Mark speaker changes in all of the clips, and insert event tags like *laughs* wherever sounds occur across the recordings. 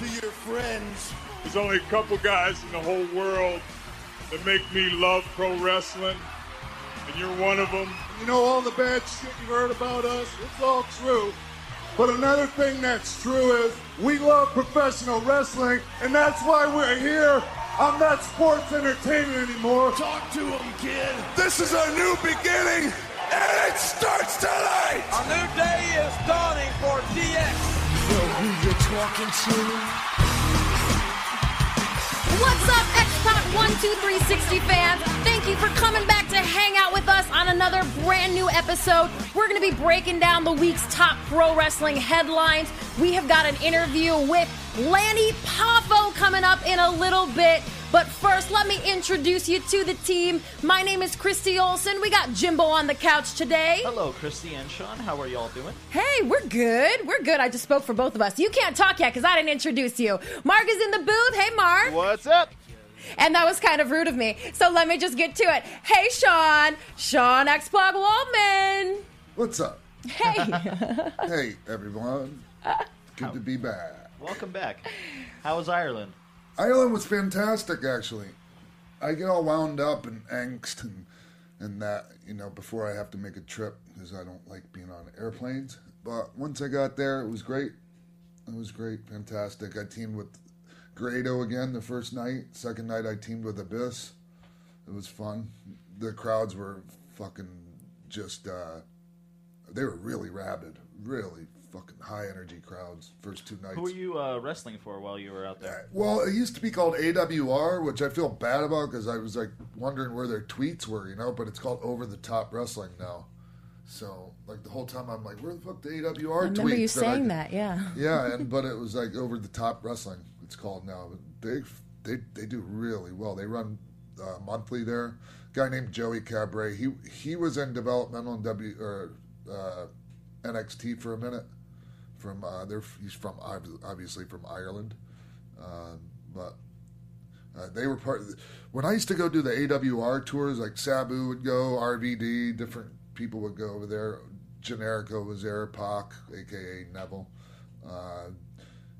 Speaker 1: To your friends.
Speaker 2: There's only a couple guys in the whole world that make me love pro wrestling, and you're one of them.
Speaker 1: You know all the bad shit you've heard about us? It's all true. But another thing that's true is we love professional wrestling, and that's why we're here. I'm not sports entertainment anymore. Talk to him, kid. This is a new beginning, and it starts tonight.
Speaker 3: A new day is dawning for DX.
Speaker 1: Who you talking to?
Speaker 4: What's up, X-Pac 12360 fans? Thank you for coming back to hang out with us on another brand new episode. We're going to be breaking down the week's top pro wrestling headlines. We have got an interview with Lanny Poffo coming up in a little bit. But first, let me introduce you to the team. My name is Christy Olson. We got Jimbo on the couch today.
Speaker 5: Hello, Christy and Sean. How are y'all doing?
Speaker 4: Hey, we're good. We're good. I just spoke for both of us. You can't talk yet because I didn't introduce you. Mark is in the booth. Hey, Mark.
Speaker 3: What's up?
Speaker 4: And that was kind of rude of me. So let me just get to it. Hey, Sean. Sean X-Pac Waldman.
Speaker 6: What's up?
Speaker 4: Hey. *laughs*
Speaker 6: Hey, everyone. Good to be back.
Speaker 5: Welcome back. How was Ireland?
Speaker 6: Ireland was fantastic, actually. I get all wound up and angst and, and that, you know, before I have to make a trip because I don't like being on airplanes. But once I got there, it was great. It was great, fantastic. I teamed with Grado again the first night. Second night, I teamed with Abyss. It was fun. The crowds were fucking just, uh, they were really rabid, really fucking high energy crowds. First two nights.
Speaker 5: Who were you uh, wrestling for while you were out there?
Speaker 6: Well, it used to be called AWR, which I feel bad about because I was like wondering where their tweets were, you know. But it's called Over the Top Wrestling now. So like the whole time I'm like, where the fuck the AWR
Speaker 4: I
Speaker 6: tweets?
Speaker 4: remember you
Speaker 6: I-
Speaker 4: saying that, yeah.
Speaker 6: Yeah, and but it was like Over the Top Wrestling. It's called now. They they they do really well. They run uh, monthly there. guy named Joey Cabray. He he was in developmental in W or uh, NXT for a minute. From uh, they're he's from obviously from Ireland, um, but uh, they were part. The, when I used to go do the AWR tours, like Sabu would go, RVD, different people would go over there. Generico was there, Pac, aka Neville. Uh,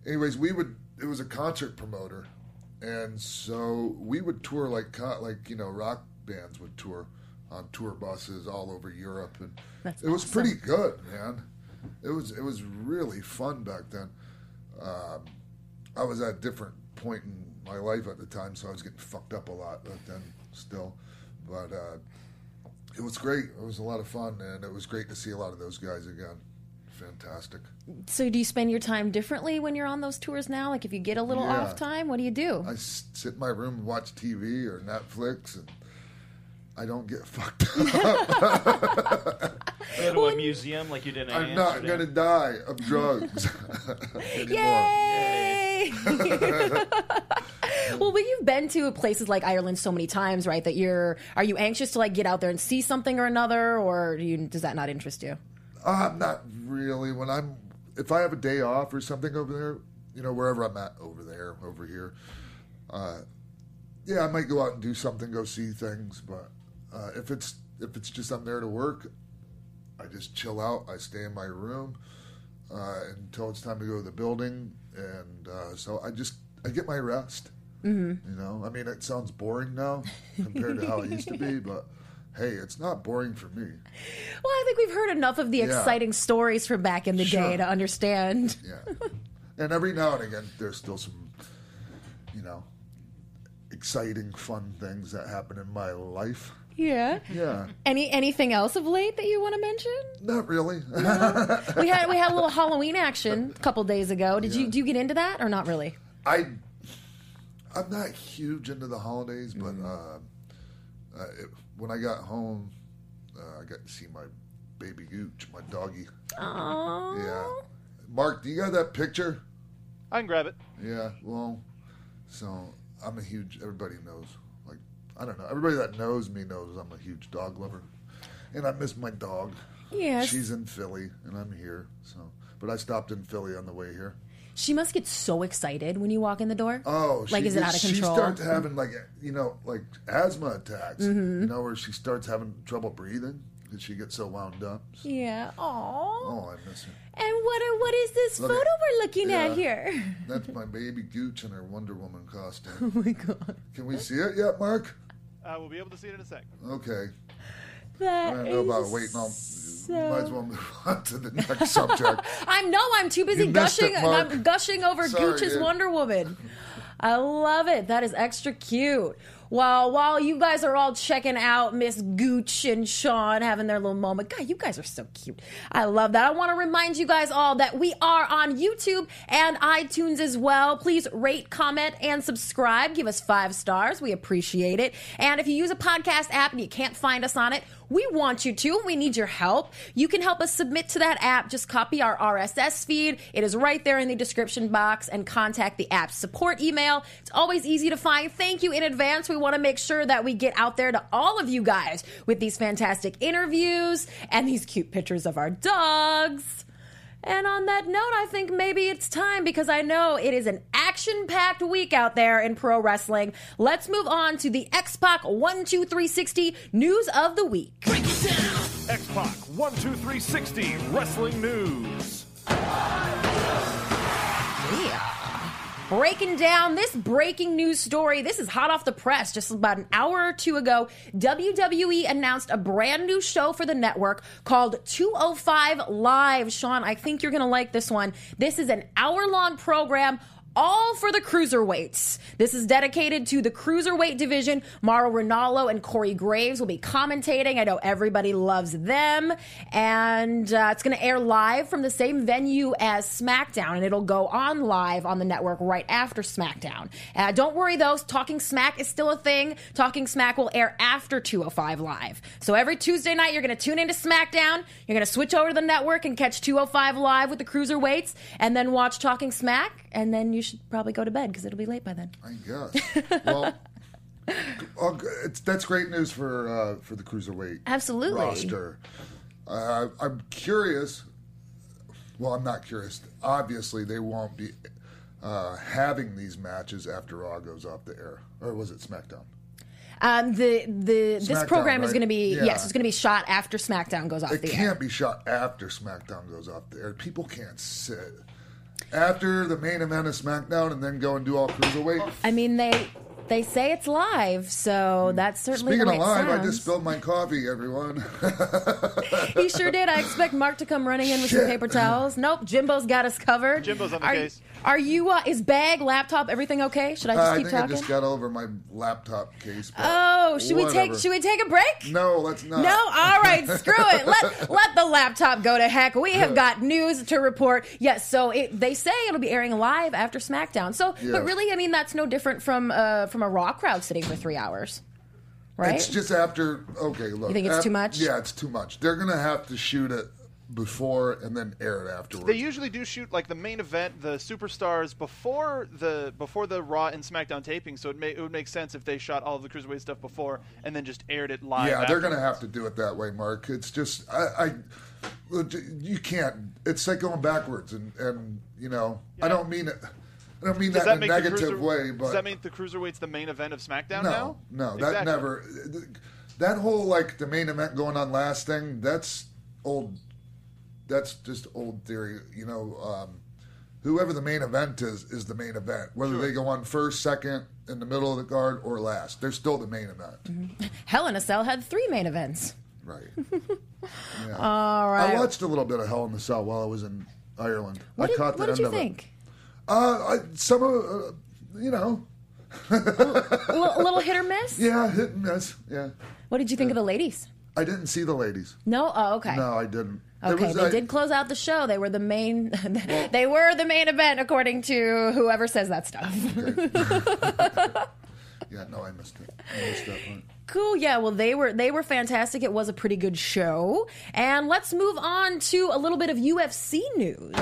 Speaker 6: anyways, we would. It was a concert promoter, and so we would tour like co- like you know rock bands would tour on tour buses all over Europe, and
Speaker 4: That's
Speaker 6: it was
Speaker 4: awesome.
Speaker 6: pretty good, man. It was it was really fun back then. Um, I was at a different point in my life at the time, so I was getting fucked up a lot back then still. But uh, it was great. It was a lot of fun, and it was great to see a lot of those guys again. Fantastic.
Speaker 4: So do you spend your time differently when you're on those tours now? Like if you get a little
Speaker 6: Yeah.
Speaker 4: off time, what do you do?
Speaker 6: I sit in my room and watch TV or Netflix, and I don't get *laughs* fucked up.
Speaker 5: Go to a museum like you did in
Speaker 6: I'm not gonna die of drugs *laughs* anymore.
Speaker 4: Yay! *laughs* well, but you've been to places like Ireland so many times, right? That you're are you anxious to like get out there and see something or another, or do you, does that not interest you?
Speaker 6: Uh, not really. When I'm, if I have a day off or something over there, you know, wherever I'm at, over there, over here, uh, yeah, I might go out and do something, go see things. But uh, if it's if it's just I'm there to work, I just chill out. I stay in my room uh, until it's time to go to the building, and uh, so I just I get my rest. Mm-hmm. You know, I mean, it sounds boring now compared to how it used to be, but hey, it's not boring for me.
Speaker 4: Well, I think we've heard enough of the
Speaker 6: Yeah.
Speaker 4: exciting stories from back in the
Speaker 6: Sure.
Speaker 4: day to understand. *laughs*
Speaker 6: Yeah. and every now and again, there's still some, you know, exciting, fun things that happen in my life.
Speaker 4: Yeah.
Speaker 6: Yeah.
Speaker 4: Any anything else of late that you want to mention?
Speaker 6: Not really. *laughs*
Speaker 4: We had we had a little Halloween action a couple days ago. Did you
Speaker 6: Yeah.
Speaker 4: do you get into that or not really?
Speaker 6: I I'm not huge into the holidays, but
Speaker 4: Mm-hmm.
Speaker 6: uh, uh, it, when I got home, uh, I got to see my baby Gooch, my doggy.
Speaker 4: Aww.
Speaker 6: Yeah, Mark, do you got that picture?
Speaker 7: I can grab it.
Speaker 6: Yeah, well, so I'm a huge. Everybody knows. Like I don't know. Everybody that knows me knows I'm a huge dog lover, and I miss my dog.
Speaker 4: Yes.
Speaker 6: She's in Philly, and I'm here. So, but I stopped in Philly on the way here.
Speaker 4: She must get so excited when you walk in the door.
Speaker 6: Oh,
Speaker 4: like
Speaker 6: she
Speaker 4: is it out of control?
Speaker 6: She starts having like you know like asthma attacks.
Speaker 4: Mm-hmm.
Speaker 6: You know where she starts having trouble breathing because she gets so wound up. So-
Speaker 4: yeah. Aww.
Speaker 6: oh, I miss her.
Speaker 4: And what are, what is this
Speaker 6: Look
Speaker 4: photo
Speaker 6: at-
Speaker 4: we're looking at here?
Speaker 6: That's my baby Gooch in her Wonder Woman costume. *laughs*
Speaker 4: Oh my god.
Speaker 6: Can we see it yet, Mark?
Speaker 7: Uh, we'll be able to see it in a sec.
Speaker 6: Okay.
Speaker 4: That
Speaker 6: I don't know about waiting. I'll
Speaker 4: so-
Speaker 6: might as well move on to the next *laughs* subject. *laughs*
Speaker 4: I'm no, I'm too busy
Speaker 6: You
Speaker 4: gushing.
Speaker 6: it,
Speaker 4: I'm gushing over
Speaker 6: Sorry,
Speaker 4: Gooch's
Speaker 6: dude.
Speaker 4: Wonder Woman. *laughs* I love it. That is extra cute. While while you guys are all checking out Miss Gooch and Sean having their little moment, God, you guys are so cute. I love that. I want to remind you guys all that we are on YouTube and iTunes as well. Please rate, comment, and subscribe. Give us five stars. We appreciate it. And if you use a podcast app and you can't find us on it, we want you to. We need your help. You can help us submit to that app. Just copy our RSS feed. It is right there in the description box and contact the app's support email. It's always easy to find. Thank you in advance. We want to make sure that we get out there to all of you guys with these fantastic interviews and these cute pictures of our dogs. And on that note, I think maybe it's time because I know it is an action packed week out there in pro wrestling. Let's move on to the X Pac 12360 news of the week.
Speaker 8: X Pac 12360 Wrestling News.
Speaker 4: Yeah. Breaking down this breaking news story. This is hot off the press. Just about an hour or two ago, WWE announced a brand new show for the network called 205 Live. Sean, I think you're going to like this one. This is an hour long program all for the cruiserweights. This is dedicated to the cruiserweight division. Mauro Ranallo and Corey Graves will be commentating. I know everybody loves them. And uh, it's going to air live from the same venue as SmackDown, and it'll go on live on the network right after SmackDown. Uh, don't worry, though, Talking Smack is still a thing. Talking Smack will air after 205 Live. So every Tuesday night, you're going to tune into SmackDown. You're going to switch over to the network and catch 205 Live with the cruiserweights, and then watch Talking Smack, and then you should probably go to bed because it'll be late by then.
Speaker 6: I guess. *laughs* Well, it's, that's great news for uh, for the cruiserweight
Speaker 4: Absolutely.
Speaker 6: roster. Uh, I'm curious. Well, I'm not curious. Obviously, they won't be uh, having these matches after Raw goes off the air, or was it SmackDown?
Speaker 4: Um, the the this
Speaker 6: SmackDown,
Speaker 4: program is going to be
Speaker 6: Yeah.
Speaker 4: yes, it's going to be shot after SmackDown goes off
Speaker 6: It
Speaker 4: the
Speaker 6: can't
Speaker 4: air.
Speaker 6: be shot after SmackDown goes off the air. People can't sit after the main event of SmackDown and then go and do all cruiserweight.
Speaker 4: I mean they they say it's live, so hmm. that's certainly
Speaker 6: Speaking
Speaker 4: the
Speaker 6: of
Speaker 4: way it
Speaker 6: live, I just spilled my coffee, everyone. *laughs*
Speaker 4: he sure did. I expect Mark to come running in with some paper towels. Nope, Jimbo's got us covered.
Speaker 7: Jimbo's on the
Speaker 4: are,
Speaker 7: case.
Speaker 4: Are you? Uh, is bag, laptop, everything okay? Should I just
Speaker 6: I
Speaker 4: keep
Speaker 6: think I just got over my laptop case.
Speaker 4: oh, should we take? Should we take a break?
Speaker 6: No, let's not.
Speaker 4: No, all right, screw it. Let *laughs* let the laptop go to heck. We have got news to report. Yes, so it, they say it'll be airing live after SmackDown. So,
Speaker 6: Yeah.
Speaker 4: but really, I mean, that's no different from uh, from a Raw crowd sitting for three hours, right?
Speaker 6: It's just after. Okay, look.
Speaker 4: You think it's too much?
Speaker 6: Yeah, it's too much. They're gonna have to shoot it before and then air it afterwards.
Speaker 7: They usually do shoot like the main event, the superstars before the before the Raw and SmackDown taping. So it, may, it would make sense if they shot all of the cruiserweight stuff before and then just aired it live.
Speaker 6: yeah, they're gonna have to do it that way, Mark. It's just I. I you can't. It's like going backwards, and and you know, I don't mean it. I don't mean
Speaker 7: Does
Speaker 6: that,
Speaker 7: that
Speaker 6: in a negative
Speaker 7: cruiser-
Speaker 6: way, but
Speaker 7: does that mean the cruiserweight's the main event of SmackDown
Speaker 6: no,
Speaker 7: now?
Speaker 6: no, that
Speaker 7: Exactly.
Speaker 6: never. That whole like the main event going on last thing. That's old. That's just old theory. You know, um, whoever the main event is is the main event. Whether they go on first, second, in the middle of the card, or last, they're still the main event.
Speaker 4: Hell in a Cell had three main events.
Speaker 6: Right. *laughs* Yeah.
Speaker 4: All right.
Speaker 6: I watched a little bit of Hell in a Cell while I was in Ireland.
Speaker 4: what
Speaker 6: I
Speaker 4: did,
Speaker 6: caught the end
Speaker 4: you
Speaker 6: of
Speaker 4: think?
Speaker 6: it. Uh, I, some of, uh, you know, *laughs*
Speaker 4: A little, a little hit or miss. *laughs*
Speaker 6: yeah, hit and miss. Yeah,
Speaker 4: What did you think of the ladies?
Speaker 6: I didn't see the ladies.
Speaker 4: No. Oh, okay.
Speaker 6: No, I didn't.
Speaker 4: Okay, they did close out the show. They were the main. *laughs* they were the main event, according to whoever says that stuff. *laughs* *laughs*
Speaker 6: Yeah, no, I missed it. I missed that one.
Speaker 4: Cool. Yeah. Well, they were they were fantastic. It was a pretty good show. And let's move on to a little bit of UFC news.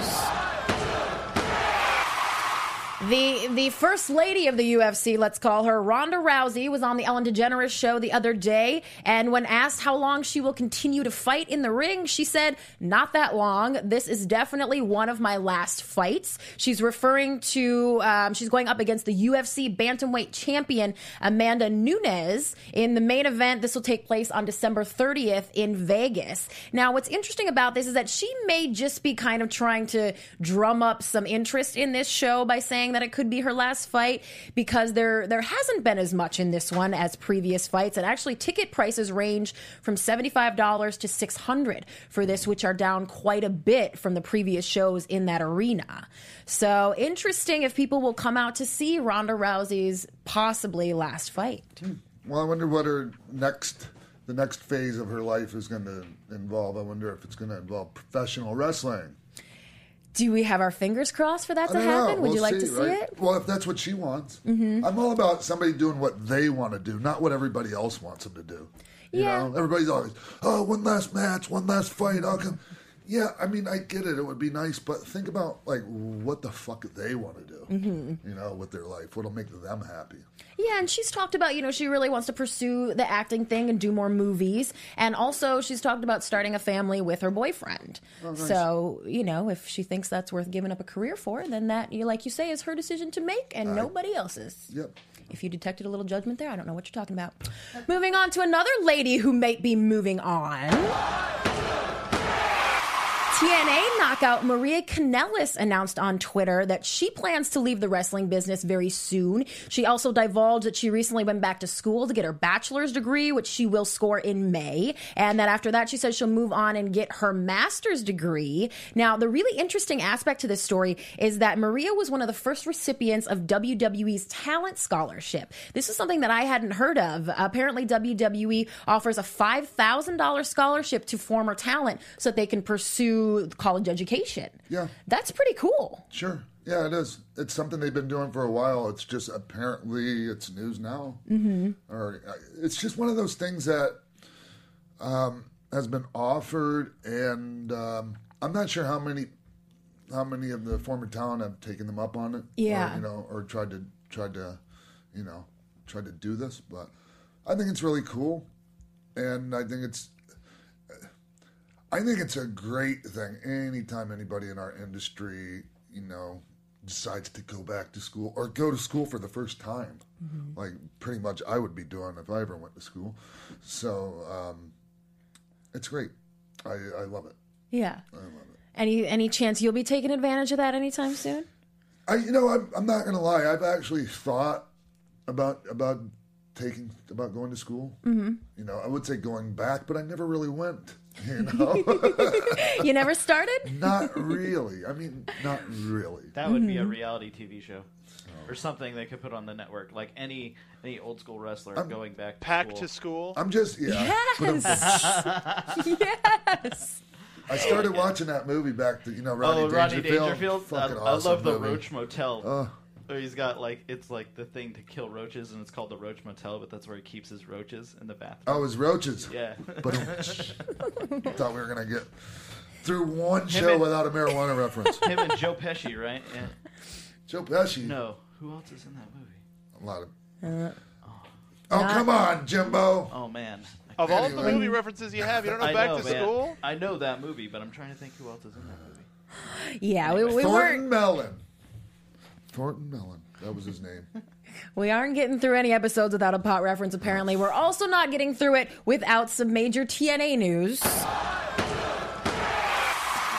Speaker 4: The the first lady of the UFC, let's call her Ronda Rousey, was on the Ellen DeGeneres show the other day, and when asked how long she will continue to fight in the ring, she said, "Not that long. This is definitely one of my last fights." She's referring to um, she's going up against the UFC bantamweight champion Amanda Nunes in the main event. This will take place on December 30th in Vegas. Now, what's interesting about this is that she may just be kind of trying to drum up some interest in this show by saying that it could be her last fight because there there hasn't been as much in this one as previous fights and actually ticket prices range from $75 to 600 for this which are down quite a bit from the previous shows in that arena. So, interesting if people will come out to see Ronda Rousey's possibly last fight. Hmm.
Speaker 6: Well, I wonder what her next, the next phase of her life is going to involve. I wonder if it's going to involve professional wrestling.
Speaker 4: Do we have our fingers crossed for that
Speaker 6: I
Speaker 4: to
Speaker 6: know.
Speaker 4: happen? Would
Speaker 6: We'll
Speaker 4: you like to see
Speaker 6: right?
Speaker 4: it?
Speaker 6: Well, if that's what she wants,
Speaker 4: Mhm.
Speaker 6: I'm all about somebody doing what they want to do, not what everybody else wants them to do. You
Speaker 4: Yeah.
Speaker 6: know, everybody's always, oh, one last match, one last fight. I'll come. Yeah, I mean, I get it. It would be nice, but think about like what the fuck they want to do.
Speaker 4: Mhm.
Speaker 6: You know, with their life, what'll make them happy.
Speaker 4: Yeah, and she's talked about, you know, she really wants to pursue the acting thing and do more movies. And also, she's talked about starting a family with her boyfriend.
Speaker 6: Oh, nice.
Speaker 4: So, you know, if she thinks that's worth giving up a career for, then that, you like you say, is her decision to make and
Speaker 6: I-
Speaker 4: nobody else's.
Speaker 6: Yep.
Speaker 4: If you detected a little judgment there, I don't know what you're talking about. moving on to another lady who might be moving on. TNA knockout Maria Kanellis announced on Twitter that she plans to leave the wrestling business very soon. She also divulged that she recently went back to school to get her bachelor's degree, which she will score in May, and that after that she says she'll move on and get her master's degree. Now, the really interesting aspect to this story is that Maria was one of the first recipients of WWE's Talent Scholarship. This is something that I hadn't heard of. Apparently, WWE offers a $5,000 scholarship to former talent so that they can pursue college education.
Speaker 6: Yeah.
Speaker 4: That's pretty cool.
Speaker 6: Sure. Yeah, it is. It's something they've been doing for a while. It's just apparently it's news now.
Speaker 4: Mm-hmm.
Speaker 6: or uh, it's just one of those things that um, has been offered, and um, I'm not sure how many how many of the former talent have taken them up on it.
Speaker 4: Yeah.
Speaker 6: or, you know, or tried to tried to, you know, tried to do this. But I think it's really cool, and I think it's. I think it's a great thing anytime anybody in our industry, you know, decides to go back to school or go to school for the first time. Like pretty much I would be doing if I ever went to school. So um, it's great. I, I love it.
Speaker 4: Yeah.
Speaker 6: I love it.
Speaker 4: Any any chance you'll be taking advantage of that anytime soon?
Speaker 6: I you know I'm, I'm not gonna lie. I've actually thought about about taking about going to school.
Speaker 4: Mm-hmm.
Speaker 6: You know, I would say going back, but I never really went. *laughs* You know, *laughs*
Speaker 4: You never started?
Speaker 6: not really. I mean, not really.
Speaker 5: That would be a
Speaker 4: Mm-hmm.
Speaker 5: reality TV show. Or something they could put on the network, like any any old school wrestler
Speaker 6: I'm-
Speaker 5: going back to
Speaker 7: Pack
Speaker 5: school.
Speaker 7: to school.
Speaker 6: I'm just yeah. But I'm- *laughs*
Speaker 4: yes.
Speaker 6: I started watching that movie back to you know Rodney
Speaker 5: oh, Rodney
Speaker 6: Dangerfield.
Speaker 5: Dangerfield. I,
Speaker 6: Fucking
Speaker 5: I
Speaker 6: awesome
Speaker 5: love the
Speaker 6: movie.
Speaker 5: Roach Motel.
Speaker 6: Oh.
Speaker 5: He's got like it's like the thing to kill roaches, and it's called the Roach Motel, but that's where he keeps his roaches in the bathroom.
Speaker 6: Oh, it was roaches.
Speaker 5: Yeah. *laughs*
Speaker 6: But I *laughs* thought we were gonna get through one
Speaker 5: Him
Speaker 6: show
Speaker 5: and-
Speaker 6: without a marijuana reference. *laughs*
Speaker 5: Him and Joe Pesci, right? Yeah.
Speaker 6: Joe Pesci.
Speaker 5: No, who else is in that movie?
Speaker 6: A lot of.
Speaker 4: Uh,
Speaker 6: Oh come on, Jimbo.
Speaker 5: Oh man.
Speaker 7: Of all the
Speaker 6: Anyway.
Speaker 7: movie references you have, you don't know
Speaker 5: I
Speaker 7: Back
Speaker 5: know,
Speaker 7: to
Speaker 5: man.
Speaker 7: School?
Speaker 5: I know that movie, but I'm trying to think who else is in that movie.
Speaker 4: Yeah, we, we
Speaker 6: Thornton
Speaker 4: weren't
Speaker 6: Mellon. Thornton Mellon. That was his name. *laughs*
Speaker 4: we aren't getting through any episodes without a pot reference. Apparently, we're also not getting through it without some major TNA news.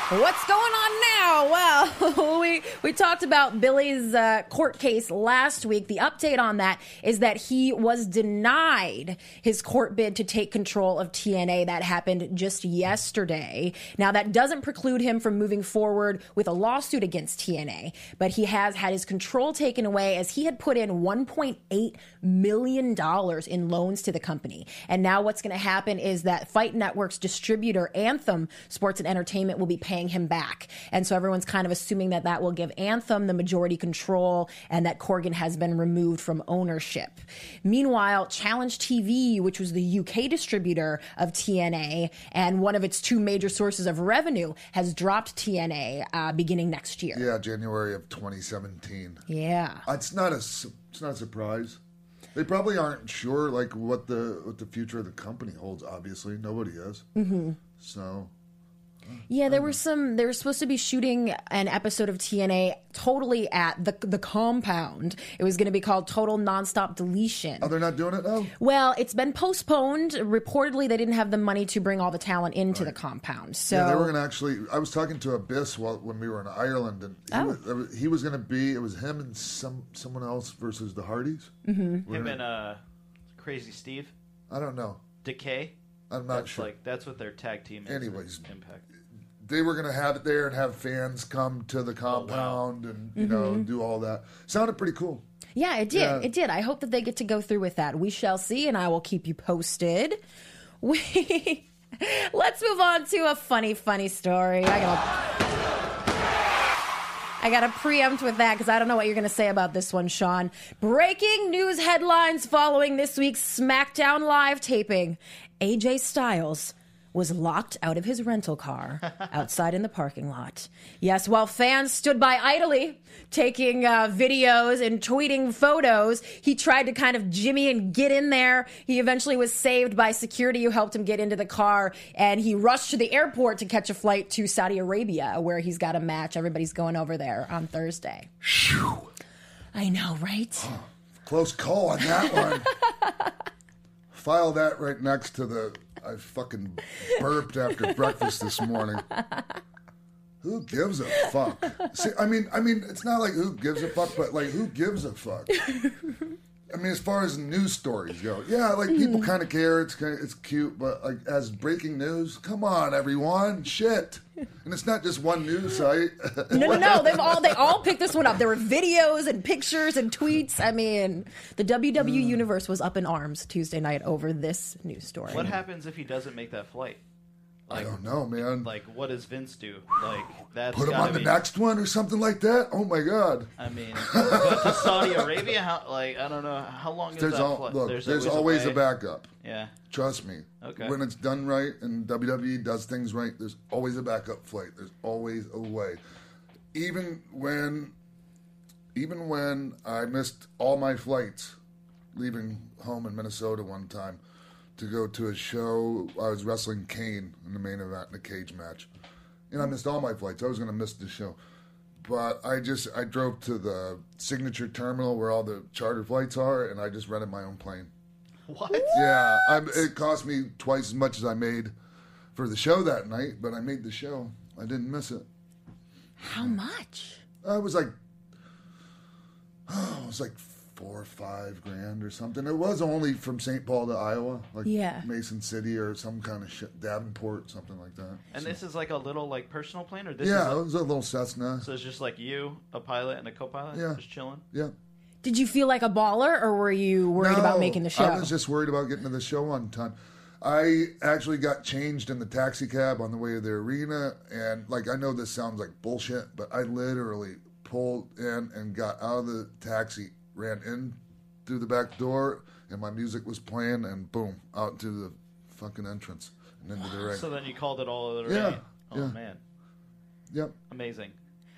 Speaker 4: What's going on now? Well, *laughs* we we talked about Billy's uh, court case last week. The update on that is that he was denied his court bid to take control of TNA. That happened just yesterday. Now that doesn't preclude him from moving forward with a lawsuit against TNA, but he has had his control taken away as he had put in 1.8 million dollars in loans to the company. And now what's going to happen is that Fight Network's distributor Anthem Sports and Entertainment will be paying him back. And so everyone's kind of assuming that that will give Anthem the majority control and that Corgan has been removed from ownership. Meanwhile, Challenge TV, which was the UK distributor of TNA and one of its two major sources of revenue, has dropped TNA uh, beginning next year.
Speaker 6: Yeah, January of 2017.
Speaker 4: Yeah.
Speaker 6: Uh, It's not a it's not a surprise. They probably aren't sure like what the what the future of the company holds. Obviously, nobody is.
Speaker 4: Mm-hmm.
Speaker 6: So
Speaker 4: Yeah, there were some. They were supposed to be shooting an episode of TNA totally at the the compound. It was going to be called Total Nonstop Deletion.
Speaker 6: oh, they're not doing it now.
Speaker 4: Well, it's been postponed. Reportedly, they didn't have the money to bring all the talent into the compound. So
Speaker 6: yeah, they were gonna actually. I was talking to Abyss while when we were in Ireland, and he
Speaker 4: Oh.
Speaker 6: was, he was gonna be. It was him and some someone else versus the Hardys.
Speaker 4: Mhm.
Speaker 5: Him and uh, Crazy Steve.
Speaker 6: I don't know.
Speaker 5: Decay.
Speaker 6: I'm not
Speaker 5: that's
Speaker 6: sure.
Speaker 5: Like that's what their tag team is.
Speaker 6: Anyways.
Speaker 5: Impact.
Speaker 6: They were gonna have it there and have fans come to the compound and you know
Speaker 4: Mhm.
Speaker 6: do all that. Sounded pretty cool.
Speaker 4: Yeah, it did.
Speaker 6: Yeah.
Speaker 4: It did. I hope that they get to go through with that. We shall see, and I will keep you posted. We *laughs* let's move on to a funny, funny story. I got. I got to preempt with that because I don't know what you're going to say about this one, Sean. Breaking news headlines following this week's SmackDown Live taping. AJ Styles was locked out of his rental car *laughs* outside in the parking lot. Yes, while fans stood by idly taking uh, videos and tweeting photos, he tried to kind of jimmy and get in there. He eventually was saved by security who helped him get into the car, and he rushed to the airport to catch a flight to Saudi Arabia, where he's got a match. Everybody's going over there on Thursday. I know, right?
Speaker 6: Close call on that one. *laughs* File that right next to the. I fucking burped after breakfast this morning. Who gives a fuck? See, I mean, I mean, it's not like who gives a fuck, but like who gives a fuck? I mean, as far as news stories go, yeah, like people mm. kind of care. It's kind of, it's cute, but like as breaking news, come on, everyone, shit. And it's not just one news site.
Speaker 4: No, no, no. *laughs* They've all they all picked this one up. There were videos and pictures and tweets. I mean, the WWE uh. universe was up in arms Tuesday night over this news story.
Speaker 5: What happens if he doesn't make that flight?
Speaker 6: I don't know, man.
Speaker 5: Like, what does Vince do? Like, that's
Speaker 6: Put him on the
Speaker 5: be-
Speaker 6: next one or something like that. Oh my god.
Speaker 5: I mean, but to Saudi Arabia, how, like, I don't know how long is
Speaker 6: There's,
Speaker 5: that
Speaker 6: al-
Speaker 5: flight?
Speaker 6: look, there's, always, a,
Speaker 5: way.
Speaker 6: backup.
Speaker 5: Yeah.
Speaker 6: Trust me.
Speaker 5: Okay.
Speaker 6: When it's done right and WWE does things right, there's always a backup flight. There's always a way. Even when even when I missed all my flights leaving home in Minnesota one time to go to a show, I was wrestling Kane in the main event in a cage match. And I missed all my flights. I was going to miss the show. But I just I drove to the signature terminal where all the charter flights are and I just rented my own plane.
Speaker 5: What?
Speaker 6: Yeah, I, it cost me twice as much as I made for the show that night, but I made the show. I didn't miss it.
Speaker 4: How much?
Speaker 6: Uh, it was like, oh, *sighs* it was like four or five grand or something. It was only from St. Paul to Iowa, like
Speaker 4: Yeah.
Speaker 6: Mason City or some kind of shit, Davenport, something like that.
Speaker 5: And this is like a little like personal plane, or this
Speaker 6: yeah,
Speaker 5: is
Speaker 6: it was a little Cessna.
Speaker 5: so it's just like you, a pilot, and a co-pilot,
Speaker 6: Yeah.
Speaker 5: just chilling.
Speaker 6: Yeah.
Speaker 4: Did you feel like a baller, or were you worried about making the show?
Speaker 6: I was just worried about getting to the show on time. I actually got changed in the taxi cab on the way to the arena, and like I know this sounds like bullshit, but I literally pulled in and got out of the taxi, ran in through the back door, and my music was playing, and boom, out to the fucking entrance and into the *sighs* ring.
Speaker 5: So then you called it all of the
Speaker 6: Yeah,
Speaker 5: rain. Oh
Speaker 6: yeah.
Speaker 5: man,
Speaker 6: Yep.
Speaker 5: amazing.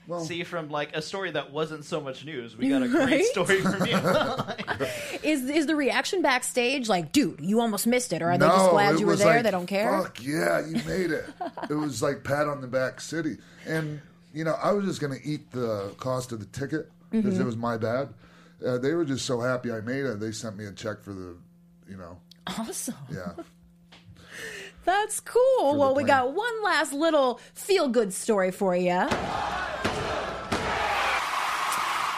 Speaker 6: Well-
Speaker 5: See, from like a story that wasn't so much news, we got a *laughs* great
Speaker 4: Right?
Speaker 5: story from you. *laughs*
Speaker 4: Is is the reaction backstage like, dude, you almost missed it, or are they just glad you were there?
Speaker 6: like,
Speaker 4: they don't care.
Speaker 6: Fuck yeah, you made it. *laughs* it was like pat on the back city, and you know I was just gonna eat the cost of the ticket because
Speaker 4: Mhm.
Speaker 6: it was my bad. Uh, they were just so happy I made it. They sent me a check for the, you know,
Speaker 4: Awesome.
Speaker 6: yeah. *laughs*
Speaker 4: That's cool. Well, we got one last little feel good story for you.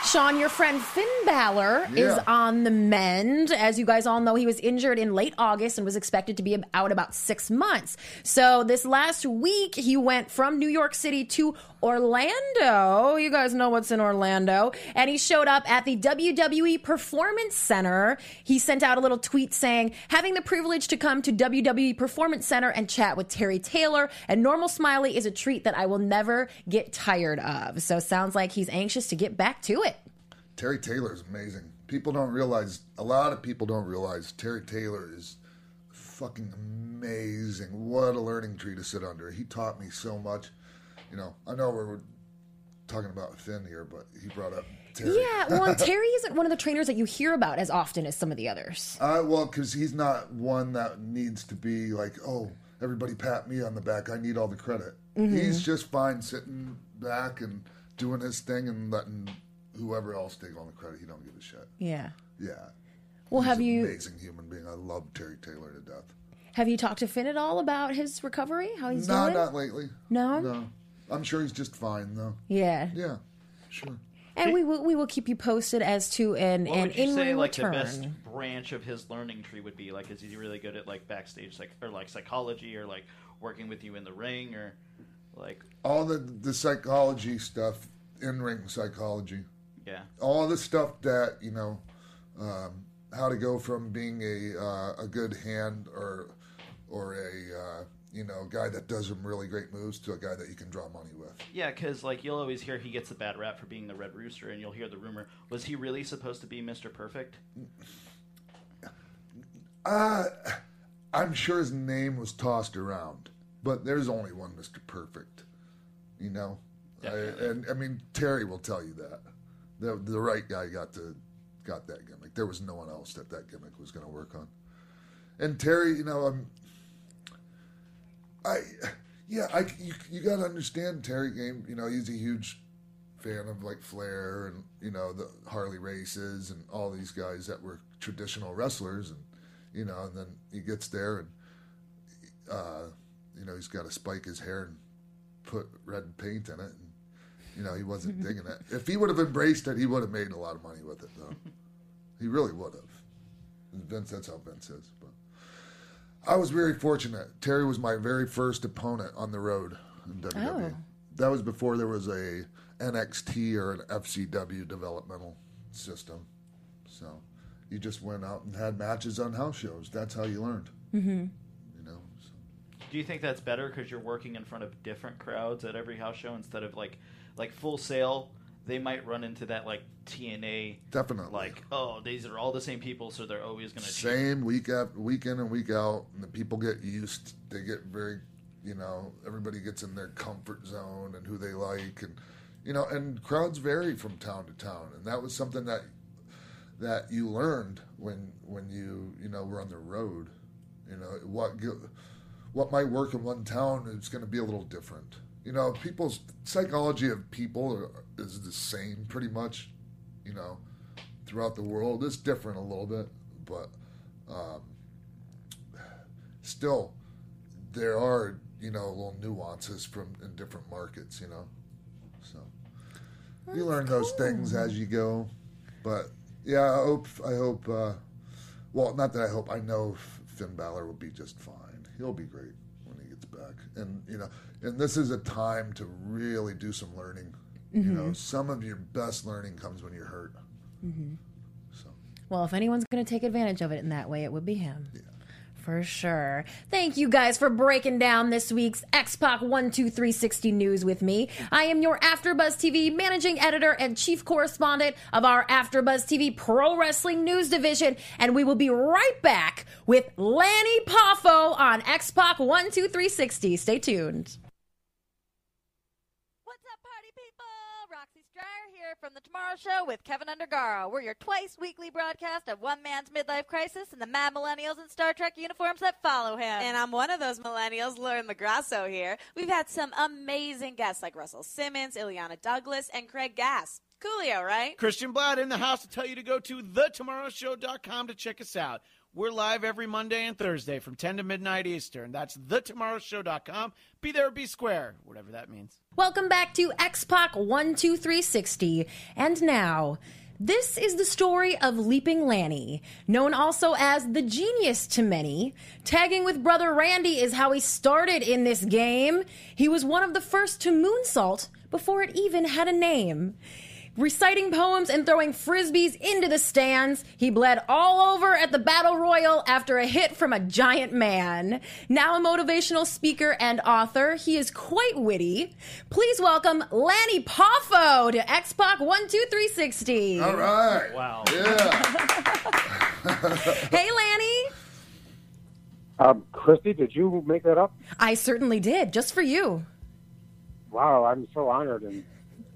Speaker 4: Sean, your friend Finn Balor is on the mend. As you guys all know, he was injured in late August and was expected to be out about six months. So this last week, he went from New York City to Orlando. You guys know what's in Orlando. And he showed up at the WWE Performance Center. He sent out a little tweet saying, having the privilege to come to WWE Performance Center and chat with Terry Taylor and Norman Smiley is a treat that I will never get tired of. So sounds like he's anxious to get back to it.
Speaker 6: Terry Taylor is amazing. People don't realize, a lot of people don't realize Terry Taylor is fucking amazing. What a learning tree to sit under. He taught me so much. You know, I know we're talking about Finn here, but he brought up Terry.
Speaker 4: Yeah, well, *laughs* Terry isn't one of the trainers that you hear about as often as some of the others.
Speaker 6: Uh, well, because he's not one that needs to be like, oh, everybody pat me on the back. I need all the credit.
Speaker 4: Mhm.
Speaker 6: He's just fine sitting back and doing his thing and letting whoever else take all the credit. He don't give a shit.
Speaker 4: Yeah.
Speaker 6: Yeah.
Speaker 4: Well,
Speaker 6: He's
Speaker 4: have
Speaker 6: an
Speaker 4: you
Speaker 6: Amazing human being. I love Terry Taylor to death.
Speaker 4: have you talked to Finn at all about his recovery? How he's
Speaker 6: no,
Speaker 4: doing?
Speaker 6: not lately.
Speaker 4: No?
Speaker 6: No. I'm sure he's just fine though.
Speaker 4: Yeah.
Speaker 6: Yeah. Sure.
Speaker 4: And we will we will keep you posted as to an
Speaker 5: What
Speaker 4: an
Speaker 5: would you
Speaker 4: in
Speaker 5: say
Speaker 4: ring
Speaker 5: like
Speaker 4: return.
Speaker 5: the best branch of his learning tree would be? Like, is he really good at like backstage, like or like psychology, or like working with you in the ring, or like
Speaker 6: All the the psychology stuff, in ring psychology.
Speaker 5: Yeah.
Speaker 6: All the stuff that you know, um, how to go from being a uh, a good hand or or a uh, you know guy that does some really great moves to a guy that you can draw money with.
Speaker 5: yeah, because like you'll always hear he gets a bad rap for being the Red Rooster, and you'll hear the rumor: was he really supposed to be Mister Perfect?
Speaker 6: Uh, I'm sure his name was tossed around, but there's only one Mr. Perfect, you know. I, and I mean Terry will tell you that the the right guy got to got that gimmick. There was no one else that that gimmick was going to work on. And Terry, you know, um, I yeah, I you, you got to understand Terry game. You know, he's a huge fan of like Flair and you know the Harley races and all these guys that were traditional wrestlers and you know and then he gets there and uh, you know he's got to spike his hair and put red paint in it and you know he wasn't *laughs* digging it. If he would have embraced it, he would have made a lot of money with it though. he really would have. Vince, that's how Vince is. But I was very fortunate. Terry was my very first opponent on the road in WWE.
Speaker 4: Oh.
Speaker 6: That was before there was a NXT or an FCW developmental system. So you just went out and had matches on house shows. That's how you learned.
Speaker 4: Mm-hmm.
Speaker 6: You know.
Speaker 5: Do you think that's better because you're working in front of different crowds at every house show instead of like like Full Sail? They might run into that like TNA,
Speaker 6: Definitely.
Speaker 5: like oh these are all the same people, so they're always going to
Speaker 6: Same week after week in and week out, and the people get used. They get very, you know, everybody gets in their comfort zone and who they like, and you know, and crowds vary from town to town, and that was something that that you learned when when you you know were on the road. You know what what might work in one town is going to be a little different. You know, people's psychology of people is the same pretty much. You know, throughout the world, it's different a little bit, but um, still there are you know little nuances from in different markets. You know, so you learn those things as you go. But yeah, I hope I hope. Uh, well, not that I hope. I know Finn Balor will be just fine. He'll be great And you know, and this is a time to really do some learning. You know,
Speaker 4: Mhm.
Speaker 6: some of your best learning comes when you're hurt.
Speaker 4: Mm-hmm. Well, if anyone's going to take advantage of it in that way, it would be him. For sure. Thank you guys for breaking down this week's X Pac 12360 news with me. I am your AfterBuzz TV managing editor and chief correspondent of our AfterBuzz TV Pro Wrestling News Division, and we will be right back with Lanny Poffo on X Pac 12360. Stay tuned.
Speaker 9: From The Tomorrow Show with Keven Undergaro. We're your twice weekly broadcast of one man's midlife crisis and the mad millennials in Star Trek uniforms that follow him.
Speaker 10: And I'm one of those millennials, Lauren Magrasso here. We've had some amazing guests like Russell Simmons, Illeana Douglas, and Craig Gass. Coolio, right?
Speaker 11: Christian Blatt in the house to tell you to go to thetomorrowshow.com to check us out. We're live every Monday and Thursday from 10 to midnight Eastern. That's thetomorrowshow.com. Be there, be square, whatever that means.
Speaker 4: Welcome back to X Pac 12360. And now, this is the story of Leaping Lanny, known also as the genius to many. Tagging with brother Randy is how he started in this game. He was one of the first to moonsault before it even had a name. Reciting poems and throwing frisbees into the stands, he bled all over at the Battle Royal after a hit from a giant man. Now a motivational speaker and author, he is quite witty. Please welcome Lanny Poffo to X Pac 12360.
Speaker 6: All right.
Speaker 5: Wow.
Speaker 6: Yeah. *laughs*
Speaker 4: hey, Lanny.
Speaker 12: Um, Christy, did you make that up?
Speaker 4: I certainly did, just for you.
Speaker 12: Wow, I'm so honored, and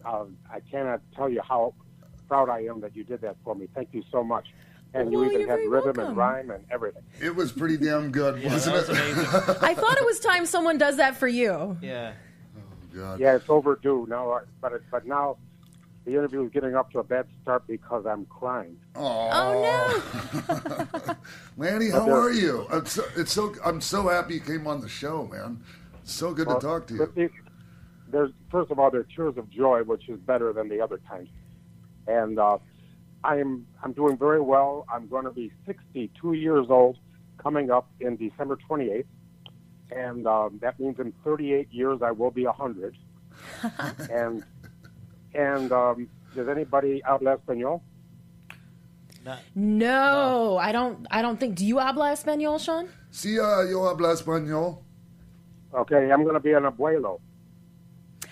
Speaker 12: uh, I cannot tell you how proud I am that you did that for me. Thank you so much. And
Speaker 4: Well,
Speaker 12: you even had rhythm
Speaker 4: welcome.
Speaker 12: and rhyme and everything.
Speaker 6: It was pretty damn good, wasn't it? *laughs*
Speaker 4: I thought it was time someone does that for you.
Speaker 5: Yeah.
Speaker 6: God.
Speaker 12: Yeah, it's overdue now, uh, but it, but now the interview is getting up to a bad start because I'm crying.
Speaker 4: Oh
Speaker 6: no, *laughs* Lanny, how are you? I'm so, it's so I'm so happy you came on the show, man. It's so good
Speaker 12: Well,
Speaker 6: to talk to you.
Speaker 12: Christy, there's first of all, there are tears of joy, which is better than the other times. And uh, I'm I'm doing very well. I'm going to be 62 years old coming up in December 28th, and um, that means in 38 years I will be 100. *laughs* and and um, does anybody habla español?
Speaker 4: No, I don't. I don't think. Do you habla español, Sean?
Speaker 6: Sí, uh, yo habla español.
Speaker 12: Okay, I'm going to be an abuelo.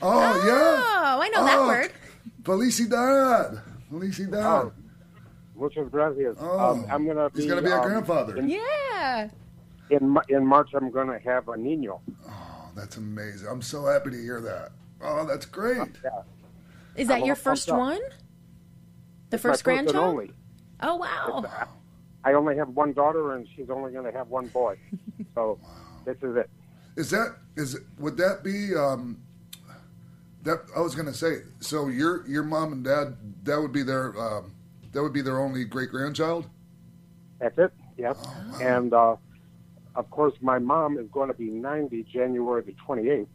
Speaker 6: Oh, yeah.
Speaker 4: Oh, I know that
Speaker 6: Oh,
Speaker 4: word.
Speaker 6: Felicidad. Felicidad.
Speaker 12: Oh, muchas gracias.
Speaker 6: Oh,
Speaker 12: um, I'm going to be.
Speaker 6: he's gonna be a
Speaker 12: um,
Speaker 6: grandfather.
Speaker 12: In,
Speaker 4: Yeah.
Speaker 12: in, in March, I'm going to have a niño.
Speaker 6: Oh, that's amazing. I'm so happy to hear that. Oh, that's great. Yeah.
Speaker 4: Is that
Speaker 12: I'm
Speaker 4: your first one? The
Speaker 12: It's
Speaker 4: first
Speaker 12: first
Speaker 4: grandchild?
Speaker 12: only.
Speaker 4: Oh wow.
Speaker 12: I only have one daughter, and she's only going to have one boy. So *laughs* this is it.
Speaker 6: Is that is it, would that be um that I was going to say so your your mom and dad that would be their um that would be their only great grandchild?
Speaker 12: That's it. Yep.
Speaker 6: Oh,
Speaker 12: And uh, of course, my mom is going to be 90 January the 28th,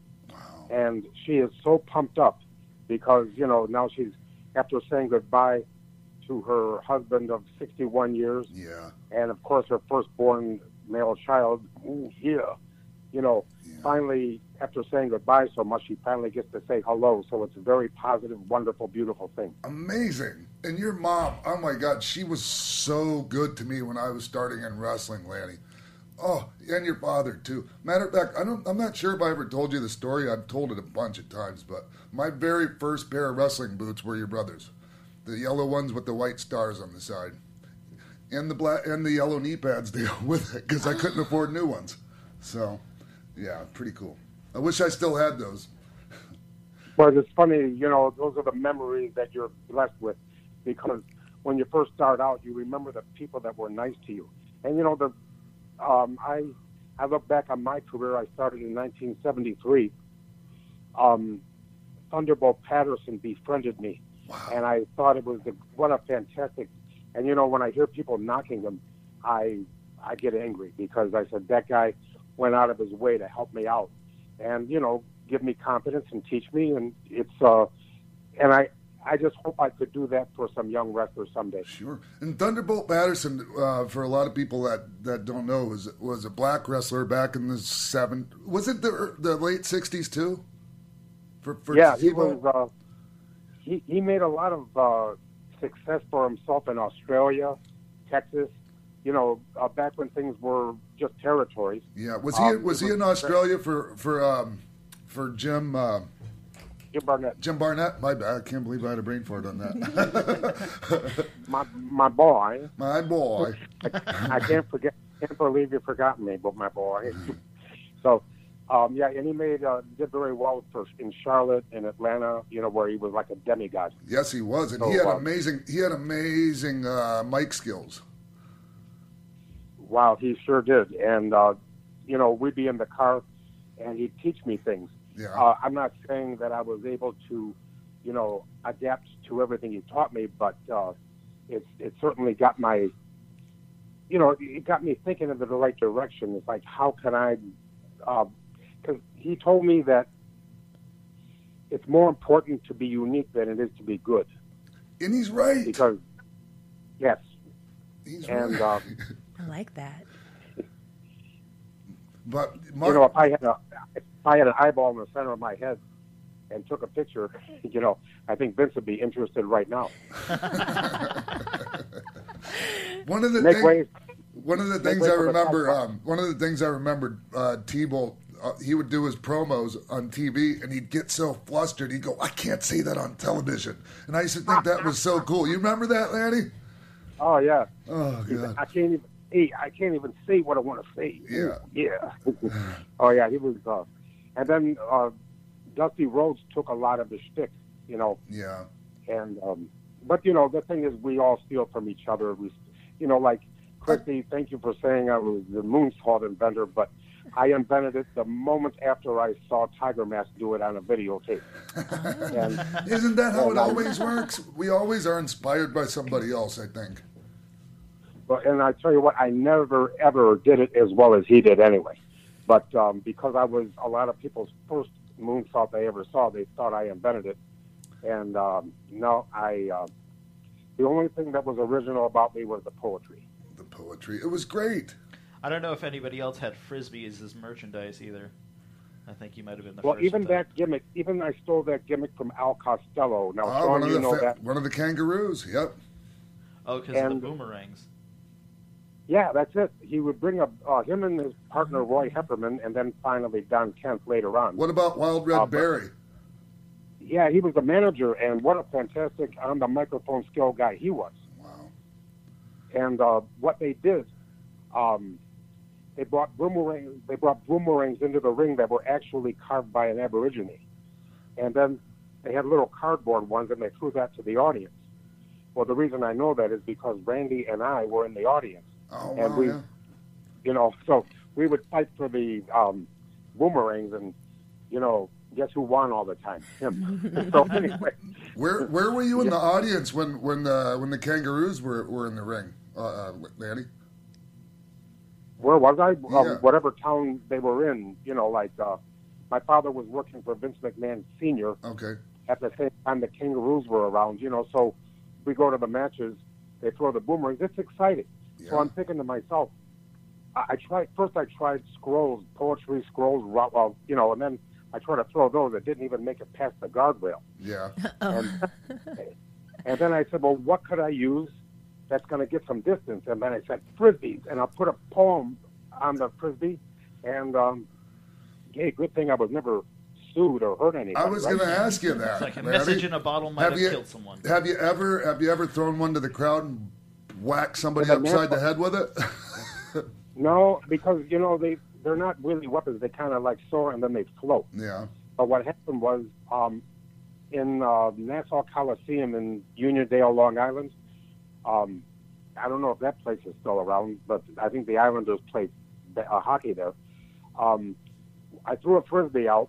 Speaker 12: and she is so pumped up because you know now she's after saying goodbye to her husband of 61 years,
Speaker 6: Yeah.
Speaker 12: and of course her firstborn male child. Ooh, yeah. You know, finally after saying goodbye so much, she finally gets to say hello. So it's a very positive, wonderful, beautiful thing.
Speaker 6: Amazing. And your mom, oh my God, she was so good to me when I was starting in wrestling, Lanny. Oh, and your father too. Matter of fact, I don't. I'm not sure if I ever told you the story. I've told it a bunch of times, but my very first pair of wrestling boots were your brother's, the yellow ones with the white stars on the side, and the black and the yellow knee pads *laughs* go with it because I couldn't afford new ones. So, yeah, pretty cool. I wish I still had those.
Speaker 12: But it's funny, you know, those are the memories that you're blessed with because when you first start out, you remember the people that were nice to you. And, you know, the um, I, I look back on my career, I started in 1973. Um, Thunderbolt Patterson befriended me. And I thought it was the, what a fantastic. And, you know, when I hear people knocking him, I, I get angry because I said, that guy went out of his way to help me out and you know give me confidence and teach me and it's uh and i i just hope i could do that for some young wrestlers someday
Speaker 6: Sure. And Thunderbolt Patterson, uh, for a lot of people that, that don't know, was was a black wrestler back in the seven. Was it the the late sixties too? For, for
Speaker 12: yeah he was uh he he made a lot of uh success for himself in australia texas you know uh, back when things were just territories
Speaker 6: Yeah. Was he
Speaker 12: Um,
Speaker 6: was he in Australia for for um, for Jim? Uh,
Speaker 12: Jim Barnett.
Speaker 6: Jim Barnett. My bad. I can't believe I had a brain fart on that. *laughs*
Speaker 12: my my boy
Speaker 6: my boy
Speaker 12: I, I can't forget can't believe you forgot me but my boy *laughs* so um yeah and he made uh did very well for in charlotte and atlanta you know where he was like a demigod
Speaker 6: yes, he was, and
Speaker 12: So,
Speaker 6: he had
Speaker 12: uh,
Speaker 6: amazing. He had amazing uh, mic skills.
Speaker 12: Wow, he sure did. And, uh, you know, we'd be in the car and he'd teach me things.
Speaker 6: Yeah.
Speaker 12: Uh, I'm not saying that I was able to, you know, adapt to everything he taught me, but uh, it, it certainly got my you know, it got me thinking in the right direction. It's like, how can I? Because he told me that it's more important to be unique than it is to be good.
Speaker 6: And he's right.
Speaker 12: Because, yes.
Speaker 6: He's
Speaker 12: and
Speaker 6: right. *laughs*
Speaker 4: I like that.
Speaker 6: But
Speaker 12: you know, if I had a if I had an eyeball in the center of my head and took a picture, *laughs* you know, I think Vince would be interested right now. *laughs*
Speaker 6: One of the
Speaker 12: Make
Speaker 6: things,
Speaker 12: way-
Speaker 6: one of the
Speaker 12: make
Speaker 6: things I remember, um, one of the things I remembered, uh, T-Bolt, uh, he would do his promos on TV, and he'd get so flustered, he'd go, "I can't say that on television," and I used to think that was so cool. You remember that, Lanny?
Speaker 12: Oh yeah.
Speaker 6: Oh god.
Speaker 12: I can't even. Hey, I can't even say what I want to say.
Speaker 6: Yeah.
Speaker 12: Yeah. *sighs* oh yeah, he was. Uh, and then uh, Dusty Rhodes took a lot of the shtick, you know.
Speaker 6: Yeah.
Speaker 12: And um, but you know the thing is, we all steal from each other. We, you know, like Christy, thank you for saying I was the moonsault inventor, but I invented it the moment after I saw Tiger Mask do it on a videotape. *laughs* and,
Speaker 6: Isn't that how it always works? We always are inspired by somebody else. I think.
Speaker 12: But and I tell you what, I never ever did it as well as he did anyway. But um, because I was a lot of people's first moonsault they ever saw, they thought I invented it. And um, no, I. Uh, the only thing that was original about me was the poetry.
Speaker 6: The poetry. It was great.
Speaker 5: I don't know if anybody else had frisbees as merchandise either. I think you might have been the
Speaker 12: well,
Speaker 5: first.
Speaker 12: even
Speaker 5: that.
Speaker 12: that gimmick, even I stole that gimmick from Al Costello. Now,
Speaker 6: Ah,
Speaker 12: Sean,
Speaker 6: one of
Speaker 12: you
Speaker 6: the
Speaker 12: know
Speaker 6: fa-
Speaker 12: that.
Speaker 6: one of the kangaroos. Yep.
Speaker 5: Oh, because of the
Speaker 12: and-
Speaker 5: boomerangs.
Speaker 12: Yeah, that's it. He would bring up uh, him and his partner Roy Heffernan, and then finally Don Kent later on.
Speaker 6: What about Wild Red
Speaker 12: Uh,
Speaker 6: Berry?
Speaker 12: Yeah, he was the manager, and what a fantastic on the microphone skill guy he was.
Speaker 6: Wow.
Speaker 12: And uh, what they did, um, they brought boomerangs. They brought boomerangs into the ring that were actually carved by an Aborigine, and then they had little cardboard ones, and they threw that to the audience. Well, the reason I know that is because Randy and I were in the audience,
Speaker 6: Oh,
Speaker 12: and
Speaker 6: wow,
Speaker 12: we,
Speaker 6: yeah.
Speaker 12: you know, so we would fight for the um, boomerangs, and you know, guess who won all the time? Him. *laughs* so *laughs* anyway,
Speaker 6: Where where were you in the audience when when the when the kangaroos were, were in the ring, uh, uh, Lanny?
Speaker 12: where was I?
Speaker 6: Yeah.
Speaker 12: Um, whatever town they were in, you know, like uh, my father was working for Vince McMahon Senior.
Speaker 6: Okay.
Speaker 12: At the same time, the Kangaroos were around, you know. So we go to the matches, they throw the boomerangs. It's exciting. So I'm thinking to myself, I, I tried first. I tried scrolls, poetry scrolls, ro- well, you know, and then I tried to throw those that didn't even make it past the guardrail.
Speaker 6: Yeah. *laughs*
Speaker 12: And, *laughs* and then I said, well, what could I use that's going to get some distance? And then I said, frisbees. And I'll put a poem on the frisbee. And, um, hey, good thing I was never sued or hurt anybody.
Speaker 6: I was
Speaker 12: right?
Speaker 6: going to ask you that.
Speaker 5: It's like a
Speaker 6: Lanny.
Speaker 5: message in a bottle might have,
Speaker 6: you,
Speaker 5: killed someone.
Speaker 6: Have you ever have you ever thrown one to the crowd and whacked somebody upside the head with it? *laughs*
Speaker 12: No, because, you know, they, they're not really weapons. They kind of like soar and then they float.
Speaker 6: yeah.
Speaker 12: But what happened was um, in uh, Nassau Coliseum in Uniondale, Long Island. Um, I don't know if that place is still around, but I think the Islanders played uh, hockey there. Um, I threw a frisbee out,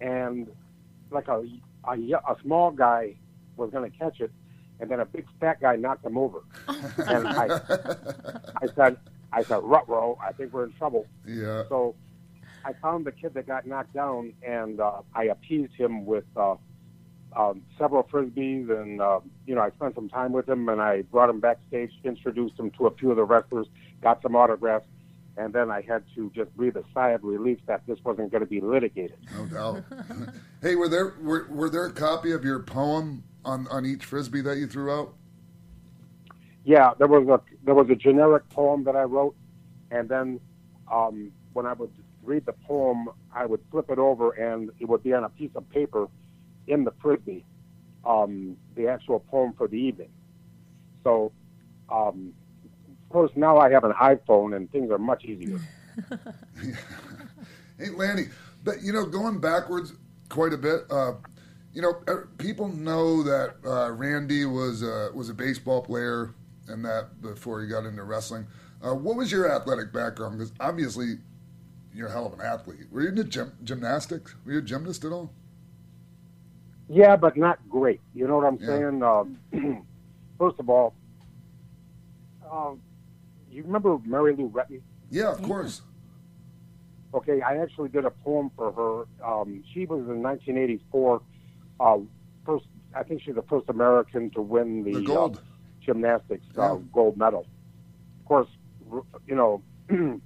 Speaker 12: and like a a, a small guy was going to catch it, and then a big fat guy knocked him over. *laughs* and I, I said, I said, "Rutro, I think we're in trouble."
Speaker 6: Yeah.
Speaker 12: So I found the kid that got knocked down, and uh, I appeased him with uh, um, several frisbees, and uh, you know I spent some time with him, and I brought him backstage, introduced him to a few of the wrestlers, got some autographs, and then I had to just breathe a sigh of relief that this wasn't going to be litigated.
Speaker 6: No doubt. *laughs* hey, were there were, were there a copy of your poem on, on each frisbee that you threw out?
Speaker 12: Yeah, there was a there was a generic poem that I wrote, and then um, when I would read the poem, I would flip it over, and it would be on a piece of paper in the frisbee, um, the actual poem for the evening. So, um, of course, now I have an iPhone, and things are much easier. *laughs* *laughs*
Speaker 6: Hey, Lanny, but you know, going backwards quite a bit, uh, you know, er, people know that uh, Randy was uh, was a baseball player and that before he got into wrestling. Uh, what was your athletic background? Because obviously, you're a hell of an athlete. Were you into gym, gymnastics? Were you a gymnast at all?
Speaker 12: Yeah, but not great. You know what I'm
Speaker 6: Yeah.
Speaker 12: saying? Uh, *clears throat* first of all, um, you remember Mary Lou Retton?
Speaker 6: Yeah, of course.
Speaker 12: Okay, I actually did a poem for her. Um, she was in 1984. Uh, first, I think she's the first American to win the,
Speaker 6: The gold.
Speaker 12: Uh, gymnastics uh, gold medal. Of course, you know. *clears throat*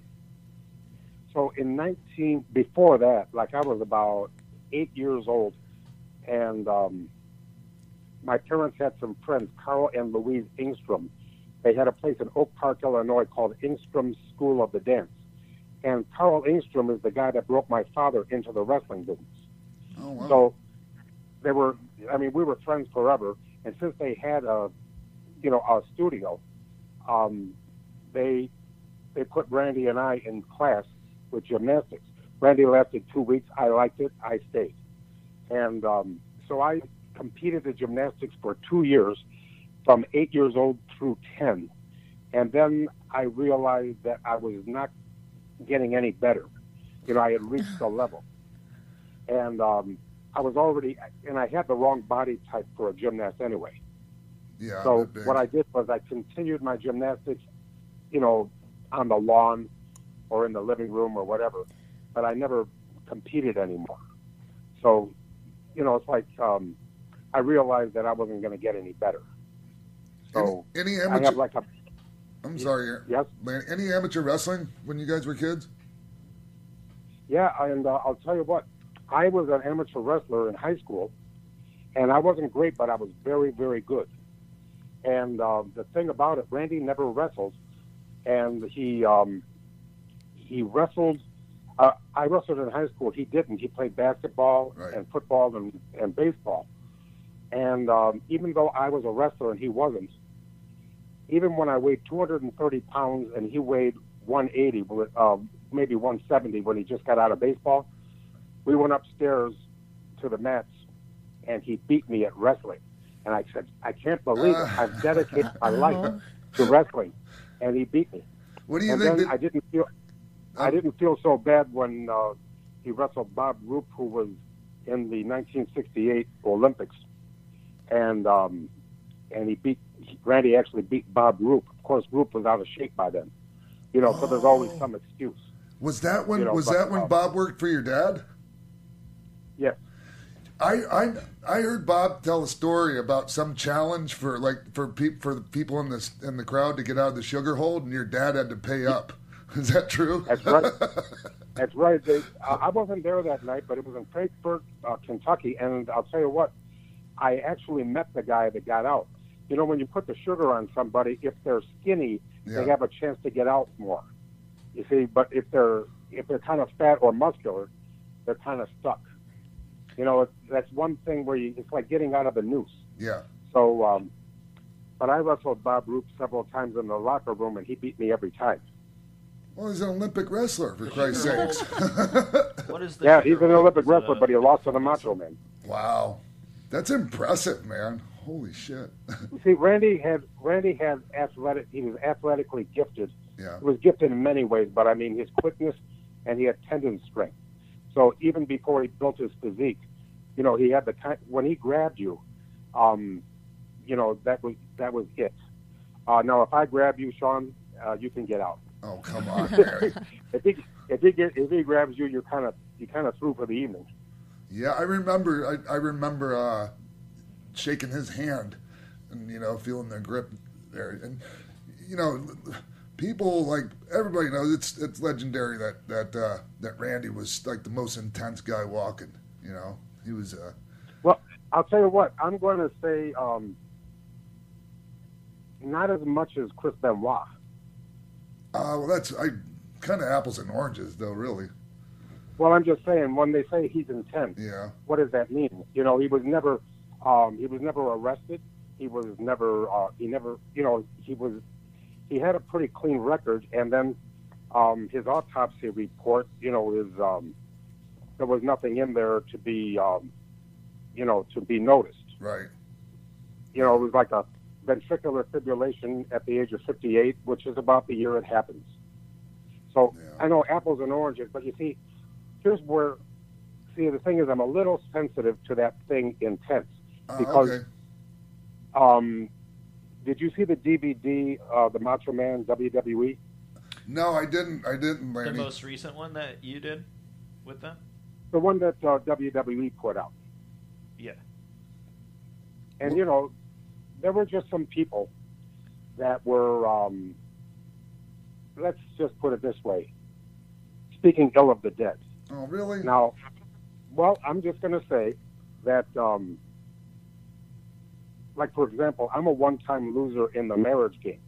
Speaker 12: so in 19 before that, like I was about eight years old, and um, my parents had some friends, Carl and Louise Ingstrom. They had a place in Oak Park, Illinois called Ingstrom School of the Dance. And Carl Ingstrom is the guy that broke my father into the wrestling business.
Speaker 6: Oh, wow.
Speaker 12: So they were, I mean, we were friends forever. And since they had a, you know, a studio, um, they they put Randy and I in class with gymnastics. Randy lasted two weeks. I liked it. I stayed. And um, so I competed in gymnastics for two years, from eight years old through 10. And then I realized that I was not getting any better. You know, I had reached the *sighs* level. And um, I was already, and I had the wrong body type for a gymnast anyway.
Speaker 6: Yeah.
Speaker 12: So what I did was I continued my gymnastics, you know, on the lawn or in the living room or whatever, but I never competed anymore. So, you know, it's like um, I realized that I wasn't going to get any better. So
Speaker 6: any, any
Speaker 12: I
Speaker 6: amateur?
Speaker 12: have like a
Speaker 6: I'm sorry.
Speaker 12: Yes.
Speaker 6: Any amateur wrestling when you guys were kids?
Speaker 12: Yeah, and uh, I'll tell you what, I was an amateur wrestler in high school, and I wasn't great, but I was very, very good. And uh, the thing about it, Randy never wrestled, and he um, he wrestled. Uh, I wrestled in high school. He didn't. He played basketball and football and, and baseball. And um, even though I was a wrestler and he wasn't, even when I weighed 230 pounds and he weighed 180, with, uh, maybe 170 when he just got out of baseball, we went upstairs to the mats and he beat me at wrestling. And I said, I can't believe it. I've *laughs* dedicated my life to wrestling, and he beat me.
Speaker 6: What do you
Speaker 12: and
Speaker 6: think
Speaker 12: then
Speaker 6: that-
Speaker 12: I didn't feel, I didn't feel so bad when uh, he wrestled Bob Roop, who was in the 1968 Olympics, and um, and he beat Randy. Actually beat Bob Roop. Of course, Roop was out of shape by then. You know, so there's always some excuse.
Speaker 6: Was that when?
Speaker 12: You know,
Speaker 6: was
Speaker 12: but,
Speaker 6: that when
Speaker 12: uh,
Speaker 6: Bob worked for your dad?
Speaker 12: Yes.
Speaker 6: I, I I heard Bob tell a story about some challenge for like for peop, for the people in this in the crowd to get out of the sugar hold, and your dad had to pay up. *laughs* Is that true?
Speaker 12: That's right. *laughs* That's right. They, uh, I wasn't there that night, but it was in Frankfort, uh, Kentucky, and I'll tell you what, I actually met the guy that got out. You know, when you put the sugar on somebody, if they're skinny,
Speaker 6: Yeah.
Speaker 12: they have a chance to get out more. You see, but if they're if they're kind of fat or muscular, they're kind of stuck. You know, that's one thing where you, it's like getting out of a noose.
Speaker 6: Yeah.
Speaker 12: So, um, but I wrestled Bob Roop several times in the locker room, and he beat me every time.
Speaker 6: Well, he's an Olympic wrestler, for Christ's
Speaker 5: sugar
Speaker 6: sakes. *laughs*
Speaker 5: What is the
Speaker 12: Yeah, he's an? Olympic wrestler,
Speaker 5: a-
Speaker 12: but he lost to the Macho Man.
Speaker 6: Wow, that's impressive, man. Holy shit.
Speaker 12: You See, Randy had Randy had athletic. He was athletically gifted.
Speaker 6: Yeah.
Speaker 12: He was gifted in many ways, but I mean his quickness and he had tendon strength. So even before he built his physique, you know, he had the kind when he grabbed you, um, you know, that was that was it. Uh, now, if I grab you, Sean, uh, you can get out.
Speaker 6: Oh come on, *laughs* Gary.
Speaker 12: if he if he get, if he grabs you, you're kind of you kind of through for the evening.
Speaker 6: Yeah, I remember. I, I remember uh, shaking his hand, and you know, feeling the grip there. And you know, people like everybody knows it's it's legendary that that uh, that Randy was like the most intense guy walking. You know, he was. Uh,
Speaker 12: Well, I'll tell you what. I'm going to say um, not as much as Chris Benoit.
Speaker 6: uh, well, that's I kind of apples and oranges, though. Really.
Speaker 12: Well, I'm just saying when they say he's intense,
Speaker 6: Yeah.
Speaker 12: what does that mean? You know, he was never um, he was never arrested. He was never uh, he never you know he was he had a pretty clean record, and then um, his autopsy report, you know, is um, there was nothing in there to be um, you know to be noticed.
Speaker 6: Right.
Speaker 12: You know, it was like a ventricular fibrillation at the age of 58, which is about the year it happens. So I know apples and oranges, but you see, here's where, see, the thing is, I'm a little sensitive to that thing intense
Speaker 6: Uh,
Speaker 12: because
Speaker 6: okay.
Speaker 12: um, did you see the DVD, uh, the Macho Man WWE?
Speaker 6: No, I didn't. I didn't,
Speaker 5: The most recent one that you did with them?
Speaker 12: The one that uh, WWE put out.
Speaker 5: Yeah.
Speaker 12: And you know, there were just some people that were, um, let's just put it this way, speaking ill of the dead.
Speaker 6: Oh, really?
Speaker 12: Now, well, I'm just going to say that, um, like for example, I'm a one-time loser in the marriage game,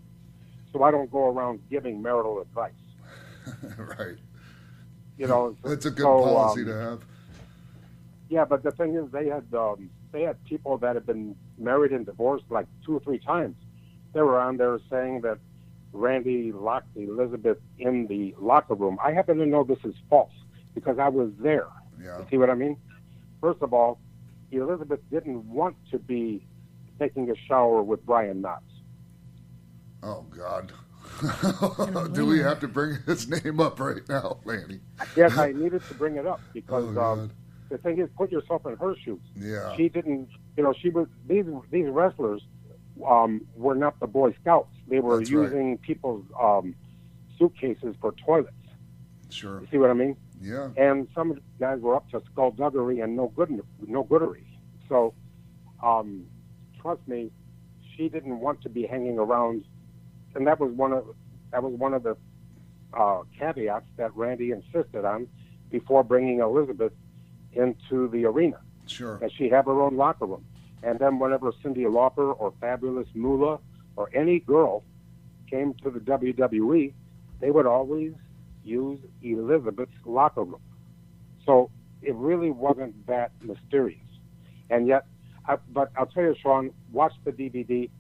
Speaker 12: so I don't go around giving marital advice. *laughs*
Speaker 6: right.
Speaker 12: You know, *laughs*
Speaker 6: That's a good
Speaker 12: so,
Speaker 6: policy
Speaker 12: um,
Speaker 6: to have.
Speaker 12: Yeah, but the thing is, they had um, they had people that had been married and divorced like two or three times. They were on there saying that Randy locked Elizabeth in the locker room. I happen to know this is false because I was there.
Speaker 6: Yeah.
Speaker 12: You see what I mean? First of all, Elizabeth didn't want to be taking a shower with Brian Knobbs.
Speaker 6: Oh God. *laughs* Do we have to bring *laughs* his name up right now, Lanny?
Speaker 12: Yes, I *laughs* needed to bring it up because
Speaker 6: Oh,
Speaker 12: um, the thing is, put yourself in her shoes.
Speaker 6: Yeah.
Speaker 12: She didn't, you know, she was these these wrestlers um, were not the Boy Scouts. They were
Speaker 6: That's right.
Speaker 12: using people's um, suitcases for toilets.
Speaker 6: Sure.
Speaker 12: You see what I mean?
Speaker 6: Yeah.
Speaker 12: And some of the guys were up to skullduggery and no good, no goodery. So, um, trust me, she didn't want to be hanging around, and that was one of that was one of the uh, caveats that Randy insisted on before bringing Elizabeth into the arena.
Speaker 6: Sure.
Speaker 12: That she have her own locker room, and then whenever Cyndi Lauper or Fabulous Moolah or any girl came to the WWE, they would always use Elizabeth's locker room. So it really wasn't that mysterious. And yet, I, but I'll tell you, Sean, watch the DVD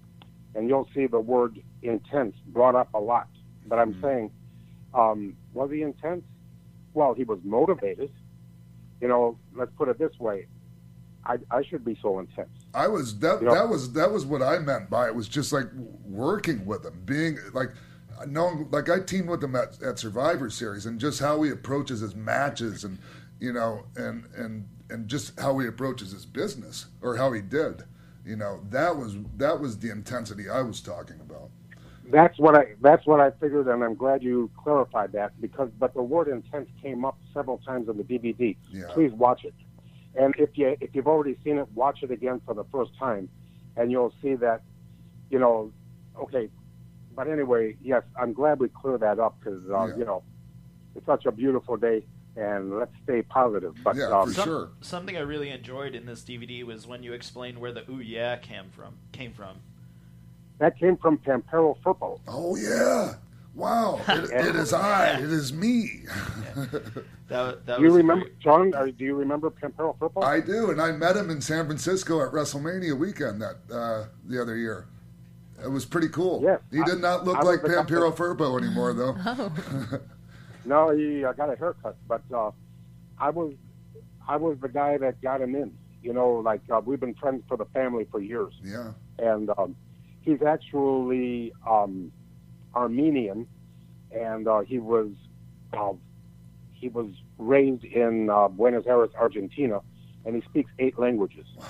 Speaker 12: and you'll see the word intense brought up a lot. But I'm saying, um, was he intense? Well, he was motivated. You know, let's put it this way. I, I should be so intense.
Speaker 6: I was that
Speaker 12: You know-
Speaker 6: that was that was what I meant by it was just like working with him, being like knowing like I teamed with him at, at Survivor Series and just how he approaches his matches and you know and and and just how he approaches his business or how he did. You know, that was that was the intensity I was talking about.
Speaker 12: That's what I that's what I figured, and I'm glad you clarified that because but the word intent came up several times in the DVD.
Speaker 6: Yeah.
Speaker 12: Please watch it, and if you if you've already seen it, watch it again for the first time, and you'll see that, you know, okay. But anyway, yes, I'm glad we cleared that up because uh,
Speaker 6: Yeah.
Speaker 12: you know it's such a beautiful day, and let's stay positive. But um,
Speaker 5: Some- Something I really enjoyed in this DVD was when you explained where the ooh yeah came from. Came from.
Speaker 12: That came from Pampero Firpo.
Speaker 6: Oh yeah! Wow! *laughs* It, it is I. It is me. *laughs*
Speaker 5: That, that
Speaker 12: do you
Speaker 5: was
Speaker 12: remember, John? Or do you remember Pampero Firpo?
Speaker 6: I do, and I met him in San Francisco at WrestleMania weekend that uh, the other year. It was pretty cool.
Speaker 12: Yes,
Speaker 6: he did
Speaker 12: I-
Speaker 6: not look
Speaker 12: I was
Speaker 6: like
Speaker 12: the guy
Speaker 6: Pampero
Speaker 12: that-
Speaker 6: Firpo anymore, though. *laughs*
Speaker 12: No, he uh, got a haircut, but uh, I was I was the guy that got him in. You know, like uh, we've been friends for the family for years,
Speaker 6: Yeah.
Speaker 12: and um, he's actually um, Armenian, and uh, he was uh, he was raised in uh, Buenos Aires, Argentina, and he speaks eight languages.
Speaker 6: Wow.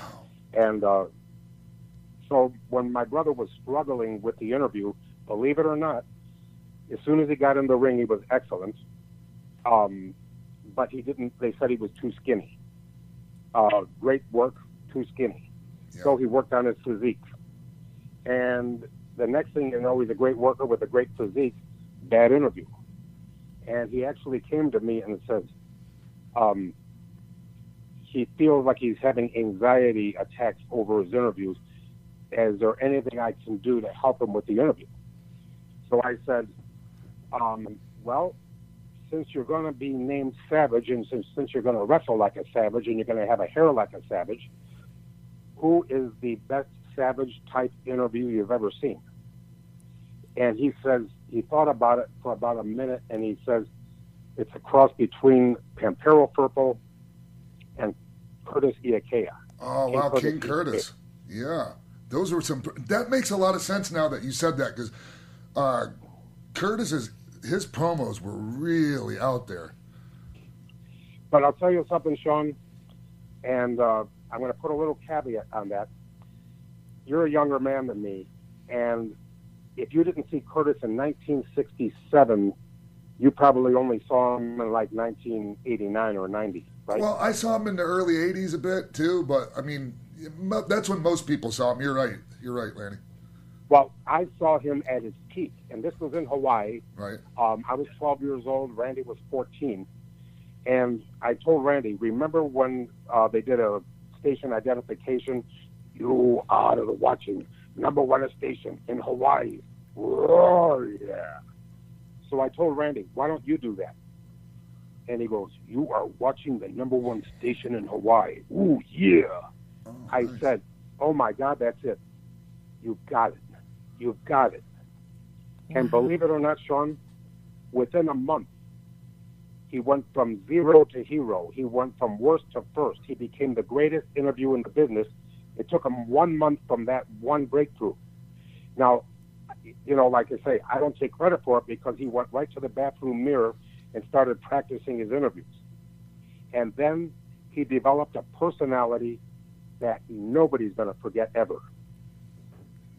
Speaker 12: And uh, so when my brother was struggling with the interview, believe it or not, as soon as he got in the ring, he was excellent. Um, but he didn't. They said he was too skinny. Uh, great work, too skinny. So he worked on his physique. And the next thing you know, he's a great worker with a great physique. Bad interview. And he actually came to me and says, um, he feels like he's having anxiety attacks over his interviews. Is there anything I can do to help him with the interview? So I said, um, well, since you're going to be named Savage and since, since you're going to wrestle like a savage and you're going to have a hair like a savage, who is the best savage type interview you've ever seen? And he says, he thought about it for about a minute and he says, it's a cross between Pampero Firpo and Curtis Iaukea.
Speaker 6: Oh
Speaker 12: King
Speaker 6: wow,
Speaker 12: Curtis
Speaker 6: King
Speaker 12: Iaukea.
Speaker 6: Curtis. Yeah, those were some. That makes a lot of sense now that you said that because uh, Curtis's his promos were really out there.
Speaker 12: But I'll tell you something, Sean, and uh, I'm going to put a little caveat on that. You're a younger man than me, And if you didn't see Curtis in 1967, you probably only saw him in like 1989 or 90, right?
Speaker 6: Well, I saw him in the early '80s a bit too, but I mean, that's when most people saw him. You're right. You're right, Lanny.
Speaker 12: Well, I saw him at his peak, and this was in Hawaii.
Speaker 6: Right.
Speaker 12: Um, I was 12 years old. Randy was 14. And I told Randy, remember when uh, they did a station identification? You are the watching number one station in Hawaii. Oh, yeah. So I told Randy, why don't you do that? And he goes, You are watching the number one station in Hawaii. Ooh, yeah. Oh, I said, Oh my God, that's it. You've got it. You've got it. And mm-hmm. believe it or not, Sean, within a month, he went from zero to hero. He went from worst to first. He became the greatest interview in the business. It took him one month from that one breakthrough. Now, you know, like I say, I don't take credit for it because he went right to the bathroom mirror and started practicing his interviews. And then he developed a personality that nobody's going to forget ever.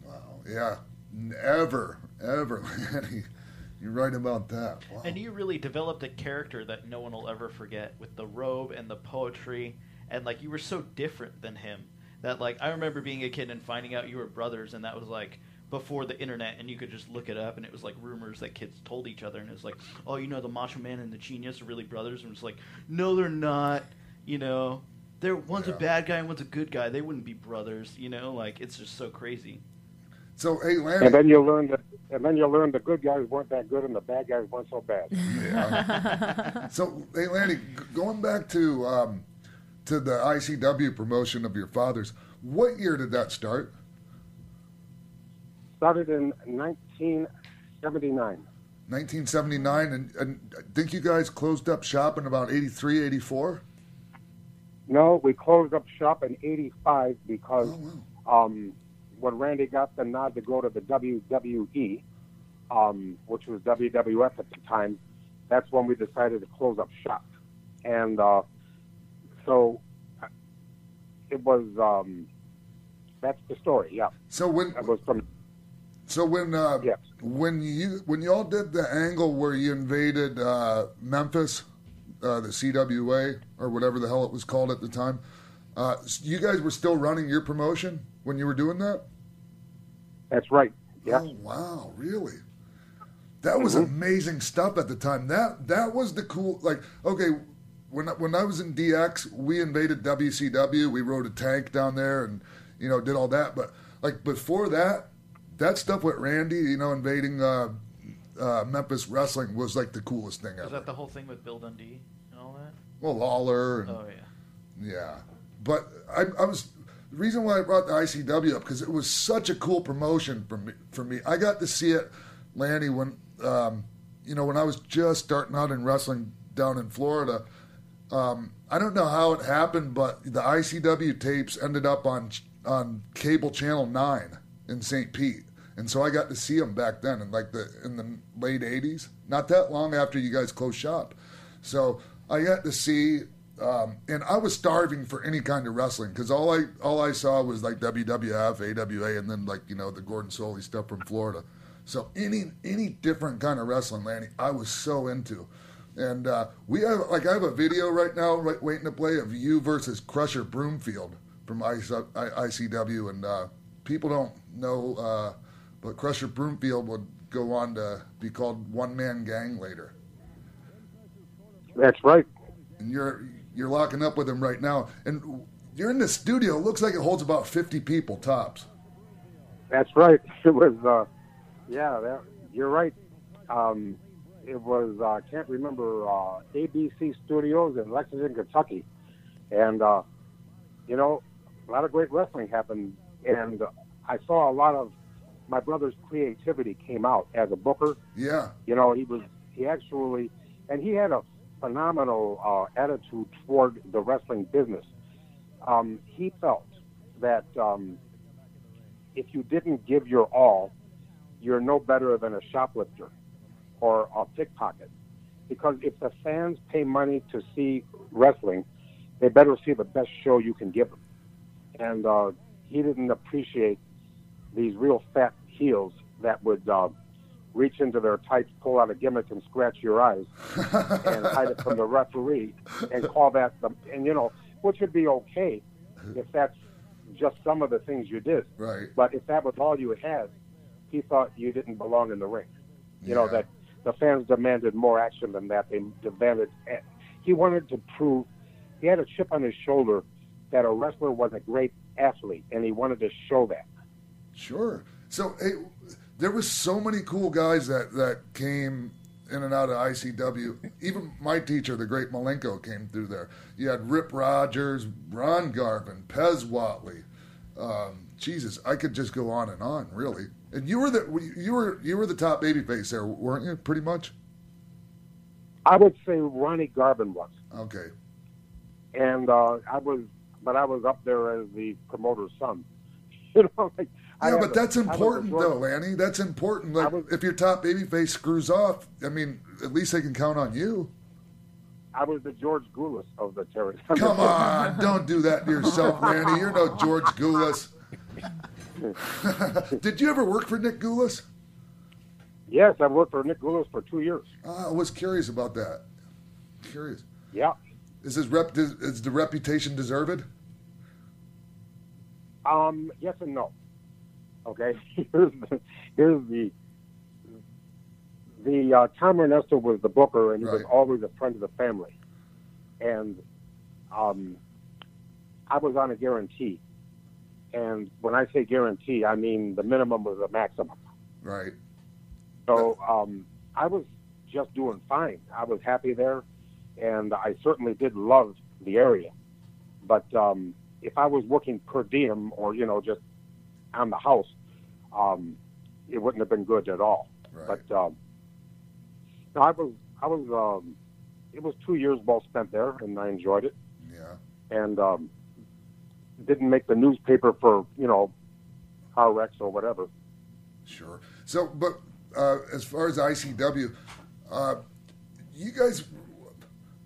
Speaker 12: Wow.
Speaker 6: Yeah. Never, ever, Lanny. *laughs* You're right about that. Wow.
Speaker 5: And you really developed a character that no one will ever forget with the robe and the poetry, and like you were so different than him that like I remember being a kid and finding out you were brothers, and that was like before the internet, and you could just look it up, and it was like rumors that kids told each other, and it was like, oh, you know, the Macho Man and the Genius are really brothers, and it's like, no, they're not. You know, they're one's a bad guy and one's a good guy. They wouldn't be brothers. You know, like it's just so crazy.
Speaker 6: So hey, Lanny.
Speaker 12: And then you learn that, and then you learn the good guys weren't that good and the bad guys weren't so bad.
Speaker 6: Yeah. *laughs* so, hey, Lanny, g- going back to um, to the ICW promotion of your father's, what year did that start?
Speaker 12: Started in 1979.
Speaker 6: 1979, and, and I think you guys closed up shop in about 83, 84?
Speaker 12: No, we closed up shop in '85 because um, when Randy got the nod to go to the WWE, um, which was WWF at the time, that's when we decided to close up shop. And uh, so uh, it was. Um, that's the story. Yeah.
Speaker 6: So when
Speaker 12: it was from
Speaker 6: So when uh, when you when y'all did the angle where you invaded uh, Memphis, uh, the CWA or whatever the hell it was called at the time, uh, you guys were still running your promotion when you were doing that.
Speaker 12: That's right. Yeah.
Speaker 6: Oh wow, really? That was
Speaker 12: Mm-hmm.
Speaker 6: amazing stuff at the time. That that was the cool. Like, okay, when I- when I was in DX, we invaded WCW. We rode a tank down there, and you know did all that. But like before that, that stuff with Randy, you know, invading uh, uh, Memphis wrestling was like the coolest thing ever.
Speaker 5: Was that the whole thing with Bill Dundee and all that?
Speaker 6: Well, Lawler. And,
Speaker 5: Oh yeah.
Speaker 6: yeah, but I, I was the reason why I brought the ICW up because it was such a cool promotion for me. For me, I got to see it, Lanny, when um, you know when I was just starting out in wrestling down in Florida. Um, I don't know how it happened, but the ICW tapes ended up on on cable channel nine in St. Pete, and so I got to see them back then in like the in the late '80s, not that long after you guys closed shop. So I got to see, um, and I was starving for any kind of wrestling because all I all I saw was like WWF, AWA, and then like you know the Gordon Solie stuff from Florida. So any any different kind of wrestling, Lanny, I was so into. And uh, we have like I have a video right now, right, waiting to play of you versus Crusher Broomfield from ICW, and uh, people don't know, uh, but Crusher Broomfield would go on to be called One Man Gang later.
Speaker 12: That's right.
Speaker 6: And you're you're locking up with him right now, and you're in the studio. It looks like it holds about fifty people tops.
Speaker 12: That's right. *laughs* It was, uh, yeah, that, you're right. Um, it was, uh, I can't remember, uh, ABC Studios in Lexington, Kentucky. And, uh, you know, a lot of great wrestling happened. And I saw a lot of my brother's creativity came out as a booker.
Speaker 6: Yeah.
Speaker 12: You know, he was, he actually, and he had a phenomenal uh, attitude toward the wrestling business. Um, he felt that um, if you didn't give your all, you're no better than a shoplifter or a pickpocket. Because if the fans pay money to see wrestling, they better see the best show you can give them. And uh, he didn't appreciate these real fat heels that would uh, reach into their tights, pull out a gimmick, and scratch your eyes, *laughs* and hide it from the referee, and call that the and you know which would be okay if that's just some of the things you did.
Speaker 6: Right.
Speaker 12: But if that was all you had, he thought you didn't belong in the ring. You know that the fans demanded more action than that. They demanded. He wanted to prove he had a chip on his shoulder that a wrestler was a great athlete, and he wanted to show that.
Speaker 6: Sure. So hey, there was so many cool guys that that came in and out of ICW. Even my teacher, the great Malenko, came through there. You had Rip Rogers, Ron Garvin, Pez Whatley. Um, Jesus, I could just go on and on, really. And you were the you were you were the top babyface there, weren't you? Pretty much.
Speaker 12: I would say Ronnie Garvin was,
Speaker 6: Okay.
Speaker 12: and uh, I was, but I was up there as the promoter's son. *laughs* You know, like,
Speaker 6: Yeah, but
Speaker 12: a-
Speaker 6: that's important though, Lanny. That's important. Like, if your top babyface screws off, I mean, at least they can count on you.
Speaker 12: I was the George Gulas of the Terry.
Speaker 6: Come *laughs* on, don't do that to yourself, Lanny. You're no George Gulas. *laughs* Did you ever work for Nick Gulas?
Speaker 12: Yes, I worked for Nick Gulas for two years.
Speaker 6: Ah, I was curious about that. Curious.
Speaker 12: Yeah.
Speaker 6: Is his rep? Is, the reputation deserved?
Speaker 12: Um, yes and no. Okay, *laughs* here's the here's the the uh, Tom Renesto was the booker, and he was always a friend of the family. And um, I was on a guarantee, and when I say guarantee, I mean the minimum was the maximum.
Speaker 6: Right.
Speaker 12: So um, I was just doing fine. I was happy there, and I certainly did love the area. But um, if I was working per diem or you know just on the house, um, it wouldn't have been good at all. But um, no, I was I was um, it was two years well spent there, and I enjoyed it.
Speaker 6: Yeah.
Speaker 12: And um, didn't make the newspaper for you know car wrecks or whatever.
Speaker 6: Sure. So, but uh, as far as ICW, uh, you guys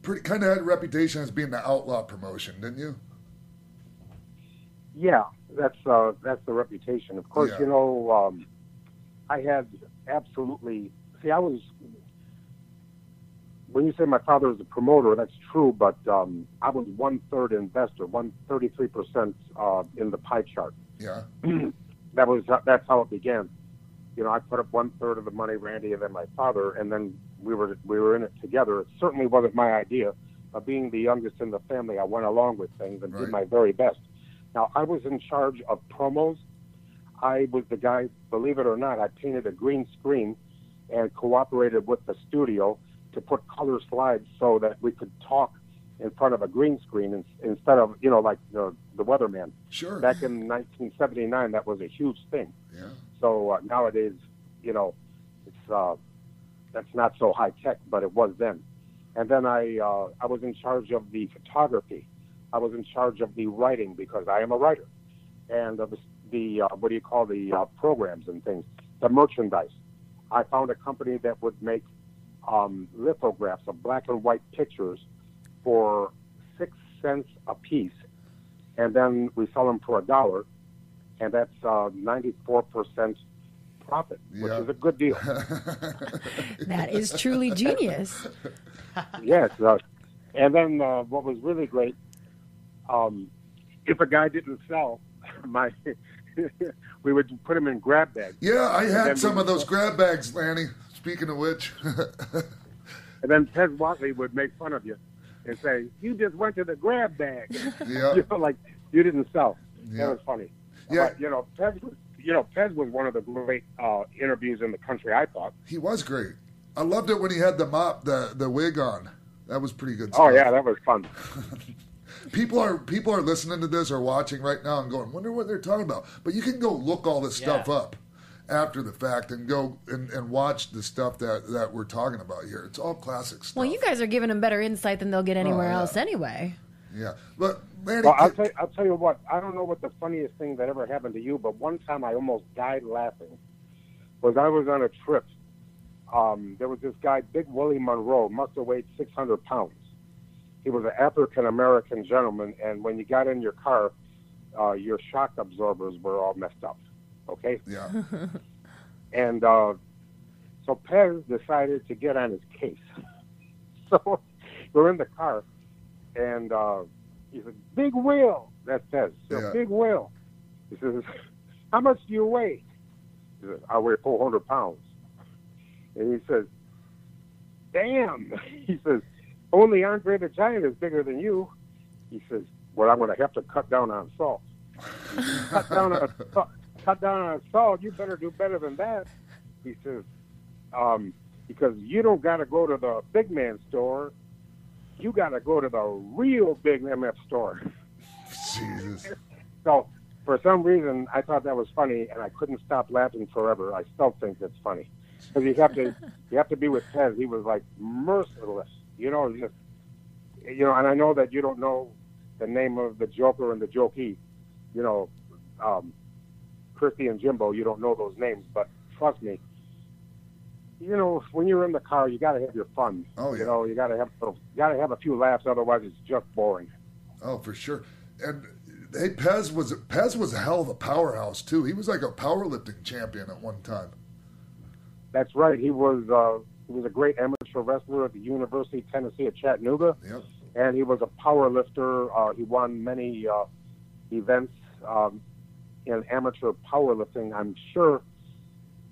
Speaker 6: pretty kind of had a reputation as being the outlaw promotion, didn't you?
Speaker 12: Yeah, that's uh, that's the reputation. Of course,
Speaker 6: Yeah.
Speaker 12: you know, um, I had absolutely. See, I was. When you say my father was a promoter, that's true, but um, I was one third investor, one thirty three percent uh, in the pie chart.
Speaker 6: Yeah. *clears throat*
Speaker 12: that was that's how it began. You know, I put up one third of the money, Randy, and then my father, and then we were we were in it together. It certainly wasn't my idea. But being the youngest in the family, I went along with things and
Speaker 6: Right.
Speaker 12: did my very best. Now, I was in charge of promos. I was the guy, believe it or not, I painted a green screen and cooperated with the studio to put color slides so that we could talk in front of a green screen in, instead of, you know, like the, the weatherman.
Speaker 6: Sure.
Speaker 12: Back in 1979, that was a huge thing.
Speaker 6: Yeah.
Speaker 12: So uh, nowadays, you know, it's uh, that's not so high tech, but it was then. And then I uh, I was in charge of the photography. I was in charge of the writing because I am a writer, and of the, the uh, what do you call the uh, programs and things, the merchandise. I found a company that would make um, lithographs of black and white pictures for six cents a piece, and then we sell them for a dollar, and that's uh, 94% profit, which
Speaker 6: Yeah.
Speaker 12: is a good deal. *laughs*
Speaker 4: That is truly genius.
Speaker 12: yes. Uh, and then uh, what was really great, um, if a guy didn't sell, *laughs* my *laughs* we would put him in grab bags.
Speaker 6: Yeah, I had some
Speaker 12: we-
Speaker 6: of those grab bags, Lanny. Speaking of which, *laughs*
Speaker 12: And then Pez Whatley would make fun of you and say, "You just went to the grab bag." *laughs* *laughs*
Speaker 6: Yeah.
Speaker 12: you know, like you didn't sell.
Speaker 6: Yeah.
Speaker 12: That was funny.
Speaker 6: Yeah.
Speaker 12: But, you know, Pez was, you know, Pez was one of the great uh, interviews in the country. I thought.
Speaker 6: he was great. I loved it when he had the mop, the the wig on. That was pretty good.
Speaker 12: Oh yeah, that was fun.
Speaker 6: people are people are listening to this or watching right now and going, wonder what they're talking about. But you can go look all this stuff up after the fact and go and, and watch the stuff that that we're talking about here. It's all classic stuff.
Speaker 4: Well, you guys are giving them better insight than they'll get anywhere
Speaker 6: Oh, yeah.
Speaker 4: else anyway.
Speaker 6: Yeah, but Lanny,
Speaker 12: Well, I'll tell, you, I'll tell you what. I don't know what the funniest thing that ever happened to you, but one time I almost died laughing. Was I was on a trip. Um, there was this guy, Big Willie Monroe, must have weighed 600 pounds. He was an African American gentleman, and when you got in your car, uh, your shock absorbers were all messed up. Okay.
Speaker 6: Yeah. *laughs*
Speaker 12: And uh, so Pez decided to get on his case. *laughs* So we're in the car, and uh, he said, "Big wheel." That's Pez. So,
Speaker 6: Yeah.
Speaker 12: Big wheel. He says, *laughs* "How much do you weigh?" He says, "I weigh 400 pounds." And he says, "Damn." He says, "Only Andre the Giant is bigger than you." He says, "Well, I'm going to have to cut down on salt." Cut down on cut down on salt. You better do better than that. He says, um, because you don't got to go to the big man store. You got to go to the real big MF store.
Speaker 6: Jesus.
Speaker 12: So for some reason, I thought that was funny, and I couldn't stop laughing forever. I still think it's funny because you have to you have to be with Ted. He was like merciless, you know, just you know. And I know that you don't know the name of the Joker and the Jokey, you know, um, Christy and Jimbo. You don't know those names, but trust me. You know, when you're in the car, you got to have your fun.
Speaker 6: Oh, yeah.
Speaker 12: You know, you got to have you got to have a few laughs, otherwise it's just boring.
Speaker 6: Oh, for sure. And hey, Pez was Pez was a hell of a powerhouse too. He was like a powerlifting champion at one time.
Speaker 12: That's right. He was uh, he was a great amateur wrestler at the University of Tennessee at Chattanooga,
Speaker 6: Yep.
Speaker 12: and he was a power lifter. Uh, he won many uh, events um, in amateur powerlifting. I'm sure.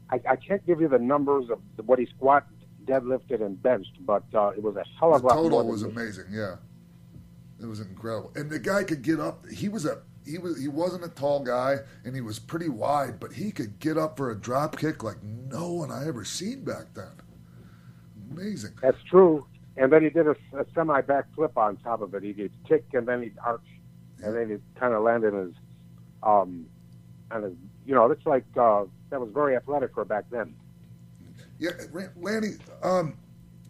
Speaker 12: I, I can't give you the numbers of what he squat, deadlifted, and benched, but uh, it was a hell of a lot
Speaker 6: total was
Speaker 12: me.
Speaker 6: amazing. Yeah, it was incredible. And the guy could get up. He was a he was he wasn't a tall guy, and he was pretty wide, but he could get up for a drop kick like no one I ever seen back then. Amazing.
Speaker 12: That's true. And then he did a, a semi back flip on top of it. He did kick and then he'd arch, and then he kind of landed his, um, on his. You know, it's like uh, that was very athletic for back then.
Speaker 6: Yeah, Lanny, um,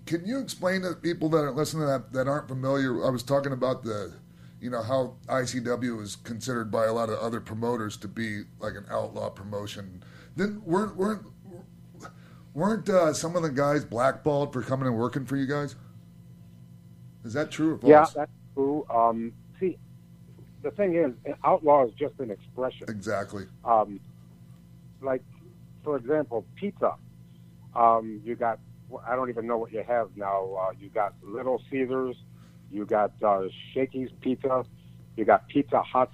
Speaker 6: can you explain to people that are listening that that aren't familiar? I was talking about the, you know, how ICW is considered by a lot of other promoters to be like an outlaw promotion. Then weren't weren't weren't uh, some of the guys blackballed for coming and working for you guys? Is that true or false?
Speaker 12: Yeah, that's true. Um, the thing is, outlaw is just an expression.
Speaker 6: exactly.
Speaker 12: Um, like, for example, pizza. Um, you got, I don't even know what you have now. Uh, you got Little Caesars, you got uh, Shakey's Pizza, you got Pizza Hut,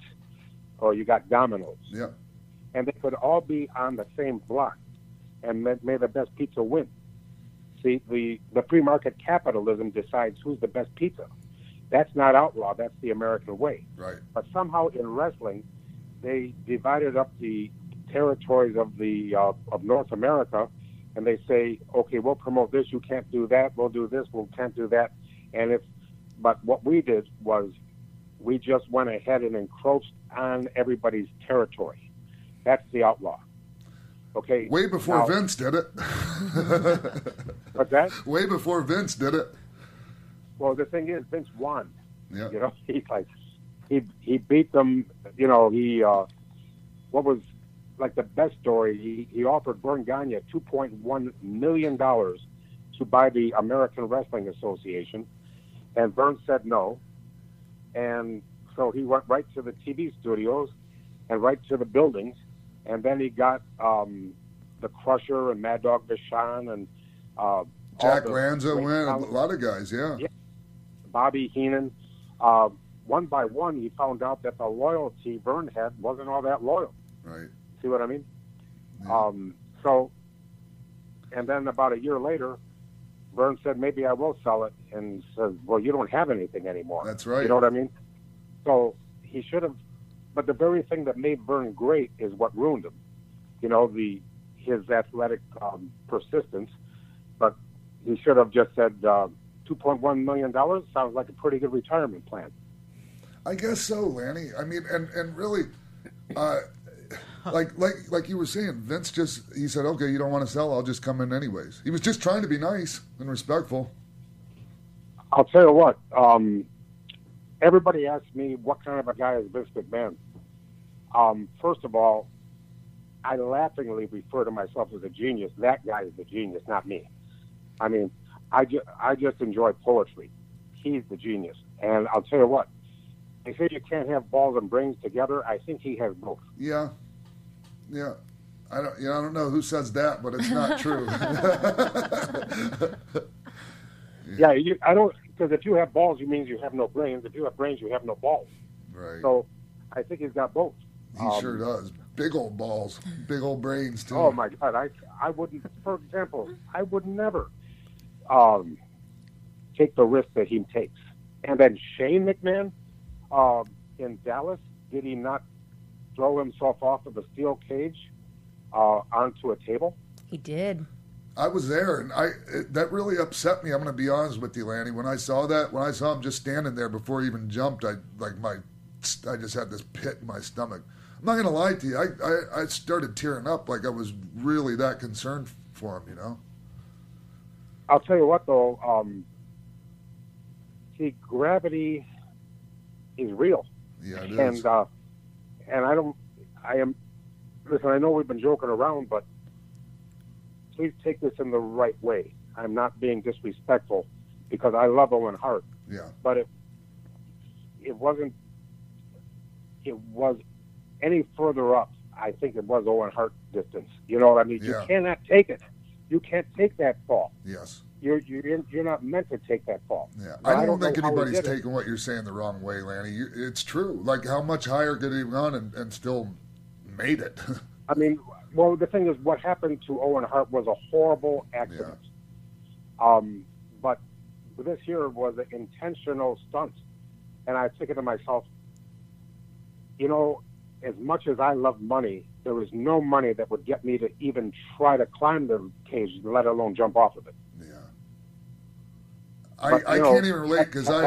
Speaker 12: or you got Domino's.
Speaker 6: Yeah.
Speaker 12: And they could all be on the same block, and may, may the best pizza win. See, the, the free market capitalism decides who's the best pizza. That's not outlaw, that's the American way.
Speaker 6: Right.
Speaker 12: But somehow in wrestling, they divided up the territories of the uh, of North America, and they say, okay, we'll promote this. You can't do that. We'll do this. We can't do that. And if, but what we did was, we just went ahead and encroached on everybody's territory. That's the outlaw. Okay.
Speaker 6: Way before
Speaker 12: Now-
Speaker 6: Vince did it. *laughs*
Speaker 12: What's that?
Speaker 6: Way before Vince did it.
Speaker 12: Well, the thing is, Vince won.
Speaker 6: Yeah.
Speaker 12: You know, *laughs* he's like, he he beat them. You know, he uh, what was like the best story. He he offered Verne Gagne two point one million dollars to buy the American Wrestling Association, and Verne said no, and so he went right to the TV studios and right to the buildings, and then he got um, the Crusher and Mad Dog Vachon and uh,
Speaker 6: Jack Lanza went. A lot of guys. Yeah.
Speaker 12: Yeah. Bobby Heenan. Uh, one by one, he found out that the loyalty Verne had wasn't all that loyal.
Speaker 6: Right.
Speaker 12: See what I mean? Um, so, and then about a year later, Verne said, maybe I will sell it. And says, well, you don't have anything anymore.
Speaker 6: That's right.
Speaker 12: You know what I mean? So he should have, but the very thing that made Verne great is what ruined him. You know, the his athletic um, persistence. But he should have just said, uh, $2.1 million sounds like a pretty good retirement plan.
Speaker 6: I guess so, Lanny. I mean, and and really, uh, like like like you were saying, Vince just he said, "Okay, you don't want to sell, I'll just come in anyways." He was just trying to be nice and respectful.
Speaker 12: I'll tell you what. Um, everybody asks me what kind of a guy is Vince McMahon. Um, first of all, I laughingly refer to myself as a genius. That guy is the genius, not me. I mean, I just I just enjoy poetry. He's the genius, and I'll tell you what. They say you can't have balls and brains together. I think he has both.
Speaker 6: Yeah, yeah. I don't, you know, I don't know who says that, but it's not *laughs* true. *laughs*
Speaker 12: Yeah, you, I don't because if you have balls, you means you have no brains. If you have brains, you have no balls.
Speaker 6: right.
Speaker 12: So I think he's got both.
Speaker 6: he
Speaker 12: Um,
Speaker 6: sure does. Big old balls, big old brains too.
Speaker 12: Oh my God! I I wouldn't, for example, I would never um, take the risk that he takes. And then Shane McMahon um, in Dallas, did he not throw himself off of a steel cage uh, onto a table?
Speaker 4: He did.
Speaker 6: I was there, and I it, that really upset me. I'm going to be honest with you, Lanny. When I saw that, when I saw him just standing there before he even jumped, I like my, I just had this pit in my stomach. I'm not going to lie to you. I, I I started tearing up, like I was really that concerned for him. You know?
Speaker 12: I'll tell you what, though. Um, see, gravity is real.
Speaker 6: Yeah, it is.
Speaker 12: and uh, and I don't. I am. Listen, I know we've been joking around, but please take this in the right way. I'm not being disrespectful because I love Owen Hart,
Speaker 6: Yeah.
Speaker 12: but it it wasn't. It was any further up. I think it was Owen Hart distance. You know what I mean?
Speaker 6: Yeah.
Speaker 12: You cannot take it. You can't take that fall.
Speaker 6: Yes.
Speaker 12: You're you're you're not meant to take that fall.
Speaker 6: Yeah. I don't, think
Speaker 12: know how he
Speaker 6: anybody's taking what you're saying the wrong way, Lanny. You, it's true. Like how much higher could he run and, and still made it? *laughs*
Speaker 12: I mean, well, the thing is, what happened to Owen Hart was a horrible accident. Um, but this here was an intentional stunt, and I was thinking to myself, you know, as much as I love money, there was no money that would get me to even try to climb the cage, let alone jump off of it.
Speaker 6: I,
Speaker 12: But,
Speaker 6: I
Speaker 12: you know,
Speaker 6: can't even relate because
Speaker 12: I-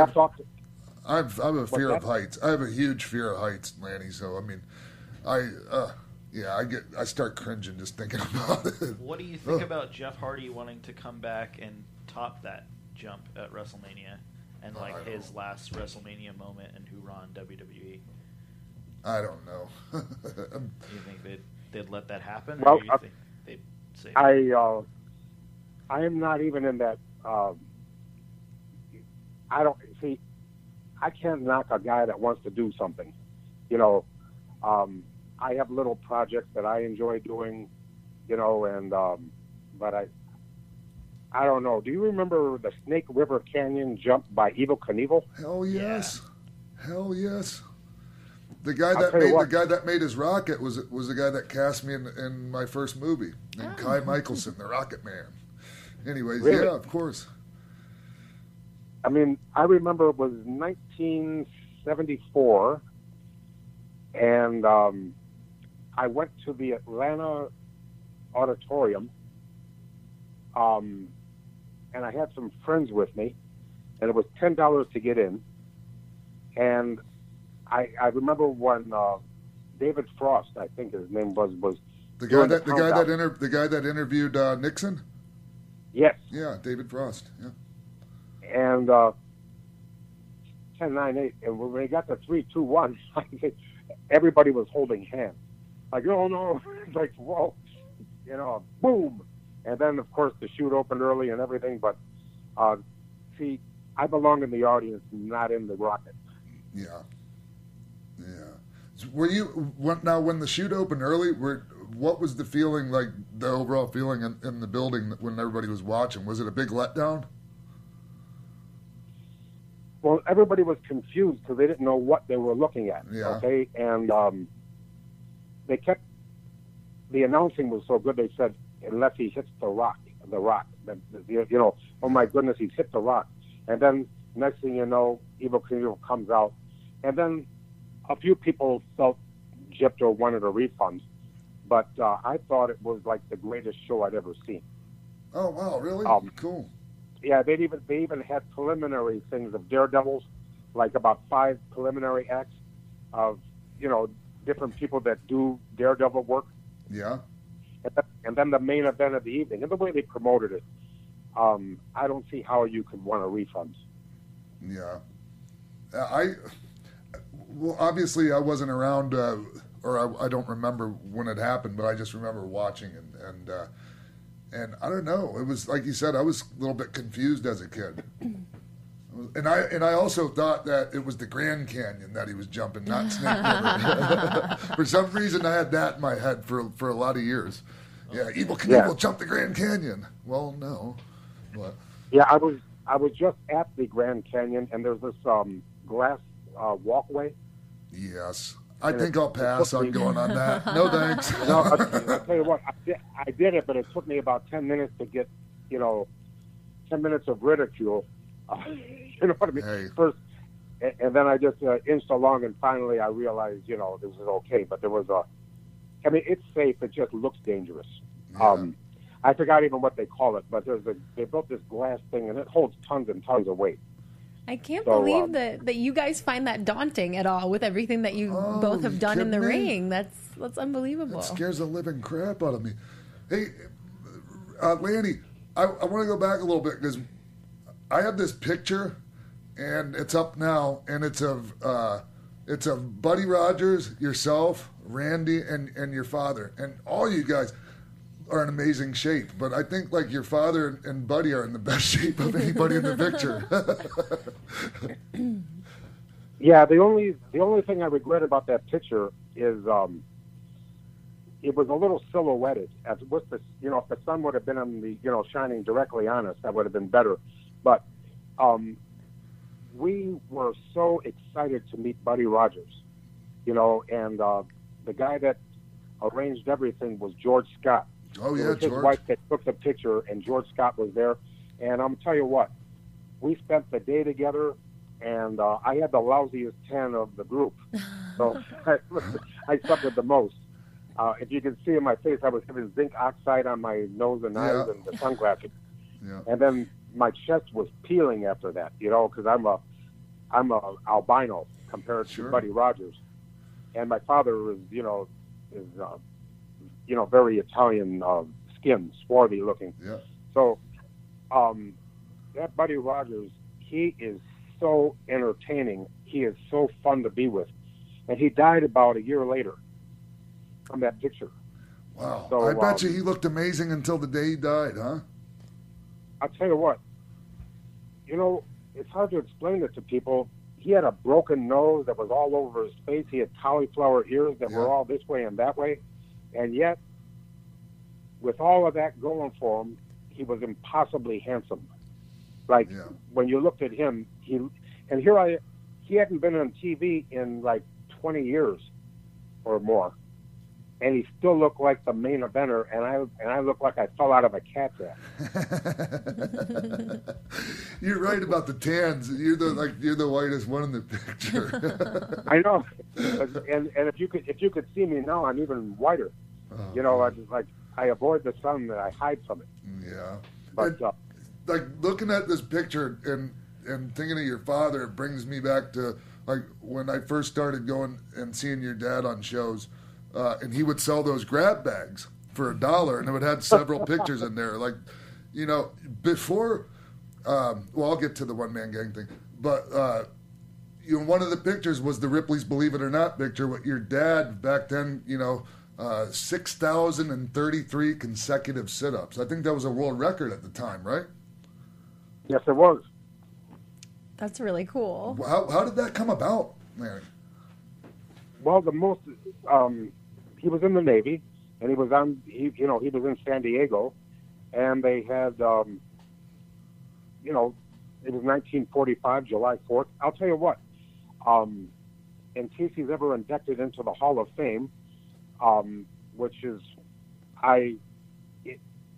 Speaker 6: I have—I have a fear of heights. I have a huge fear of heights, Lanny. So I mean, I uh, yeah, I get I start cringing just thinking *laughs* about it.
Speaker 5: What do you think
Speaker 6: Ugh.
Speaker 5: about Jeff Hardy wanting to come back and top that jump at WrestleMania and like his last WrestleMania moment and hoorah in WWE?
Speaker 6: I don't know.
Speaker 5: Do *laughs* you think they'd, they'd let that happen?
Speaker 12: Well,
Speaker 5: or do you
Speaker 12: uh,
Speaker 5: think they'd say
Speaker 12: I uh, I am not even in that. Um, I don't see. I can't knock a guy that wants to do something. You know, um, I have little projects that I enjoy doing. You know, and um, but I. I don't know. Do you remember the Snake River Canyon jump by Evel Knievel?
Speaker 6: Hell yes, hell yes. The guy
Speaker 12: I'll
Speaker 6: that made the guy that made his rocket was was the guy that cast me in, in my first movie, named Kai Michelson, the Rocket Man. Anyways,
Speaker 12: Really?
Speaker 6: yeah, of course.
Speaker 12: I mean, I remember it was 1974, and um, I went to the Atlanta Auditorium, um, and I had some friends with me, and it was ten dollars to get in. And I, I remember when uh, David Frost, I think his name was, was
Speaker 6: The guy that the guy that inter- the guy that interviewed uh, Nixon.
Speaker 12: Yes.
Speaker 6: Yeah, David Frost. Yeah.
Speaker 12: and uh, 10, 9, 8. And when we got the 3, 2, 1, *laughs* everybody was holding hands. Like, oh no, *laughs* like, whoa, you know, boom. And then, of course, the chute opened early and everything. But uh, see, I belong in the audience, not in the rocket.
Speaker 6: Yeah. Were you when, now when the chute opened early? Were what was the feeling like? The overall feeling in, in the building when everybody was watching? Was it a big letdown?
Speaker 12: Well, everybody was confused because they didn't know what they were looking at.
Speaker 6: Yeah.
Speaker 12: Okay, and um, they kept the announcing was so good. They said unless he hits the rock, the rock, the, the, you know, oh my goodness, he's hit the rock. And then next thing you know, Evel Knievel comes out, and then a few people felt gypped or wanted a refund. But uh, I thought it was like the greatest show I'd ever seen.
Speaker 6: Oh wow, really?
Speaker 12: Um,
Speaker 6: cool.
Speaker 12: Yeah, they even they even had preliminary things of daredevils, like about five preliminary acts of you know different people that do daredevil work,
Speaker 6: Yeah.
Speaker 12: and then, and then the main event of the evening. And the way they promoted it, um, I don't see how you could want a refund.
Speaker 6: Yeah. Uh, I well, obviously I wasn't around, uh, or I, I don't remember when it happened, but I just remember watching and and uh, and I don't know. It was like you said. I was a little bit confused as a kid. *clears throat* And I and I also thought that it was the Grand Canyon that he was jumping, not *laughs* Snake River. *laughs* for some reason, I had that in my head for for a lot of years. Yeah, Evel Knievel
Speaker 12: Yeah.
Speaker 6: jumped the Grand Canyon. Well, no, but
Speaker 12: Yeah, I was I was just at the Grand Canyon, and there's this um, glass uh, walkway.
Speaker 6: Yes, I
Speaker 12: And
Speaker 6: think I'll pass on going on that. *laughs* No thanks. *laughs*
Speaker 12: no, I, I'll tell you what, I did, I did it, but it took me about ten minutes to get, you know, ten minutes of ridicule. Uh, *laughs* you know what I mean? First, and, and then I just uh, inched along, and finally I realized, you know, this is okay. But there was a, I mean, it's safe. It just looks dangerous. Um, I forgot even what they call it, but there's a they built this glass thing, and it holds tons and tons of weight.
Speaker 4: I can't
Speaker 12: So,
Speaker 4: believe
Speaker 12: um,
Speaker 4: that, that you guys find that daunting at all with everything that you both have done in the
Speaker 6: Oh, me?
Speaker 4: ring. That's that's unbelievable.
Speaker 6: It scares the living crap out of me. Hey, uh, Lanny, I, I want to go back a little bit because I have this picture, and it's up now, and it's of uh, it's of Buddy Rogers, yourself, Randy, and and your father, and all you guys are in amazing shape. But I think like your father and, Buddy are in the best *laughs* shape of anybody in the picture. *laughs*
Speaker 12: Yeah, the only the only thing I regret about that picture is um, it was a little silhouetted. As with the you know, if the sun would have been on the you know shining directly on us, that would have been better. But um, we were so excited to meet Buddy Rogers, you know, and uh, the guy that arranged everything was George Scott.
Speaker 6: Oh
Speaker 12: It
Speaker 6: yeah,
Speaker 12: was his
Speaker 6: George.
Speaker 12: wife that took the picture, and George Scott was there. And I'm tell you what, we spent the day together, and uh, I had the lousiest tan of the group, *laughs* so *laughs* I, I suffered the most. Uh, if you can see in my face, I was having zinc oxide on my nose and eyes
Speaker 6: Yeah.
Speaker 12: and the sunglasses,
Speaker 6: Yeah.
Speaker 12: and then my chest was peeling after that. You know, because I'm a I'm a albino compared
Speaker 6: Sure.
Speaker 12: to Buddy Rogers, and my father is you know is uh, you know very Italian uh, skin, swarthy looking.
Speaker 6: Yeah.
Speaker 12: So, um, that Buddy Rogers, he is so entertaining. He is so fun to be with, and he died about a year later from that picture.
Speaker 6: Wow.
Speaker 12: So,
Speaker 6: I bet
Speaker 12: um,
Speaker 6: you he looked amazing until the day he died, huh?
Speaker 12: I'll tell you what, you know, it's hard to explain it to people. He had a broken nose that was all over his face. He had cauliflower ears that were all this way and that way. And yet, with all of that going for him, he was impossibly handsome. Like when you looked at him, he and here I, he hadn't been on TV in like 20 years or more, and he still looked like the main eventer, and I and I looked like I fell out of a cat's ass. *laughs*
Speaker 6: You're right about the tans. You're the like you're the whitest one in the picture. *laughs*
Speaker 12: I know, and and if you could if you could see me now, I'm even whiter. you know, I just like I avoid the sun and I hide from it.
Speaker 6: yeah.
Speaker 12: But uh,
Speaker 6: like looking at this picture and and thinking of your father it brings me back to like when I first started going and seeing your dad on shows, uh, and he would sell those grab bags for a dollar, and it would have several *laughs* pictures in there. Like, you know, before. Um, well, I'll get to the one man gang thing, but uh, you know, one of the pictures was the Ripley's "Believe It or Not" picture with your dad back then. You know, uh, six thousand and thirty-three consecutive sit-ups. I think that was a world record at the time, right?
Speaker 12: yes, it was.
Speaker 4: That's really cool.
Speaker 6: How, how did that come about, Larry?
Speaker 12: Well, the most um, he was in the Navy, and he was on. He, you know, he was in San Diego, and they had, um, you know, it was 1945, July 4th. I'll tell you what. Um, in case he's ever inducted into the Hall of Fame, um, which is, I,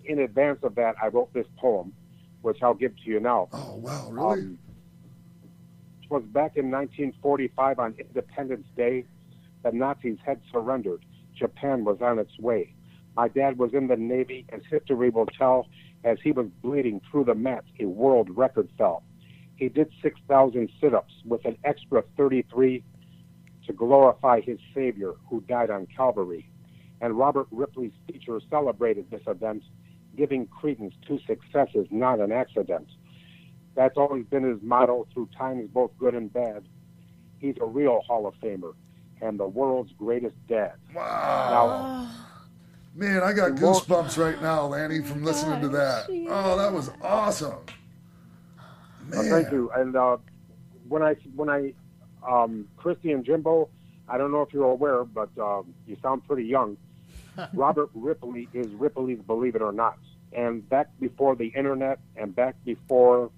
Speaker 12: in advance of that, I wrote this poem, which I'll give to you now.
Speaker 6: Oh wow, really?
Speaker 12: Um, it was back in 1945 on Independence Day. The Nazis had surrendered. Japan was on its way. My dad was in the Navy, as history will tell. As he was bleeding through the mats, a world record fell. He did 6,000 sit ups with an extra 33 to glorify his Savior who died on Calvary. And Robert Ripley's feature celebrated this event, giving credence to successes, not an accident. That's always been his motto through times both good and bad. He's a real Hall of Famer and the world's greatest dad.
Speaker 6: Wow. Man, I got goosebumps right now, Lanny, from listening to that. Oh, that was awesome.
Speaker 12: Uh, thank you. And uh, when I when I um, Christy and Jimbo, I don't know if you're aware, but um, you sound pretty young. *laughs* Robert Ripley is Ripley's Believe It or Not, and back before the internet and back before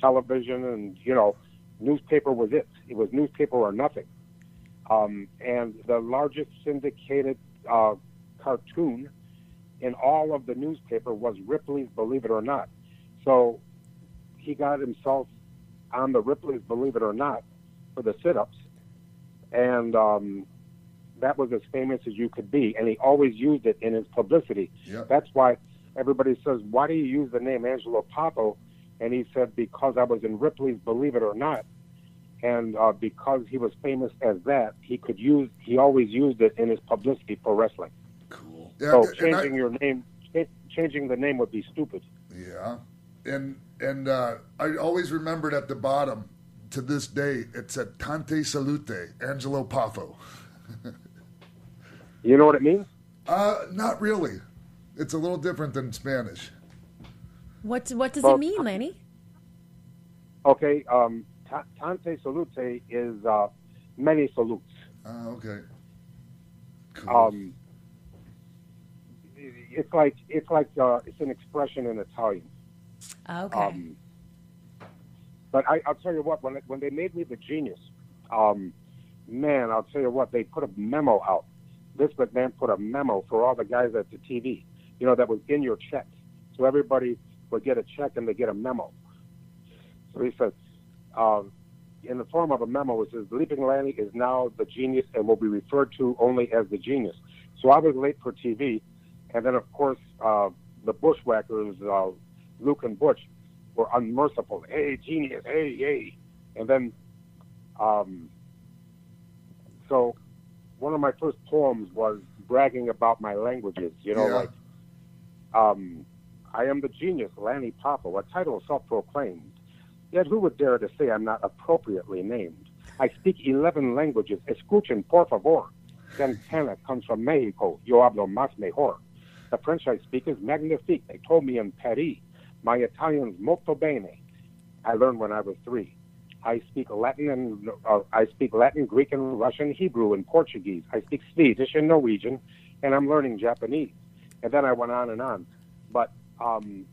Speaker 12: television and you know, newspaper was it. It was newspaper or nothing. Um, and the largest syndicated uh, cartoon in all of the newspaper was Ripley's Believe It or Not. So he got himself on the Ripley's Believe It or Not for the sit-ups, and um, that was as famous as you could be. And he always used it in his publicity.
Speaker 6: Yep.
Speaker 12: That's why everybody says, "Why do you use the name Angelo Poffo?" And he said, "Because I was in Ripley's Believe It or Not." And uh, because he was famous as that, he could use. He always used it in his publicity for wrestling.
Speaker 6: Yeah,
Speaker 12: so
Speaker 6: and I-
Speaker 12: changing your name, cha- changing the name would be stupid.
Speaker 6: Yeah, and and uh, I always remembered at the bottom to this day it said Tante Salute Angelo Poffo. *laughs*
Speaker 12: You know what it means?
Speaker 6: Uh, not really. It's a little different than Spanish.
Speaker 4: What what does
Speaker 12: Well-
Speaker 4: it mean, Lenny?
Speaker 12: Okay, um, ta- tante salute is uh, many salutes.
Speaker 6: Ah, okay.
Speaker 12: Um, it's like it's like uh, it's an expression in Italian.
Speaker 4: Okay.
Speaker 12: Um, but I, I'll tell you what, when when they made me the genius, um, man, I'll tell you what, they put a memo out. This McMahon put a memo for all the guys at the TV, you know, that was in your check. So everybody would get a check and they get a memo. So he said, um, in the form of a memo, which says, Leaping Lanny is now the genius and will be referred to only as the genius. So I was late for TV. And then, of course, uh, the bushwhackers, uh, Luke and Butch, were unmerciful. Hey, genius, hey, hey. And then, um, so one of my first poems was bragging about my languages, you know,
Speaker 6: Yeah.
Speaker 12: like, um, I am the genius, Lanny Poffo, a title self-proclaimed. Yet who would dare to say I'm not appropriately named? I speak 11 languages. Escuchen, por favor. Santana comes from Mexico. Yo hablo más mejor. The French I speak is magnifique. They told me in Paris. My Italian's molto bene. I learned when I was three. I speak Latin and uh, I speak Latin, Greek, and Russian, Hebrew, and Portuguese. I speak Swedish and Norwegian, and I'm learning Japanese. And then I went on and on. But um,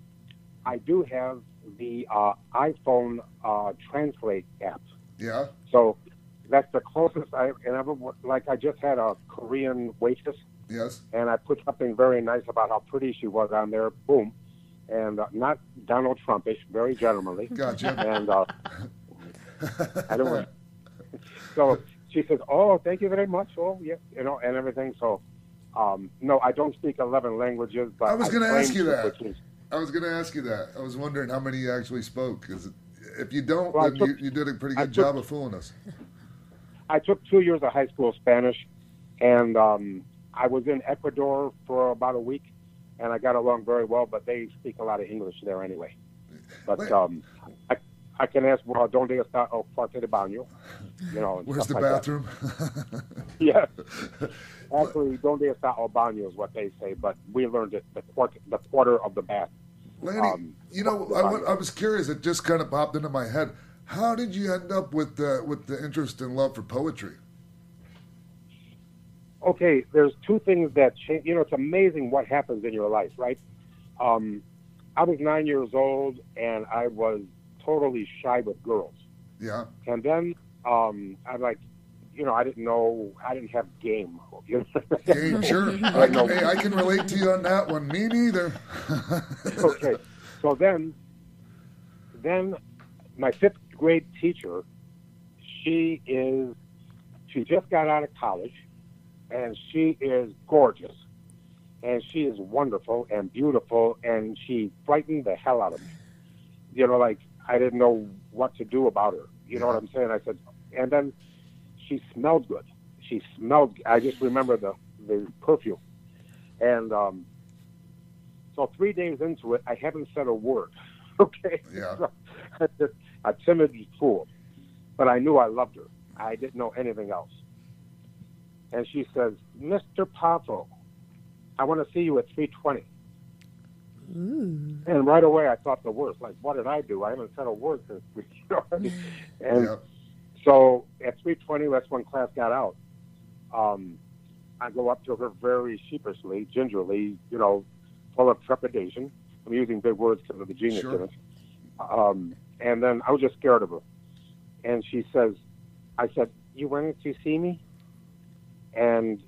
Speaker 12: I do have the uh, iPhone uh, Translate app.
Speaker 6: Yeah.
Speaker 12: So that's the closest I and ever like. I just had a Korean waitress,
Speaker 6: Yes.
Speaker 12: and I put something very nice about how pretty she was on there. Boom, and uh, not Donald Trumpish, very gentlemanly.
Speaker 6: Gotcha.
Speaker 12: And uh, *laughs* I don't. want- *laughs* So she says, "Oh, thank you very much." Oh, yeah, you know, and everything. So, um, no, I don't speak eleven languages, but
Speaker 6: I was going to ask you that.
Speaker 12: is-
Speaker 6: I was going to ask you that. I was wondering how many you actually spoke. Because if you don't,
Speaker 12: Well,
Speaker 6: then
Speaker 12: took-
Speaker 6: you, you did a pretty good
Speaker 12: took-
Speaker 6: job of fooling us.
Speaker 12: I took two years of high school Spanish, and um, I was in Ecuador for about a week, and I got along very well. But they speak a lot of English there anyway. But um, I, can ask, well, don't ¿dónde está el cuarto de baño? You know,
Speaker 6: Where's the
Speaker 12: like
Speaker 6: bathroom? *laughs*
Speaker 12: yeah. *laughs* Actually, ¿dónde está el baño is what they say, but we learned it the quarter, the quarter of the bath.
Speaker 6: Lanny,
Speaker 12: Um,
Speaker 6: you know, I, wa- I was curious. It just kind of popped into my head. How did you end up with uh, with the interest and love for poetry?
Speaker 12: okay, there's two things that change. You know, it's amazing what happens in your life, right? Um, I was nine years old and I was totally shy with girls.
Speaker 6: Yeah.
Speaker 12: And then um, I like, you know, I didn't know, I didn't have game. *laughs*
Speaker 6: Game, sure. *laughs* I, hey, I can relate to you on that one. Me neither. *laughs*
Speaker 12: okay. So then, then my fifth grade teacher, she is, she just got out of college, and she is gorgeous, and she is wonderful and beautiful, and she frightened the hell out of me. You know, like I didn't know what to do about her. You know what I'm saying? I said, and then she smelled good. She smelled. I just remember the the perfume, and um, so three days into it, I haven't said a word. *laughs* Okay.
Speaker 6: Yeah.
Speaker 12: So, *laughs* a timid fool, but I knew I loved her. I didn't know anything else. And she says, "Mr. Poffo, I want to see you at 3:20." And right away, I thought the worst. Like, what did I do? I haven't said a word since. we- You know what I mean? And
Speaker 6: Yep.
Speaker 12: so at 3:20, that's when class got out. Um, I go up to her very sheepishly, gingerly, you know, full of trepidation. I'm using big words because of the genius
Speaker 6: Sure.
Speaker 12: in it. Um, and then I was just scared of her. And she says, I said, You wanted to see me? And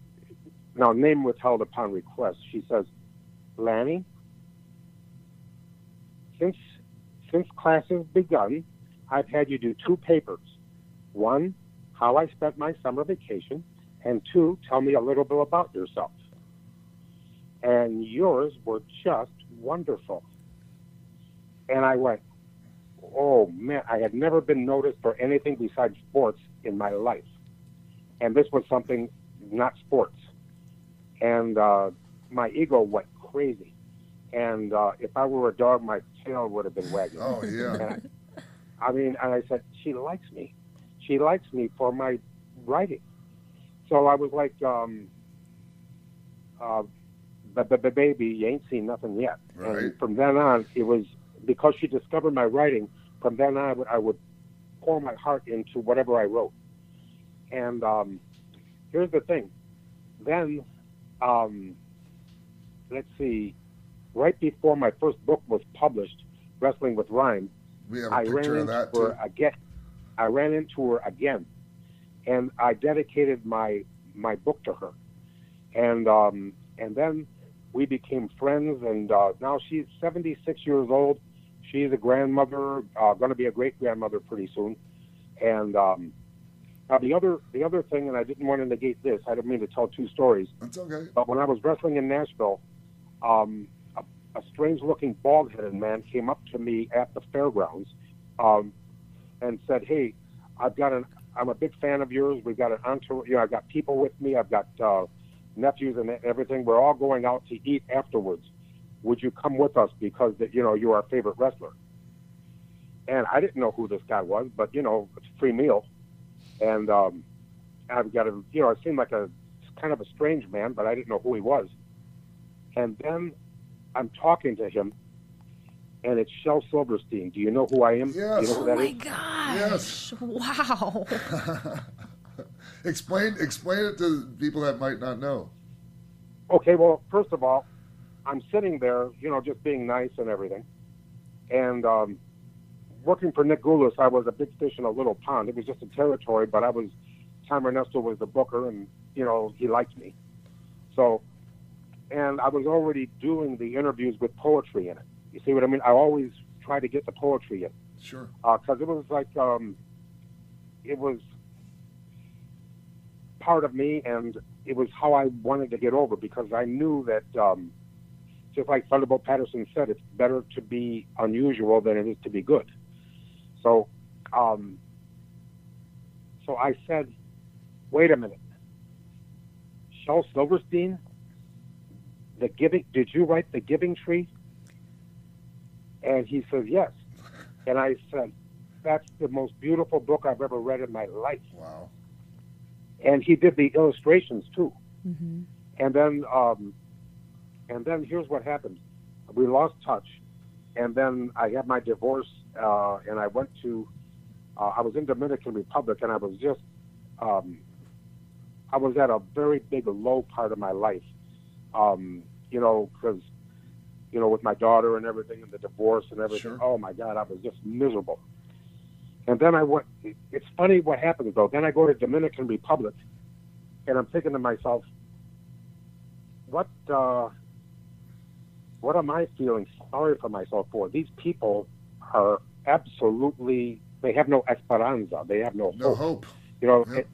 Speaker 12: now, name withheld upon request. She says, Lanny, since since class has begun, I've had you do two papers. One, how I spent my summer vacation, and two, tell me a little bit about yourself. And yours were just wonderful. And I went, oh man, I had never been noticed for anything besides sports in my life. And this was something not sports. And uh, my ego went crazy. And uh, if I were a dog, my tail would have been wagging.
Speaker 6: Oh, yeah. *laughs*
Speaker 12: I, I mean, and I said, she likes me. She likes me for my writing. So I was like, um, uh, the, the, the baby, you ain't seen nothing yet.
Speaker 6: Right.
Speaker 12: And from then on, it was because she discovered my writing. From then on, I would, I would pour my heart into whatever I wrote. And um, here's the thing. Then, um, let's see, right before my first book was published, Wrestling with Rhyme,
Speaker 6: We have a
Speaker 12: I ran
Speaker 6: of
Speaker 12: into
Speaker 6: that
Speaker 12: her
Speaker 6: too.
Speaker 12: again. I ran into her again, and I dedicated my my book to her, and um, and then we became friends. And uh, now she's 76 years old. She's a grandmother, uh, going to be a great grandmother pretty soon. And um, now the other the other thing, and I didn't want to negate this. I didn't mean to tell two stories.
Speaker 6: That's okay.
Speaker 12: But when I was wrestling in Nashville, um, a, a strange-looking bald-headed man came up to me at the fairgrounds um, and said, "Hey, I've got an. I'm a big fan of yours. We've got an entourage. You know, I've got people with me. I've got uh, nephews and everything. We're all going out to eat afterwards. Would you come with us because that you know you're our favorite wrestler?" And I didn't know who this guy was, but you know, it's a free meal, and um, I've got a you know, it seemed like a kind of a strange man, but I didn't know who he was. And then I'm talking to him, and it's Shel Silverstein. Do you know who I am? Do
Speaker 6: Yes.
Speaker 12: you know who
Speaker 4: Oh
Speaker 12: that
Speaker 4: my
Speaker 12: is?
Speaker 4: gosh! Wow. *laughs*
Speaker 6: explain explain it to people that might not know.
Speaker 12: Okay, well, first of all, I'm sitting there, you know, just being nice and everything. And um, working for Nick Gulas, I was a big fish in a little pond. It was just a territory, but I was, Tom Renesto was the booker, and, you know, he liked me. So, and I was already doing the interviews with poetry in it. You see what I mean? I always try to get the poetry in.
Speaker 6: Sure.
Speaker 12: because it was like um, it was part of me, and it was how I wanted to get over because I knew that um, just like Thunderbolt Patterson said, it's better to be unusual than it is to be good. So, um, so I said, "Wait a minute, Shel Silverstein, the Giving? Did you write the Giving Tree?" And he says, "Yes." And I said, "That's the most beautiful book I've ever read in my life."
Speaker 6: Wow.
Speaker 12: And he did the illustrations too.
Speaker 4: Mm-hmm.
Speaker 12: And then, um, and then here's what happened: we lost touch, and then I had my divorce, uh, and I went to, uh, I was in Dominican Republic, and I was just, um, I was at a very big low part of my life, um, you know, because, you know, with my daughter and everything, and the divorce and everything. Oh my God, I was just miserable. And then I went. It's funny what happens though. Then I go to Dominican Republic, and I'm thinking to myself, what uh, what am I feeling sorry for myself for? These people are absolutely they have no esperanza. They have no,
Speaker 6: No hope.
Speaker 12: You know, and,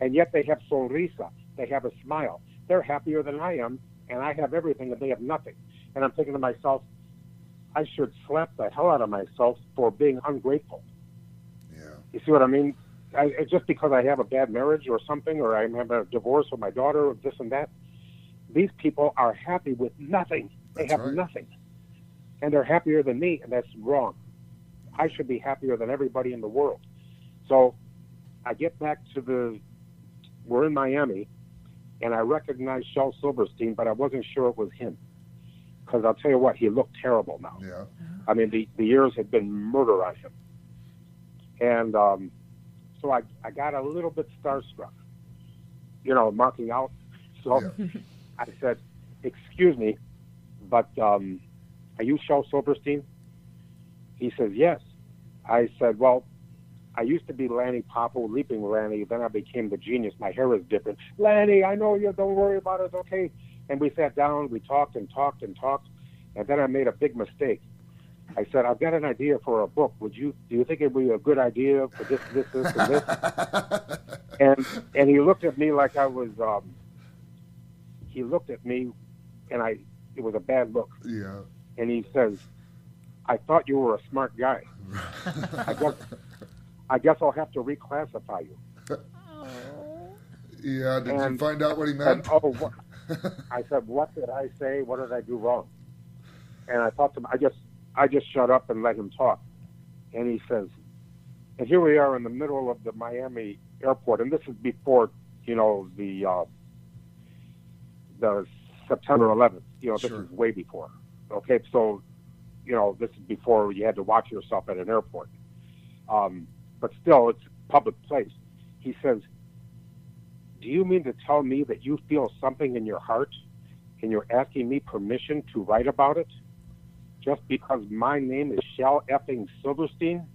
Speaker 12: and yet they have sonrisa. They have a smile. They're happier than I am, and I have everything, and they have nothing. And I'm thinking to myself, I should slap the hell out of myself for being ungrateful.
Speaker 6: Yeah.
Speaker 12: You see what I mean? I, it's just because I have a bad marriage or something, or I have a divorce with my daughter, or this and that. These people are happy with nothing. They
Speaker 6: That's
Speaker 12: have
Speaker 6: right.
Speaker 12: nothing, and they're happier than me, and that's wrong. I should be happier than everybody in the world. So, I get back to the. We're in Miami, and I recognized Shel Silverstein, but I wasn't sure it was him. because I'll tell you what, he looked terrible now.
Speaker 6: Yeah.
Speaker 12: I mean, the, the years had been murder on him. And um, so I, I got a little bit starstruck, you know, marking out. *laughs* So *laughs* I said, Excuse me, but um, are you Shel Silverstein? He says, Yes. I said, Well, I used to be Lanny Poffo, Leaping Lanny. Then I became the genius. My hair is different. Lanny, I know you. Don't worry about it. It's okay. And we sat down. We talked and talked and talked. And then I made a big mistake. I said, I've got an idea for a book. Would you do you think it'd be a good idea for this, this, this, and this? *laughs* and and he looked at me like I was. Um, he looked at me, and I. It was a bad look.
Speaker 6: Yeah.
Speaker 12: And he says, "I thought you were a smart guy. *laughs* I guess. I guess I'll have to reclassify you." *laughs*
Speaker 6: Yeah. Did you find out what he meant?
Speaker 12: said, oh, what? *laughs* I said, "What did I say? What did I do wrong?" And I thought to him, I just, I just shut up and let him talk. And he says, and here we are in the middle of the Miami airport, and this is before, you know, the uh, the September 11th. You know, this is way before. Okay, so, you know, this is before you had to watch yourself at an airport. Um, but still, it's a public place. He says, do you mean to tell me that you feel something in your heart and you're asking me permission to write about it just because my name is Shel effing Silverstein?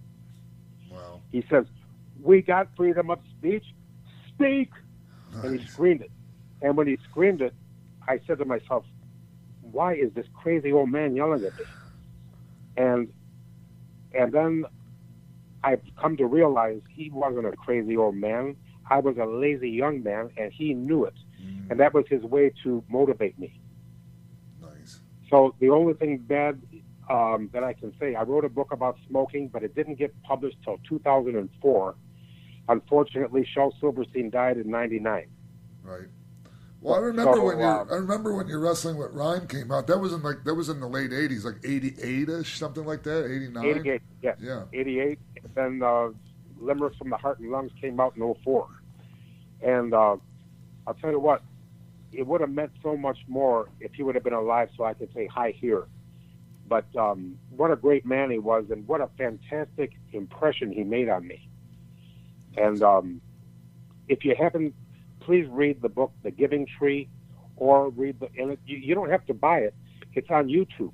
Speaker 6: Wow.
Speaker 12: He says, We got freedom of speech. Speak! And he screamed it. And when he screamed it, I said to myself, Why is this crazy old man yelling at me? And and then I've come to realize he wasn't a crazy old man. I was a lazy young man, and he knew it. And that was his way to motivate me.
Speaker 6: Nice.
Speaker 12: So the only thing bad um, that I can say, I wrote a book about smoking, but it didn't get published till 2004. Unfortunately, Shel Silverstein died in '99.
Speaker 6: Right. Well, I remember
Speaker 12: So,
Speaker 6: when your
Speaker 12: uh,
Speaker 6: I remember when your wrestling with Rhyme came out. That was in like that was in the late '80s, like '88 ish, something like that. '89.
Speaker 12: 88, yes.
Speaker 6: Yeah.
Speaker 12: 88. And then uh, from the Heart and Lungs came out in 04. And uh, I'll tell you what, it would have meant so much more if he would have been alive so I could say hi here. But um, what a great man he was, and what a fantastic impression he made on me. And um, if you haven't, please read the book, The Giving Tree, or read the. And it, you, you don't have to buy it; it's on YouTube.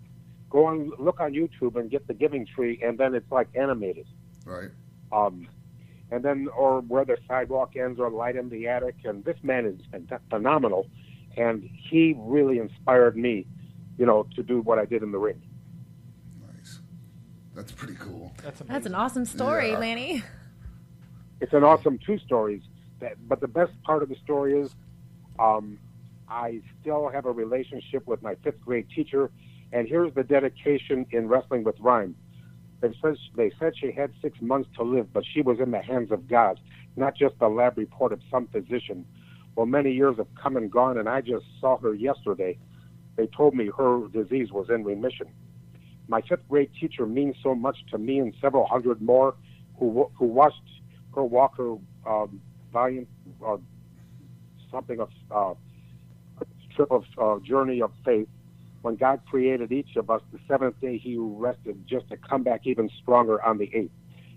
Speaker 12: Go on, look on YouTube, and get The Giving Tree, and then it's like animated.
Speaker 6: Right.
Speaker 12: Um, and then, or where the sidewalk ends, or light in the attic. And this man is phenomenal, and he really inspired me, you know, to do what I did in the ring. Nice.
Speaker 6: That's pretty cool.
Speaker 5: That's
Speaker 4: That's an awesome story,
Speaker 12: Yeah.
Speaker 4: Lanny.
Speaker 12: it's an awesome two stories. That, but the best part of the story is, um, I still have a relationship with my fifth grade teacher, and here's the dedication in wrestling with rhyme. They said they said she had six months to live, but she was in the hands of God, not just the lab report of some physician. Well, many years have come and gone, and I just saw her yesterday. They told me her disease was in remission. My fifth grade teacher means so much to me and several hundred more who who watched her walk her um, valiant uh, something of uh, a trip of uh, journey of faith. When God created each of us, the seventh day He rested just to come back even stronger on the eighth.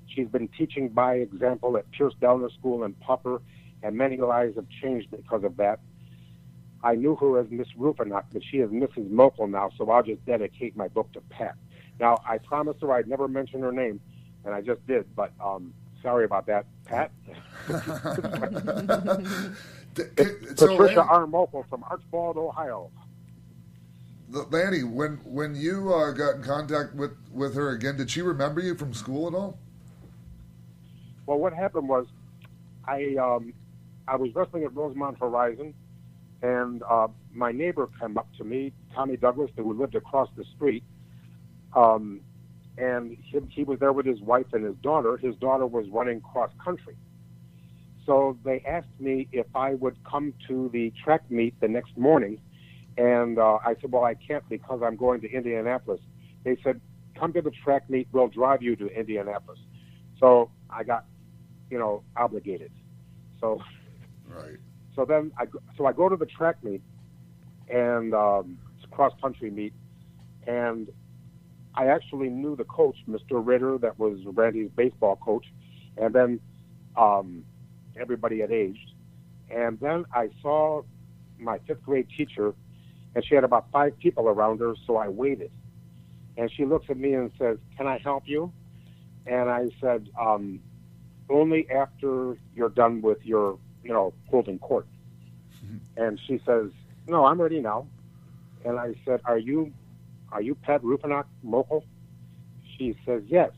Speaker 12: She's been teaching by example at Pierce Downer School in Pupper, and many lives have changed because of that. I knew her as Miss Rufinock, but she is Mrs. Mokel now, so I'll just dedicate my book to Pat. Now, I promised her I'd never mention her name, and I just did, but um, sorry about that, Pat. *laughs* *laughs* Patricia R. Mokel from Archbald, Ohio.
Speaker 6: Lanny, when when you uh, got in contact with with her again, did she remember you from school at all?
Speaker 12: Well, what happened was, I um, I was wrestling at Rosemont Horizon, and uh, my neighbor came up to me, Tommy Douglas, who lived across the street, um, and he, he was there with his wife and his daughter. His daughter was running cross country, so they asked me if I would come to the track meet the next morning, and uh, I said, "Well, I can't because I'm going to Indianapolis." They said, "Come to the track meet. We'll drive you to Indianapolis." So I got, you know, obligated. So
Speaker 6: Right.
Speaker 12: so then I go- so I go to the track meet, and um, it's a cross country meet, and I actually knew the coach, Mr. Ritter, that was Randy's baseball coach, and then um, everybody had aged. And then I saw my fifth grade teacher, and she had about five people around her, so I waited. And she looks at me and says, Can I help you? And I said, um, Only after you're done with your, you know, holding court. And she says, No, I'm ready now. And I said, Are you are you Pat Rufinok local? She says, Yes.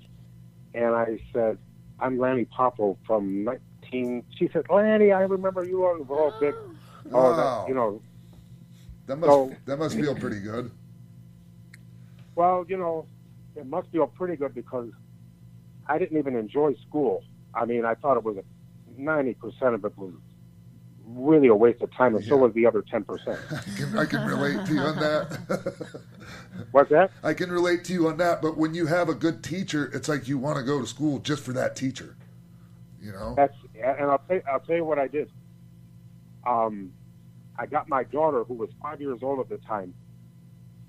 Speaker 12: And I said, I'm Lanny Poffo from 19. She said, Lanny, I remember you the whole big. Oh,
Speaker 6: Wow.
Speaker 12: that, you know.
Speaker 6: That must
Speaker 12: So-
Speaker 6: that must feel pretty good.
Speaker 12: Well, you know, it must feel pretty good because I didn't even enjoy school. I mean, I thought it was ninety percent of it was really a waste of time, and so was the other ten percent.
Speaker 6: I *laughs* can, I can relate to you on that. *laughs*
Speaker 12: What's that?
Speaker 6: I can relate to you on that. But when you have a good teacher, it's like you want to go to school just for that teacher. You know.
Speaker 12: That's and I'll tell I'll tell you what I did. Um, I got my daughter, who was five years old at the time,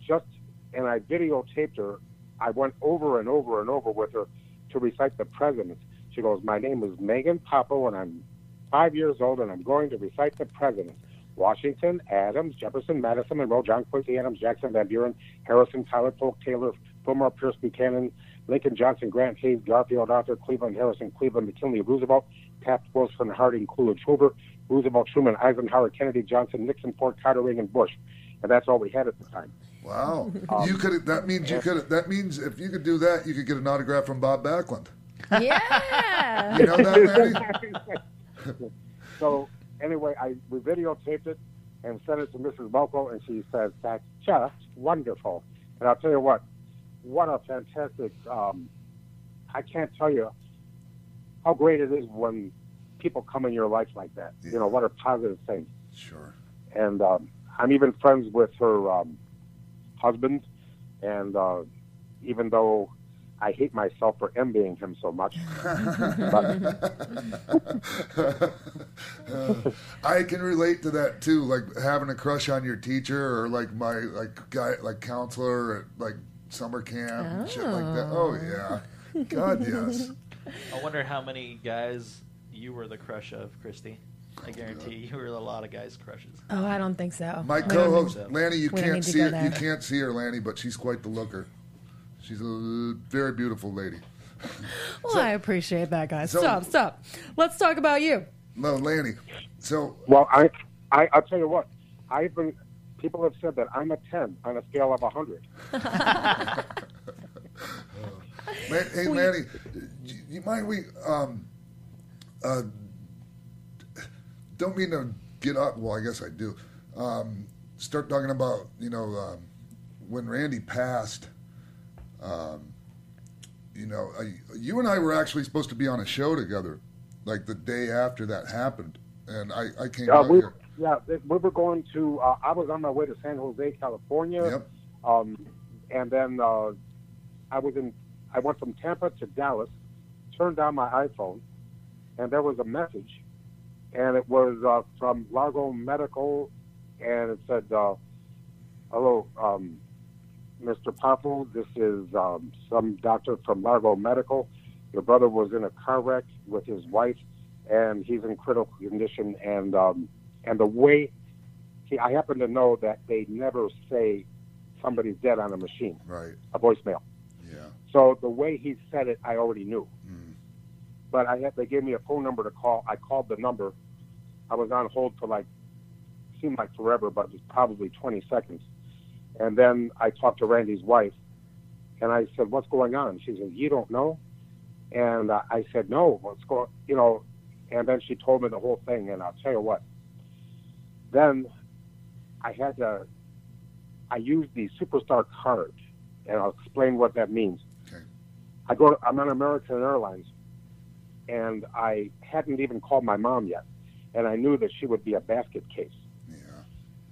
Speaker 12: just and I videotaped her. I went over and over and over with her to recite the presidents. She goes, "My name is Megan Poffo, and I'm five years old, and I'm going to recite the presidents: Washington, Adams, Jefferson, Madison, Monroe, John Quincy Adams, Jackson, Van Buren, Harrison, Tyler, Polk, Taylor, Fillmore, Pierce, Buchanan, Lincoln, Johnson, Grant, Hayes, Garfield, Arthur, Cleveland, Harrison, Cleveland, McKinley, Roosevelt, Taft, Wilson, Harding, Coolidge, Hoover, Roosevelt, Truman, Eisenhower, Kennedy, Johnson, Nixon, Ford, Carter, Reagan, Bush, and that's all we had at the time.
Speaker 6: Wow.
Speaker 12: Um,
Speaker 6: you could. That means you could. That means if you could do that, you could get an autograph from Bob Backlund. *laughs*
Speaker 4: Yeah.
Speaker 6: You know that, Randy? *laughs*
Speaker 12: so anyway, I we videotaped it and sent it to Mrs. Moco, and she says that's just wonderful. And I'll tell you what, what a fantastic! Um, I can't tell you how great it is when people come in your life like that. You know, what a positive thing.
Speaker 6: Sure.
Speaker 12: And um, I'm even friends with her um, husband, and uh, even though I hate myself for envying him so much, but *laughs*
Speaker 6: I can relate to that too, like having a crush on your teacher or like my like guy like counselor at like summer camp and shit like that. Oh yeah, God yes.
Speaker 5: I wonder how many guys you were the crush of, Christy. I guarantee you were a lot of guys' crushes.
Speaker 4: Oh, I don't think so.
Speaker 6: My
Speaker 4: We
Speaker 6: co-host
Speaker 4: need-
Speaker 6: Lanny, you
Speaker 4: we don't
Speaker 6: can't
Speaker 4: to
Speaker 6: see
Speaker 4: go
Speaker 6: her. You can't see her, Lanny, but she's quite the looker. She's a very beautiful lady. *laughs*
Speaker 4: Well, I appreciate that, guys.
Speaker 6: so-
Speaker 4: stop, stop. Let's talk about you.
Speaker 6: No, Lanny. So
Speaker 12: Well, I, I, I'll tell you what. I've been. People have said that I'm a ten on a scale of a hundred.
Speaker 6: Man, *laughs* *laughs* hey, Lanny, you, you mind we um, uh, don't mean to get up. Well, I guess I do. Um, start talking about you know um, when Randy passed. Um, you know, uh, you and I were actually supposed to be on a show together, like the day after that happened, and I, I came
Speaker 12: Uh,
Speaker 6: out
Speaker 12: we,
Speaker 6: here.
Speaker 12: yeah, we were going to. Uh, I was on my way to San Jose, California. Um, and then uh, I was in. I went from Tampa to Dallas. Turned on my iPhone, and there was a message, and it was uh, from Largo Medical, and it said, uh, "Hello, um, Mr. Poffo. This is um, some doctor from Largo Medical. Your brother was in a car wreck with his wife, and he's in critical condition. And um, and the way he, I happen to know that they never say somebody's dead on a machine,
Speaker 6: right?
Speaker 12: A voicemail.
Speaker 6: Yeah.
Speaker 12: So the way he said it, I already knew. But I had, they gave me a phone number to call. I called the number. I was on hold for like seemed like forever, but it was probably 20 seconds. And then I talked to Randy's wife, and I said, "What's going on?" She said, "You don't know." And uh, I said, "No, what's going?" You know. And then she told me the whole thing, and I'll tell you what. Then I had to. I used the superstar card, and I'll explain what that means. I go. To, I'm on American Airlines, and I hadn't even called my mom yet, and I knew that she would be a basket case.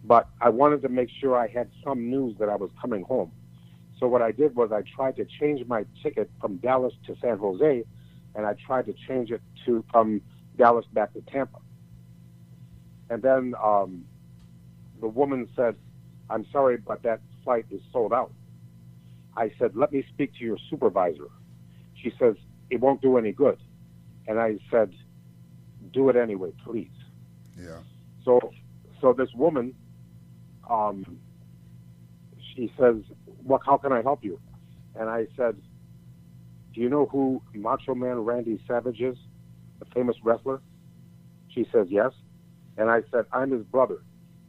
Speaker 12: But I wanted to make sure I had some news that I was coming home. So what I did was I tried to change my ticket from Dallas to San Jose, and I tried to change it to from Dallas back to Tampa. And then um, the woman said, "I'm sorry, but that flight is sold out." I said, let me speak to your supervisor. She says, it won't do any good. And I said, do it anyway, please.
Speaker 6: Yeah.
Speaker 12: So, so this woman, um, she says, "What? How can I help you?" And I said, "Do you know who Macho Man Randy Savage is, the famous wrestler?" She says, "Yes." And I said, "I'm his brother.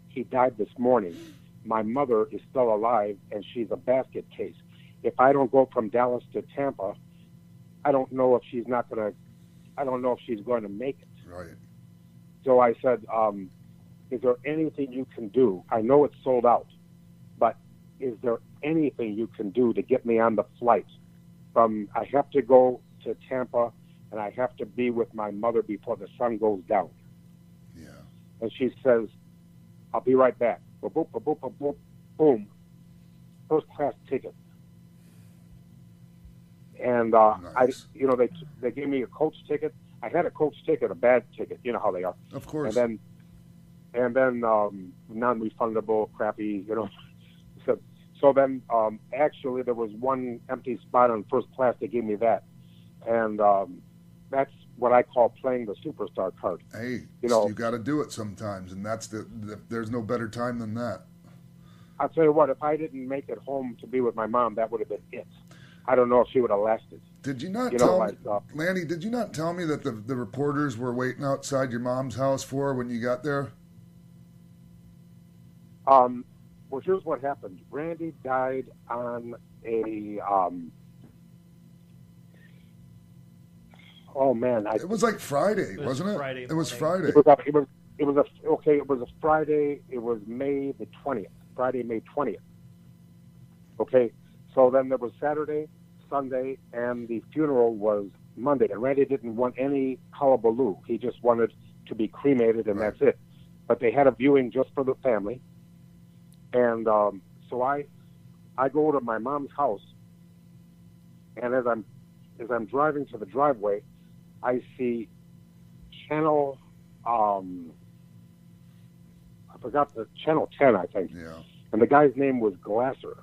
Speaker 12: He died this morning. My mother is still alive, and she's a basket case. If I don't go from Dallas to Tampa, I don't know if she's not gonna. I don't know if she's going to make it."
Speaker 6: Right.
Speaker 12: So I said, um, "Is there anything you can do? I know it's sold out, but is there anything you can do to get me on the flight from? I have to go to Tampa, and I have to be with my mother before the sun goes down."
Speaker 6: Yeah.
Speaker 12: And she says, "I'll be right back." Boop, boop, boop, boop, boop, boom. First class ticket. And uh, I, you know, they they gave me a coach ticket. I had a coach ticket, a bad ticket. You know how they are.
Speaker 6: Of course.
Speaker 12: And then, and then um, non-refundable, crappy. You know. *laughs* so, so then, um, actually, there was one empty spot on first class. They gave me that, and um, that's what I call playing the superstar card.
Speaker 6: Hey,
Speaker 12: You know-
Speaker 6: you got to do it sometimes, and that's the, the. There's no better time than that.
Speaker 12: I'll tell you what. If I didn't make it home to be with my mom, that would have been it. I don't know if she would have lasted.
Speaker 6: Did you not
Speaker 12: You know,
Speaker 6: tell
Speaker 12: like,
Speaker 6: me,
Speaker 12: uh,
Speaker 6: Lanny? Did you not tell me that the the reporters were waiting outside your mom's house for her when you got there?
Speaker 12: Um, well, here's what happened. Randy died on a. Um, oh man, I,
Speaker 6: It was like Friday,
Speaker 5: was
Speaker 6: wasn't it?
Speaker 5: Friday
Speaker 6: it was. Friday.
Speaker 12: It was, a, it was it was a okay. It was a Friday. It was May the twentieth. Friday, May twentieth. Okay, so then there was Saturday, Sunday, and the funeral was Monday. And Randy didn't want any hullabaloo. He just wanted to be cremated, and that's it. But they had a viewing just for the family, and um, so I I go to my mom's house, and as I'm as I'm driving to the driveway, I see channel um I forgot the channel ten I think.
Speaker 6: Yeah.
Speaker 12: And the guy's name was Glasser.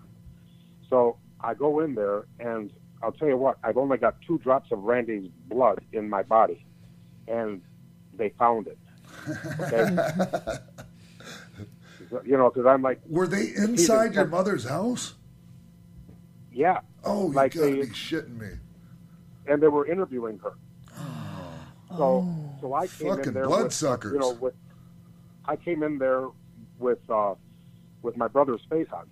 Speaker 12: So I go in there and I'll tell you what, I've only got two drops of Randy's blood in my body. And they found it. Okay? *laughs* you know, because I'm like,
Speaker 6: Were they inside your mother's house?
Speaker 12: yeah.
Speaker 6: Oh, you
Speaker 12: Like
Speaker 6: gotta
Speaker 12: they-
Speaker 6: be shitting me.
Speaker 12: and they were interviewing her. So, so I came
Speaker 6: Fucking
Speaker 12: in there with,
Speaker 6: bloodsuckers.
Speaker 12: you know, with I came in there with uh, with my brother's face on.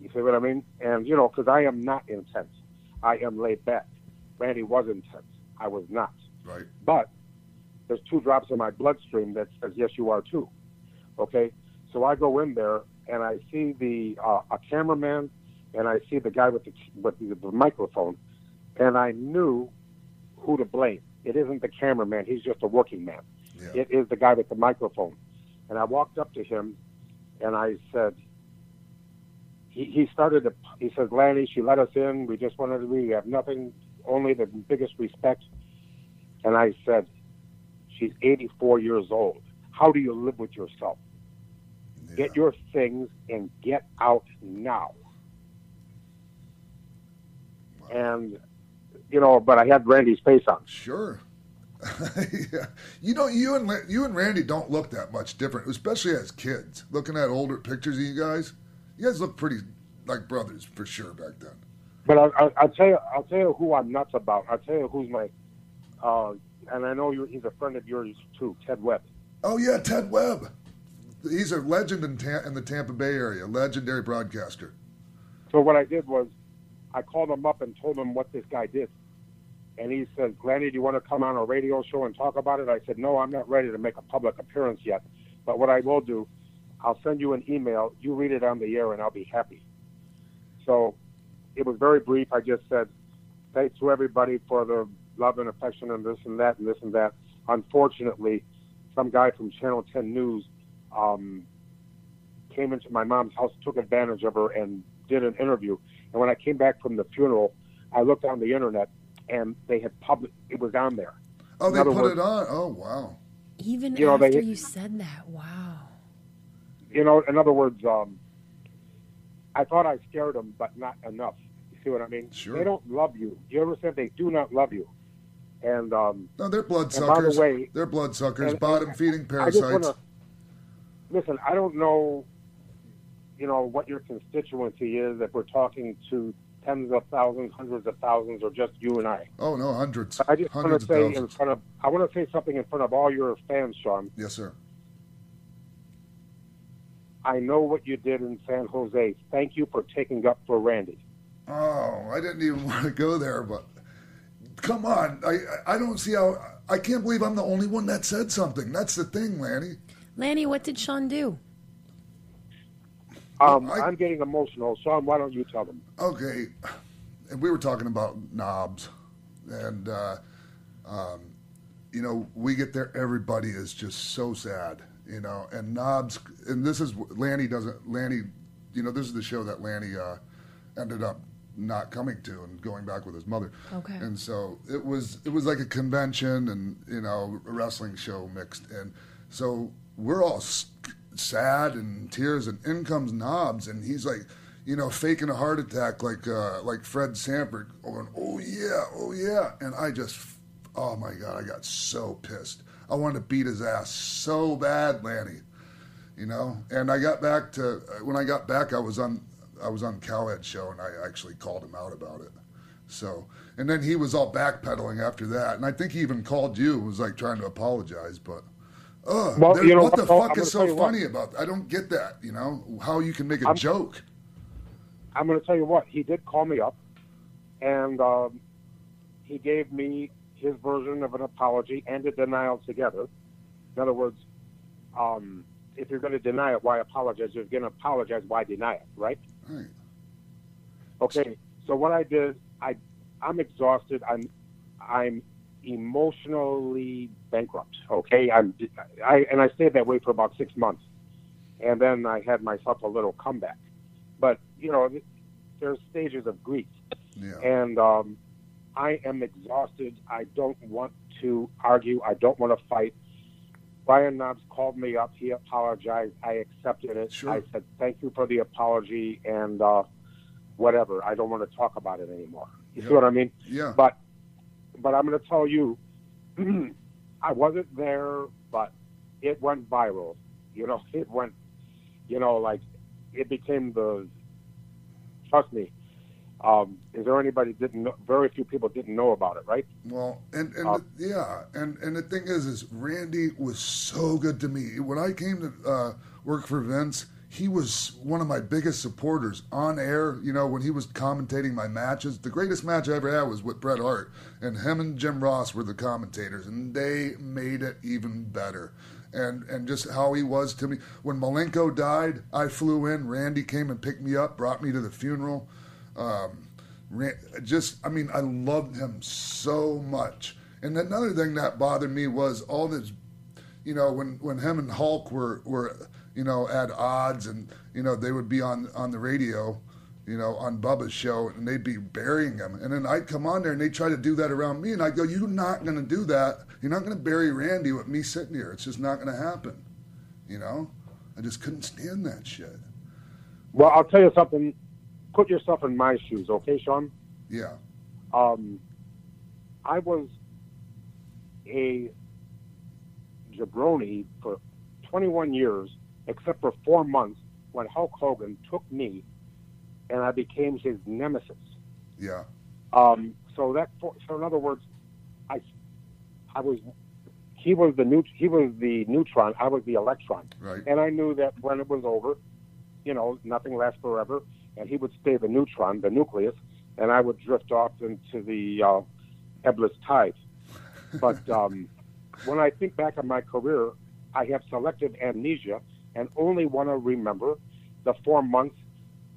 Speaker 12: You see what I mean? And you know, because I am not intense, I am laid back. Randy was intense. I was not.
Speaker 6: Right.
Speaker 12: But there's two drops in my bloodstream that says yes, you are too. Okay, so I go in there and I see the uh, a cameraman and I see the guy with the with the, the microphone, and I knew who to blame. It isn't the cameraman; he's just a working man. It is the guy with the microphone. And I walked up to him, and I said, he, he started to, he says, Lanny, she let us in. We just wanted to, we have nothing, only the biggest respect. And I said, she's 84 years old. How do you live with yourself? Get your things and get out now. And, you know, but I had Randy's face on.
Speaker 6: Sure. *laughs* yeah. You know, you and you and Randy don't look that much different, especially as kids. Looking at older pictures of you guys, you guys look pretty like brothers for sure back then.
Speaker 12: But I, I, I'll tell you, I'll tell you who I'm nuts about. I'll tell you who's my, uh, and I know he's a friend of yours too, Ted Webb.
Speaker 6: Oh yeah, Ted Webb. He's a legend in, Ta- in the Tampa Bay area, legendary broadcaster.
Speaker 12: So what I did was, I called him up and told him what this guy did, and he said, "Glenny, do you want to come on a radio show and talk about it?" I said, "No, I'm not ready to make a public appearance yet, but what I will do, I'll send you an email. You read it on the air, and I'll be happy." So it was very brief. I just said, "Thanks to everybody for the love and affection and this and that and this and that." Unfortunately, some guy from Channel 10 News um, came into my mom's house, took advantage of her, and did an interview. And when I came back from the funeral, I looked on the internet, and they had public. It was on there.
Speaker 6: Oh,
Speaker 12: In
Speaker 6: they put
Speaker 12: words-
Speaker 6: it on. Oh wow.
Speaker 4: Even
Speaker 12: You know, they-
Speaker 4: after you said that, wow.
Speaker 12: You know, in other words, um, I thought I scared them, but not enough. You see what I mean?
Speaker 6: Sure.
Speaker 12: They don't love you. You understand? They do not love you. And um,
Speaker 6: No, they're
Speaker 12: by the
Speaker 6: bloodsuckers.
Speaker 12: way,
Speaker 6: they're bloodsuckers, bottom feeding
Speaker 12: I
Speaker 6: parasites.
Speaker 12: wanna listen. I don't know, you know, what your constituency is. If we're talking to tens of thousands, hundreds of thousands, or just you and I.
Speaker 6: Oh no, hundreds.
Speaker 12: I just want
Speaker 6: hundreds
Speaker 12: to
Speaker 6: of
Speaker 12: say in front of. I want to say something in front of all your fans, Sean.
Speaker 6: Yes, sir.
Speaker 12: I know what you did in San Jose. Thank you for taking up for Randy.
Speaker 6: Oh, I didn't even *laughs* want to go there, but come on. I I don't see how. I can't believe I'm the only one that said something. That's the thing, Lanny.
Speaker 4: Lanny, what did Sean do?
Speaker 12: Um, I'm getting emotional, Sean. Why don't you tell them?
Speaker 6: Okay, and we were talking about Knobbs, and uh, um, you know we get there. Everybody is just so sad, you know. And Knobbs, and this is Lanny doesn't. Lanny, you know, this is the show that Lanny uh, ended up not coming to and going back with his mother.
Speaker 4: Okay.
Speaker 6: And so it was it was like a convention and you know a wrestling show mixed, and so we're all sad and tears, and in comes Knobbs, and he's like, you know, faking a heart attack like uh, like Fred Sanford, going, oh yeah, oh yeah, and I just, oh my god, I got so pissed. I wanted to beat his ass so bad, Lanny, you know. And I got back to when I got back, I was on I was on Cowhead show, and I actually called him out about it. So, and then he was all backpedaling after that, and I think he even called you, was like trying to apologize, but. Ugh,
Speaker 12: Well, you know
Speaker 6: what the
Speaker 12: though?
Speaker 6: fuck is so
Speaker 12: you what.
Speaker 6: funny about that? I don't get that, you know, how you can make a
Speaker 12: I'm-
Speaker 6: joke.
Speaker 12: I'm going to tell you what. He did call me up, and um, he gave me his version of an apology and a denial together. In other words, um, if you're going to deny it, why apologize? If you're going to apologize, why deny it? Right?
Speaker 6: Right.
Speaker 12: Okay. So what I did, I, I'm exhausted. I'm, I'm emotionally bankrupt. Okay. I'm, I, and I stayed that way for about six months, and then I had myself a little comeback. But you know, there's stages of grief,
Speaker 6: Yeah.
Speaker 12: and um, I am exhausted. I don't want to argue. I don't want to fight. Brian Knobbs called me up. He apologized. I accepted it. I said thank you for the apology and uh, whatever. I don't want to talk about it anymore. You see what I mean?
Speaker 6: Yeah.
Speaker 12: But but I'm going to tell you, *clears throat* I wasn't there, but it went viral. You know, *laughs* it went. You know, like it became the. Trust me. Um, is there anybody didn't know? Very few people didn't know about it, right?
Speaker 6: Well, and and
Speaker 12: Uh,
Speaker 6: yeah, and and the thing is, is Randy was so good to me. When I came to uh, work for Vince, he was one of my biggest supporters on air. You know, when he was commentating my matches, the greatest match I ever had was with Bret Hart, and him and Jim Ross were the commentators, and they made it even better. And and just how he was to me. When Malenko died, I flew in. Randy came and picked me up, brought me to the funeral. Um, just, I mean, I loved him so much. And another thing that bothered me was all this, you know, when, when him and Hulk were, were, you know, at odds and, you know, they would be on, on the radio, you know, on Bubba's show and they'd be burying him. And then I'd come on there and they'd try to do that around me. And I'd go, you're not going to do that. You're not going to bury Randy with me sitting here. It's just not going to happen. You know? I just couldn't stand that shit.
Speaker 12: Well, I'll tell you something. Put yourself in my shoes, okay, Sean?
Speaker 6: Yeah.
Speaker 12: Um, I was a jabroni for 21 years, except for four months when Hulk Hogan took me, and I became his nemesis.
Speaker 6: Yeah.
Speaker 12: Um, so that, so in other words, I, I was, he was the neut, he was the neutron, I was the electron,
Speaker 6: Right.
Speaker 12: and I knew that when it was over, you know, nothing lasts forever, and he would stay the neutron, the nucleus, and I would drift off into the uh, ebless tide. But *laughs* um, when I think back on my career, I have selective amnesia and only want to remember the four months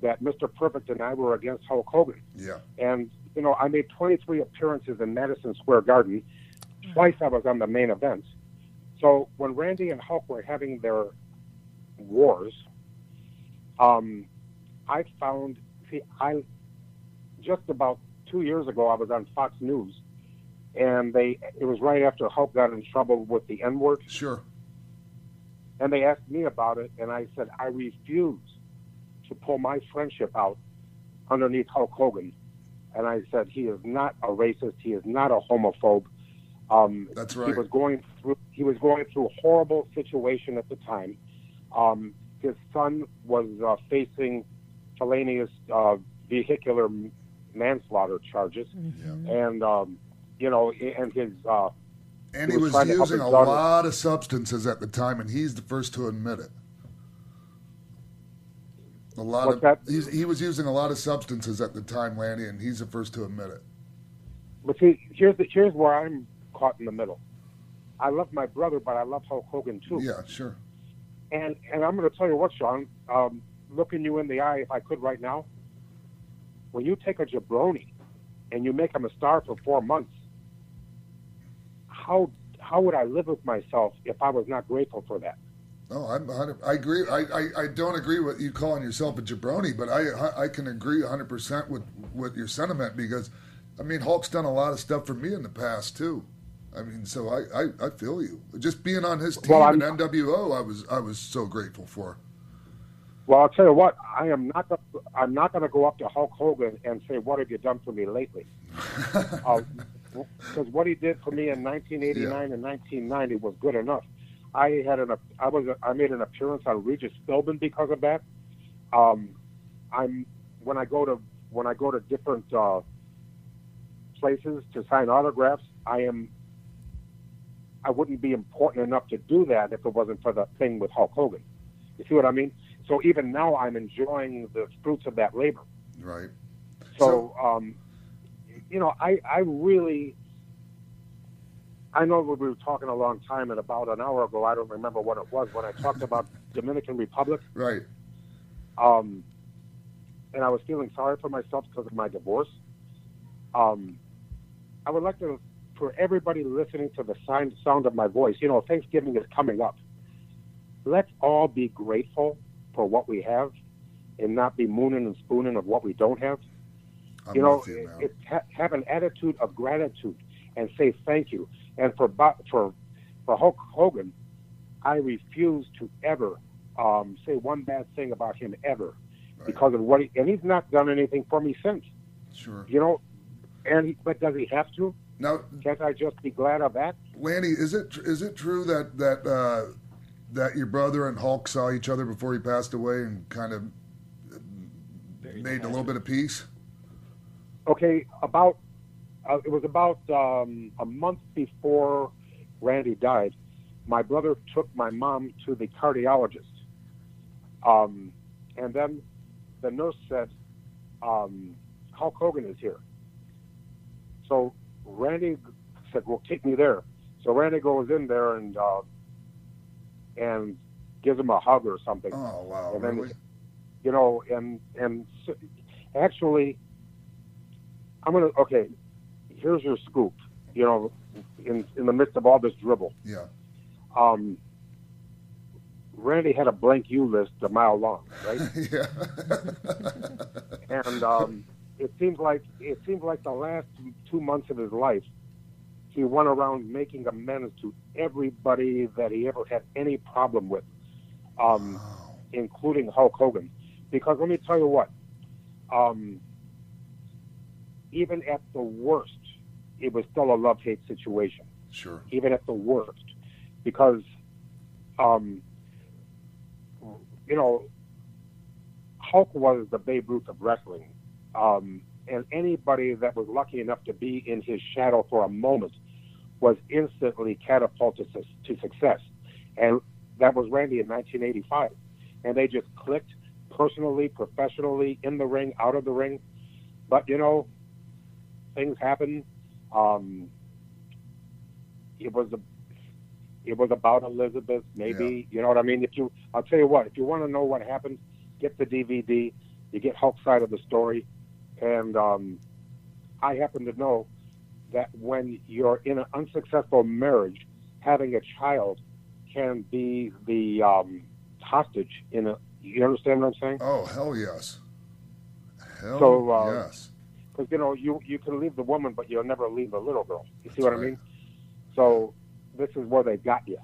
Speaker 12: that Mr. Perfect and I were against Hulk Hogan.
Speaker 6: Yeah.
Speaker 12: And, you know, I made 23 appearances in Madison Square Garden. Twice I was on the main event. So when Randy and Hulk were having their wars, um, I found, see, I just about two years ago, I was on Fox News, and they, it was right after Hulk got in trouble with the N word.
Speaker 6: Sure.
Speaker 12: And they asked me about it, and I said, I refuse to pull my friendship out underneath Hulk Hogan and I said he is not a racist. He is not a homophobe. Um,
Speaker 6: That's
Speaker 12: He was going through. He was going through a horrible situation at the time. Um, his son was uh, facing felonious uh, vehicular manslaughter charges, and um, you know, and his uh,
Speaker 6: And he was
Speaker 12: trying to
Speaker 6: using a
Speaker 12: daughter.
Speaker 6: lot of substances at the time, and he's the first to admit it. A lot
Speaker 12: What's
Speaker 6: of
Speaker 12: that?
Speaker 6: He's, he was using a lot of substances at the time, Lanny, and he's the first to admit it.
Speaker 12: But see, here's the, here's where I'm caught in the middle. I love my brother, but I love Hulk Hogan too.
Speaker 6: Yeah, sure.
Speaker 12: And and I'm going to tell you what, Sean. Um, looking you in the eye, if I could right now, when you take a jabroni and you make him a star for four months, how how would I live with myself if I was not grateful for that?
Speaker 6: No, I'm, I agree. I, I, I don't agree with you calling yourself a jabroni, but I I can agree 100 percent with with your sentiment because, I mean, Hulk's done a lot of stuff for me in the past too. I mean, so I, I, I feel you. Just being on his team
Speaker 12: Well,
Speaker 6: in NWO, I was I was so grateful for.
Speaker 12: Well, I'll tell you what. I am not. Gonna, I'm not going to go up to Hulk Hogan and say, "What have you done for me lately?" *laughs* Because what he did for me in 1989 and 1990 was good enough. I had an. I was. I made an appearance on Regis Philbin because of that. Um, I'm when I go to when I go to different uh, places to sign autographs. I am. I wouldn't be important enough to do that if it wasn't for the thing with Hulk Hogan. You see what I mean? So even now, I'm enjoying the fruits of that labor.
Speaker 6: Right.
Speaker 12: So, um, you know, I, I really, I know we were talking a long time, and about an hour ago, I don't remember what it was when I talked about *laughs* Dominican Republic.
Speaker 6: Right.
Speaker 12: Um, and I was feeling sorry for myself because of my divorce. Um, I would like to, for everybody listening to the sound, sound of my voice, you know, Thanksgiving is coming up. Let's all be grateful for what we have and not be mooning and spooning of what we don't have.
Speaker 6: I'm
Speaker 12: you know,
Speaker 6: you,
Speaker 12: it, ha- have an attitude of gratitude and say thank you. And for for for Hulk Hogan, I refuse to ever um, say one bad thing about him ever because of what he and he's not done anything for me since.
Speaker 6: Sure.
Speaker 12: You know, and he, but does he have to?
Speaker 6: Now,
Speaker 12: can't I just be glad of that?
Speaker 6: Lanny, is it is it true that that uh, that your brother and Hulk saw each other before he passed away and kind of made a little bit of peace?
Speaker 12: Okay, about uh, it was about um, a month before Randy died. My brother took my mom to the cardiologist, um, and then the nurse said, um, "Hulk Hogan is here." So Randy said, "Well, take me there." So Randy goes in there and uh, and gives him a hug or something.
Speaker 6: Oh wow!
Speaker 12: And then,
Speaker 6: really?
Speaker 12: you know, and and actually, I'm gonna okay. Here's your scoop. You know, in in the midst of all this dribble,
Speaker 6: Yeah.
Speaker 12: um, Randy had a blank U list a mile long, right? *laughs*
Speaker 6: yeah.
Speaker 12: and um, it seems like it seems like the last two months of his life, he went around making amends to everybody that he ever had any problem with, um, including Hulk Hogan. Because let me tell you what, um, even at the worst, it was still a love hate situation.
Speaker 6: Sure.
Speaker 12: Even at the worst, because, um, you know, Hulk was the Babe Ruth of wrestling. Um, and anybody that was lucky enough to be in his shadow for a moment was instantly catapulted to, to success. And that was Randy in 1985. And they just clicked personally, professionally, in the ring, out of the ring. But, you know, things happen. Um, it was a it was about Elizabeth, maybe. You know what I mean? If you, I'll tell you what. If you want to know what happened, get the DVD. You get Hulk's side of the story, and um, I happen to know that when you're in an unsuccessful marriage, having a child can be the um, hostage in a. You understand what I'm saying?
Speaker 6: Oh hell yes. Hell
Speaker 12: So, uh,
Speaker 6: yes.
Speaker 12: because you know you you can leave the woman, but you'll never leave the little girl. You see what I mean? So this is where they got you.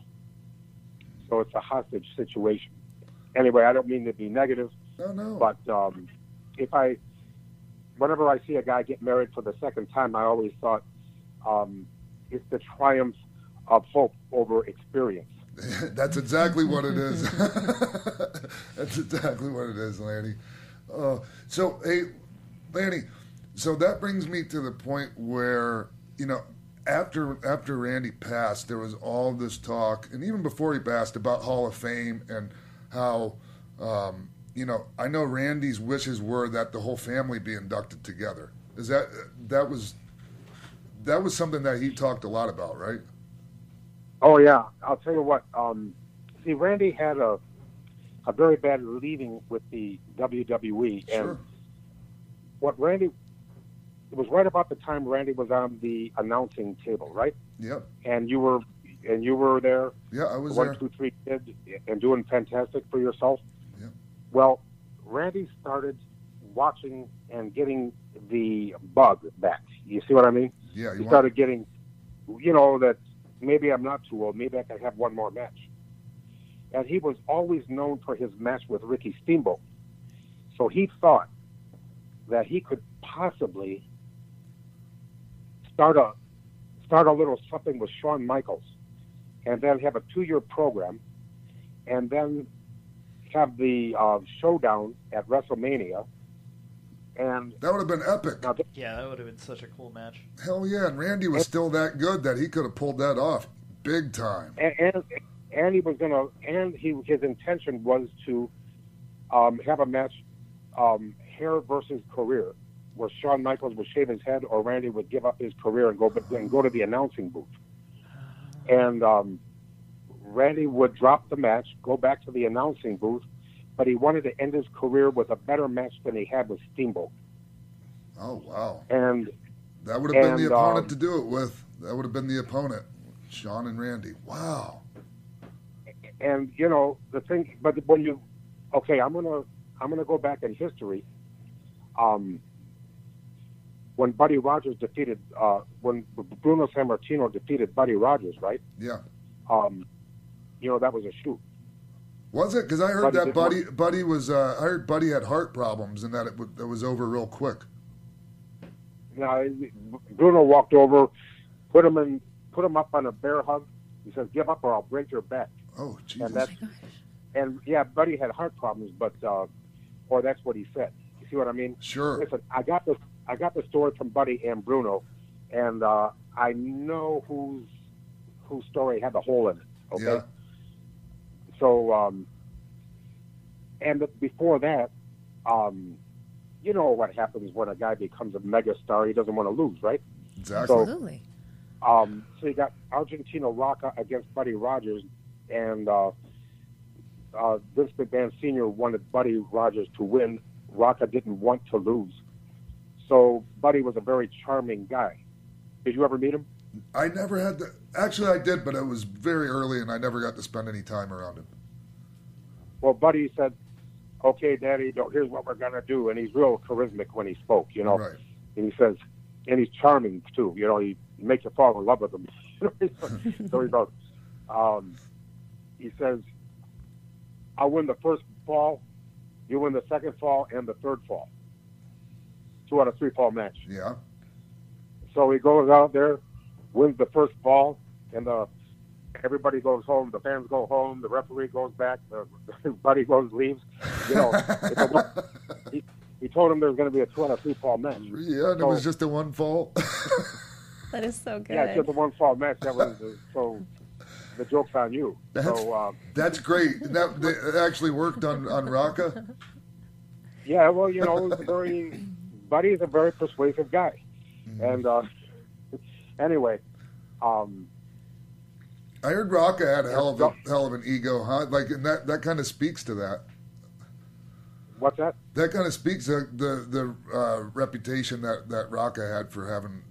Speaker 12: So it's a hostage situation. Anyway, I don't mean to be negative,
Speaker 6: No, no.
Speaker 12: but um, if I whenever I see a guy get married for the second time, I always thought um, it's the triumph of hope over experience. *laughs*
Speaker 6: That's exactly what it is. *laughs* That's exactly what it is, Lanny. Uh, so, hey, Lanny, so that brings me to the point where you know after after Randy passed, there was all this talk, and even before he passed, about Hall of Fame and how um, you know I know Randy's wishes were that the whole family be inducted together. Is that that was that was something that he talked a lot about, right?
Speaker 12: Oh yeah, I'll tell you what. Um, see, Randy had a a very bad leaving with the WWE,
Speaker 6: Sure.
Speaker 12: and what Randy it was right about the time Randy was on the announcing table, right?
Speaker 6: Yep.
Speaker 12: And you were and you were there.
Speaker 6: Yeah, I was
Speaker 12: one,
Speaker 6: there.
Speaker 12: two, three kid, and doing fantastic for yourself.
Speaker 6: Yep.
Speaker 12: Well, Randy started watching and getting the bug back. You see what I mean?
Speaker 6: Yeah, you
Speaker 12: he
Speaker 6: want-
Speaker 12: started getting, you know, that maybe I'm not too old. Maybe I can have one more match. And he was always known for his match with Ricky Steamboat. So he thought that he could possibly start a start a little something with Shawn Michaels, and then have a two-year program, and then have the uh, showdown at WrestleMania. And
Speaker 6: that would have been epic.
Speaker 5: Yeah, that would have been such a cool match.
Speaker 6: Hell yeah, and Randy was still that good that he could have pulled that off big time.
Speaker 12: and and, and he was gonna and he his intention was to um, have a match um, hair versus career where Shawn Michaels would shave his head or Randy would give up his career and go and go to the announcing booth and um, Randy would drop the match go back to the announcing booth but he wanted to end his career with a better match than he had with Steamboat
Speaker 6: Oh wow,
Speaker 12: and
Speaker 6: that would have been the opponent
Speaker 12: um,
Speaker 6: to do it with. That would have been the opponent, Sean and Randy. Wow.
Speaker 12: and you know the thing but when you okay i'm gonna i'm gonna go back in history um when buddy rogers defeated uh when bruno sammartino defeated buddy rogers right
Speaker 6: Yeah.
Speaker 12: um you know that was a shoot
Speaker 6: Was it? Because I heard
Speaker 12: Buddy
Speaker 6: that
Speaker 12: did
Speaker 6: Buddy Buddy was. Uh, I heard Buddy had heart problems and that it, w- it was over real quick.
Speaker 12: now bruno walked over put him in put him up on a bear hug he says give up or i'll break your back
Speaker 6: Oh Jesus.
Speaker 12: and that's and yeah buddy had heart problems but uh or that's what he said you see what i mean
Speaker 6: Sure.
Speaker 12: listen i got this i got the story from buddy and bruno and uh i know whose whose story had the hole in it okay
Speaker 6: Yeah.
Speaker 12: So um and before that um you know what happens when a guy becomes a mega star he doesn't want to lose right
Speaker 6: Exactly.
Speaker 12: So-
Speaker 13: Absolutely.
Speaker 12: um, so you got Argentino Rocca against Buddy Rogers, and uh, uh, Vince McMahon Sr. wanted Buddy Rogers to win. Rocca didn't want to lose. So Buddy was a very charming guy. Did you ever meet him?
Speaker 6: I never had the. Actually, I did, but it was very early, and I never got to spend any time around him.
Speaker 12: Well, Buddy said, "Okay, Daddy, here's what we're gonna do," and he's real charismatic when he spoke, you know.
Speaker 6: Right.
Speaker 12: And he says, and he's charming too. You know, he makes you fall in love with him. *laughs* so he goes, um, he says, "I'll win the first fall, you win the second fall, and the third fall. Two out of three fall match."
Speaker 6: Yeah.
Speaker 12: So he goes out there, wins the first fall, and the everybody goes home. The fans go home. The referee goes back. The *laughs* buddy goes leaves. You know, it's a, *laughs* he, he told him there was going to be a two out of three fall match.
Speaker 6: Yeah, and it was just a one fall. *laughs*
Speaker 13: That is so good.
Speaker 12: Yeah, it's just a one fall match. That was so. The joke's on you.
Speaker 6: That's,
Speaker 12: so uh,
Speaker 6: that's great. That, that actually worked on on Rocca.
Speaker 12: yeah, well, you know, he's a very Buddy is a very persuasive guy, and uh, anyway, um,
Speaker 6: I heard Rocca had a hell of a hell of an ego, huh? Like, and that that kind of speaks to that.
Speaker 12: what's that?
Speaker 6: That kind of speaks to the the uh, reputation that that Rocca had for having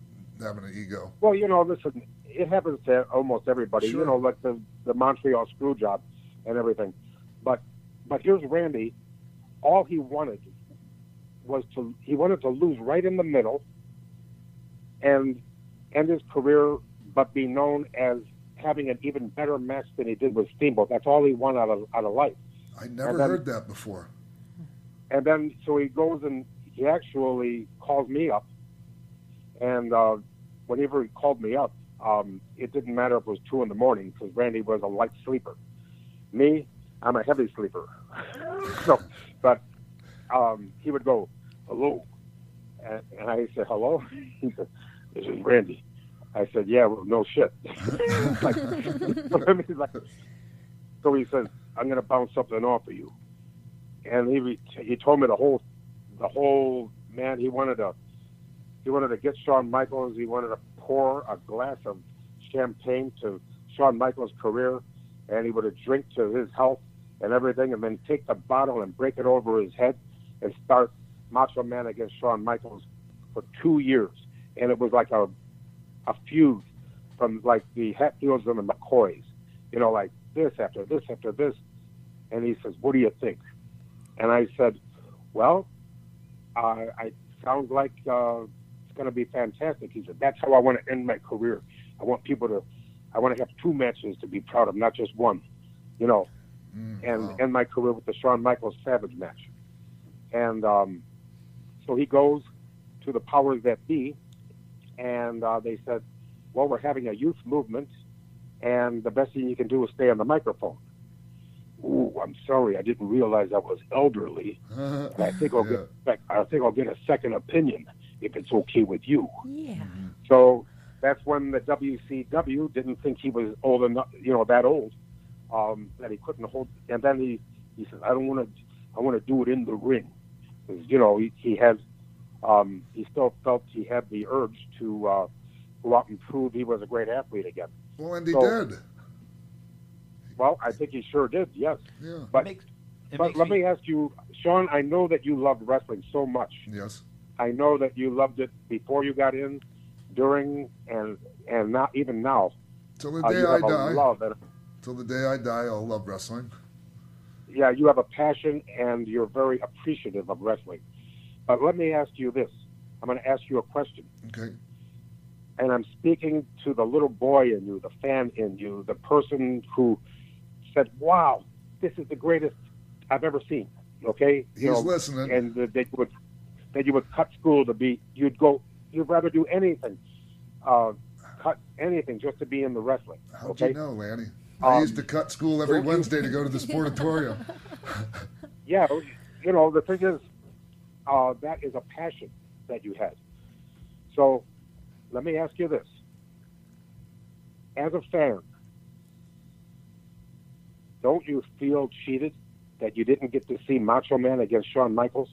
Speaker 6: having an ego.
Speaker 12: Well, you know, listen, it happens to almost everybody.
Speaker 6: Sure.
Speaker 12: You know, like the the Montreal screw job and everything. But but here's Randy. All he wanted was to he wanted to lose right in the middle and end his career, but be known as having an even better match than he did with Steamboat. That's all he wanted out of out of life.
Speaker 6: I never
Speaker 12: then-
Speaker 6: heard that before.
Speaker 12: And then so he goes and he actually calls me up, and uh, whenever he called me up, um, it didn't matter if it was two in the morning because Randy was a light sleeper. Me, I'm a heavy sleeper. *laughs* so, but um, he would go, "Hello," and, and I said, "Hello." *laughs* He said, "This is Randy." I said, "Yeah, well, no shit." *laughs* like, I mean, like, so he says, "I'm going to bounce something off of you," and he he told me the whole the whole man. He wanted to he wanted to get Shawn Michaels. He wanted to pour a glass of champagne to Shawn Michaels' career, and he would have drink to his health and everything, and then take the bottle and break it over his head and start Macho Man against Shawn Michaels for two years, and it was like a a feud from like the Hatfields and the McCoys, you know, like this after this after this, and he says, "What do you think?" And I said, "Well, uh, I sounds like uh, it's going to be fantastic." He said, "That's how I want to end my career. I want people to, I want to have two matches to be proud of, not just one, you know, and end my career with the Shawn Michaels Savage match." And um, so he goes to the powers that be, and uh, they said, "Well, we're having a youth movement, and the best thing you can do is stay on the microphone." Ooh, I'm sorry, I didn't realize I was elderly. *laughs* And I think I'll get, I think I'll get a second opinion if it's okay with you.
Speaker 4: Yeah.
Speaker 12: So that's when the WCW didn't think he was old enough, you know, that old, um, that he couldn't hold. And then he he said, "I don't want to, I want to do it in the ring," 'Cause, you know, he, he had, um, he still felt he had the urge to uh, go out and prove he was a great athlete again.
Speaker 6: Well, and he
Speaker 12: So-
Speaker 6: did.
Speaker 12: Well, I think he sure did. Yes.
Speaker 6: Yeah.
Speaker 12: But,
Speaker 5: it
Speaker 12: but
Speaker 5: makes
Speaker 12: let
Speaker 5: me-
Speaker 12: me ask you, Sean. I know that you loved wrestling so much.
Speaker 6: Yes.
Speaker 12: I know that you loved it before you got in, during, and and not even now.
Speaker 6: Till the
Speaker 12: Uh,
Speaker 6: day
Speaker 12: you
Speaker 6: I
Speaker 12: have a
Speaker 6: die.
Speaker 12: love and
Speaker 6: Till the day I die, I'll love wrestling.
Speaker 12: yeah, you have a passion and you're very appreciative of wrestling. But let me ask you this. I'm going to ask you a question.
Speaker 6: Okay.
Speaker 12: And I'm speaking to the little boy in you, the fan in you, the person who said, wow, this is the greatest I've ever seen. Okay?
Speaker 6: He's listening.
Speaker 12: And that that you would, that you would cut school to be, you'd go, you'd rather do anything, uh, cut anything just to be in the wrestling.
Speaker 6: How'd
Speaker 12: okay?
Speaker 6: you know, Lanny? I
Speaker 12: Um,
Speaker 6: used to cut school every Wednesday to go to the *laughs* sportatorium.
Speaker 12: yeah, you know, the thing is, uh, that is a passion that you had. So let me ask you this. As a fan, don't you feel cheated that you didn't get to see Macho Man against Shawn Michaels?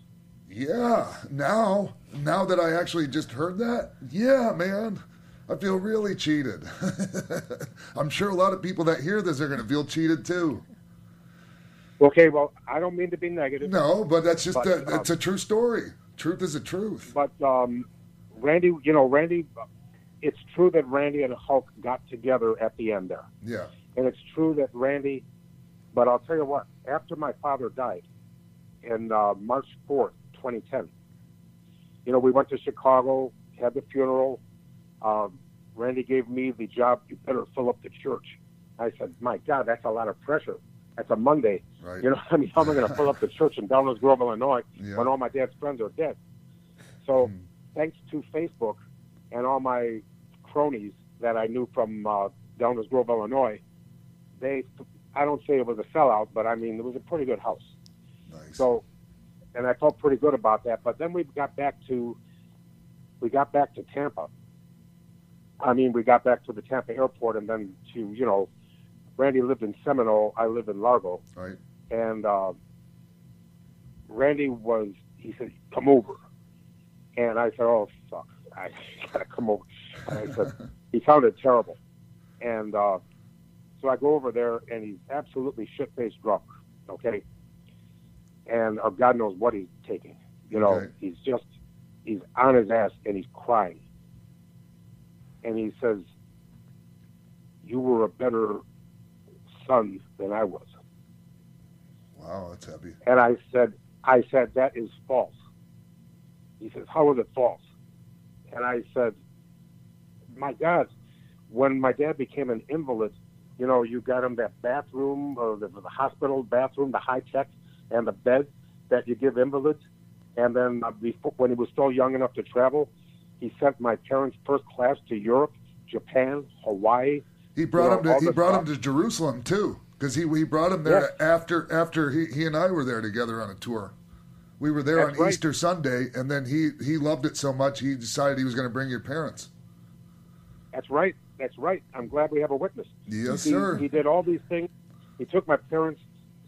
Speaker 6: Yeah, now, now that I actually just heard that, yeah, man, I feel really cheated. *laughs* I'm sure a lot of people that hear this are going to feel cheated too.
Speaker 12: Okay, well, I don't mean to be negative.
Speaker 6: No, but that's just
Speaker 12: But,
Speaker 6: a,
Speaker 12: um,
Speaker 6: it's a true story. Truth is a truth.
Speaker 12: But um, Randy, you know, Randy, it's true that Randy and Hulk got together at the end there.
Speaker 6: Yeah.
Speaker 12: And it's true that Randy, but I'll tell you what, after my father died in uh, March 4th, 2010, you know, we went to Chicago, had the funeral. Um, Randy gave me the job, you better fill up the church. I said, my God, that's a lot of pressure. That's a Monday.
Speaker 6: Right.
Speaker 12: You know, I mean, how am I going to fill up the church in Downers Grove, Illinois,
Speaker 6: Yeah.
Speaker 12: when all my dad's friends are dead? So, thanks to Facebook and all my cronies that I knew from uh, Downers Grove, Illinois, they, I don't say it was a sellout, but I mean, it was a pretty good house.
Speaker 6: Nice.
Speaker 12: So, and I felt pretty good about that. But then we got back to, we got back to Tampa. I mean, we got back to the Tampa airport and then to, you know, Randy lived in Seminole. I live in Largo.
Speaker 6: Right.
Speaker 12: And uh, Randy was, he said, come over. And I said, oh, fuck, I *laughs* gotta come over. And I said, *laughs* he sounded terrible. And uh, so I go over there, and he's absolutely shit-faced drunk, okay? And or God knows what he's taking. You know,
Speaker 6: Okay.
Speaker 12: he's just, he's on his ass, and he's crying. And he says, you were a better son than I was.
Speaker 6: Wow, that's heavy.
Speaker 12: And I said, I said, that is false. He says, how is it false? And I said, my God, when my dad became an invalid, you know, you got him that bathroom or the, the hospital bathroom, the high tech, and the bed that you give invalids. And then uh, before, when he was still young enough to travel, he sent my parents first class to Europe, Japan, Hawaii.
Speaker 6: He brought
Speaker 12: you know,
Speaker 6: him to he brought
Speaker 12: stuff.
Speaker 6: him to Jerusalem too, because he he brought him there after after he, he and I were there together on a tour. We were there
Speaker 12: That's
Speaker 6: on
Speaker 12: right.
Speaker 6: Easter Sunday, and then he he loved it so much he decided he was going to bring your parents.
Speaker 12: That's right. That's right. I'm glad we have a witness.
Speaker 6: Yes,
Speaker 12: he,
Speaker 6: sir.
Speaker 12: He did all these things. He took my parents,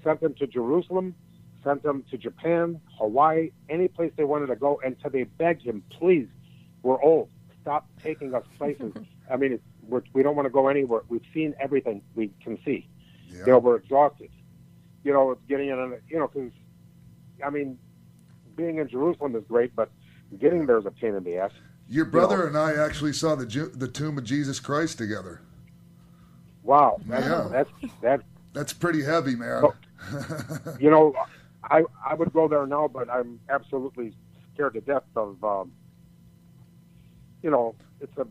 Speaker 12: sent them to Jerusalem, sent them to Japan, Hawaii, any place they wanted to go, until they begged him, please, we're old. Stop taking us places. *laughs* I mean, it's, we're, we don't want to go anywhere. We've seen everything we can see. You know, we're exhausted. You know, getting in, a, you know, because, I mean, being in Jerusalem is great, but getting there is a pain in the ass.
Speaker 6: Your brother and I actually saw the Ju- the tomb of Jesus Christ together.
Speaker 12: Wow, that's,
Speaker 6: Yeah.
Speaker 12: that's that.
Speaker 6: That's pretty heavy, man. *laughs*
Speaker 12: you know, I I would go there now, but I'm absolutely scared to death of. Um, you know, it's a,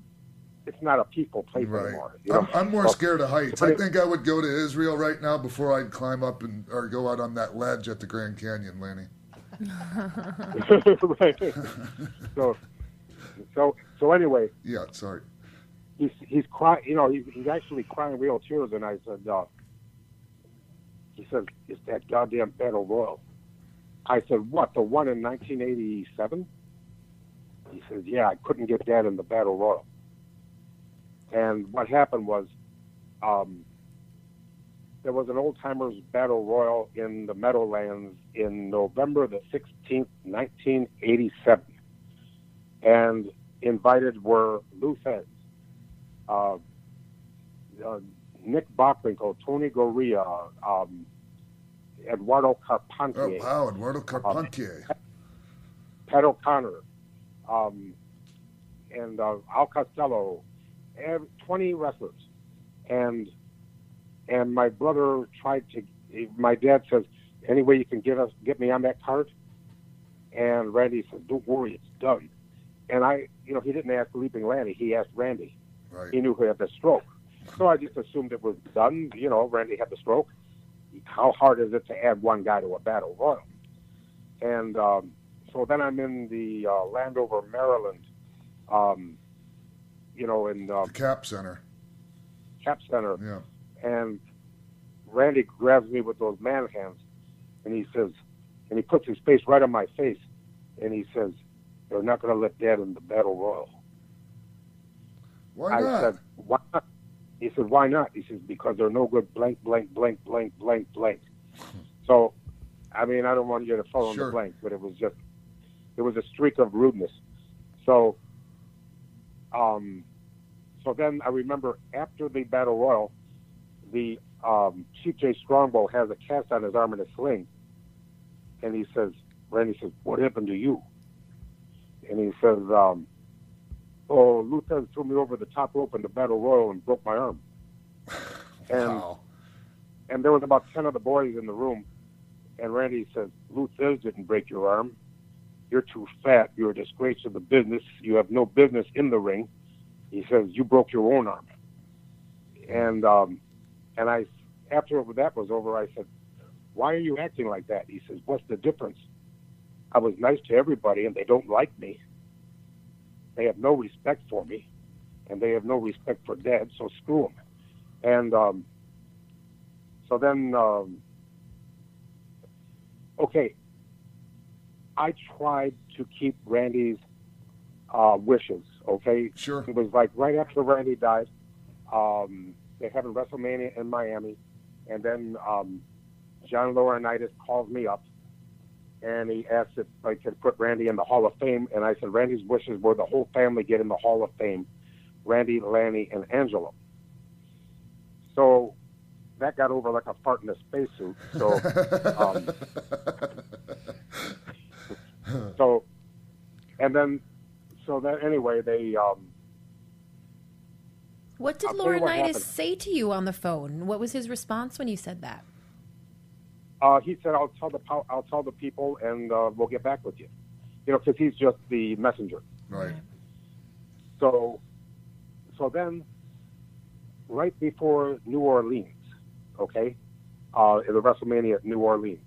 Speaker 12: it's not a people place
Speaker 6: Right.
Speaker 12: anymore. You
Speaker 6: I'm. I'm more
Speaker 12: So-
Speaker 6: scared of heights. I think I would go to Israel right now before I'd climb up and or go out on that ledge at the Grand Canyon, Lanny. *laughs*
Speaker 12: right. So, so so anyway,
Speaker 6: Yeah, sorry.
Speaker 12: he's he's crying. You know, he's he's actually crying real tears, and I said, uh, he says, "It's that goddamn battle royal." I said, "What? The one in 1987?" He says, "Yeah, I couldn't get that in the battle royal." And what happened was, um, there was an old timers battle royal in the Meadowlands in November the 16th, 1987, and invited were Lou Thesz, uh, uh, Nick Bockwinkel, Tony Garea, um, Eduardo Carpentier,
Speaker 6: Oh wow, Eduardo Carpentier.
Speaker 12: Pat O'Connor, um, and uh, Al Costello, 20 wrestlers. And and my brother tried to. My dad says, "Any way you can get us, get me on that card?" And Randy said, "Don't worry, it's done." And I, you know, he didn't ask Leaping Lanny. He asked Randy.
Speaker 6: Right.
Speaker 12: He knew who had the stroke, so I just assumed it was done. You know, Randy had the stroke. How hard is it to add one guy to a battle royal? And um, so then I'm in the uh, Landover, Maryland, um, you know, in uh,
Speaker 6: Cap Center.
Speaker 12: Cap Center.
Speaker 6: Yeah.
Speaker 12: And Randy grabs me with those man hands, and he says, and he puts his face right on my face, and he says, "They're not going to let Dad in the battle royal."
Speaker 6: Why
Speaker 12: I
Speaker 6: not?
Speaker 12: said, "Why not?" He said, "Why not?" He says, "Because they're no good." Blank, blank, blank, blank, blank, blank. *laughs* So, I mean, I don't want you to fill in the blank, but it was just, it was a streak of rudeness. So, um, so then I remember after the battle royal, the um, Chief Jay Strongbow has a cast on his arm in a sling, and he says, Randy says, "What happened to you?" And he says, um, "Oh, Luther threw me over the top rope in the battle royal and broke my arm." *sighs* And and there was about ten of the boys in the room, and Randy says, "Luther didn't break your arm. You're too fat. You're a disgrace to the business. You have no business in the ring." He says, "You broke your own arm." And um, and I, after that was over, I said, "Why are you acting like that?" He says, "What's the difference? I was nice to everybody, and they don't like me. They have no respect for me, and they have no respect for Dad. So screw them." And um, so then, um, okay, I tried to keep Randy's uh, wishes. Okay,
Speaker 6: sure.
Speaker 12: It was like right after Randy died. Um, they're having WrestleMania in Miami, and then um, John Laurinaitis calls me up, and he asked if I could put Randy in the Hall of Fame, and I said Randy's wishes were the whole family get in the Hall of Fame, Randy, Lanny, and Angelo. So that got over like a fart in a spacesuit. So, *laughs* um, *laughs* so, and then, so then anyway, they um,
Speaker 4: What did
Speaker 12: I'll what
Speaker 4: Laurinaitis say to you on the phone? What was his response when you said that?
Speaker 12: Uh, he said, "I'll tell the pow- I'll tell the people, and uh, we'll get back with you." You know, because he's just the messenger.
Speaker 6: Right.
Speaker 12: So, so then, right before New Orleans, okay, uh, in the WrestleMania at New Orleans,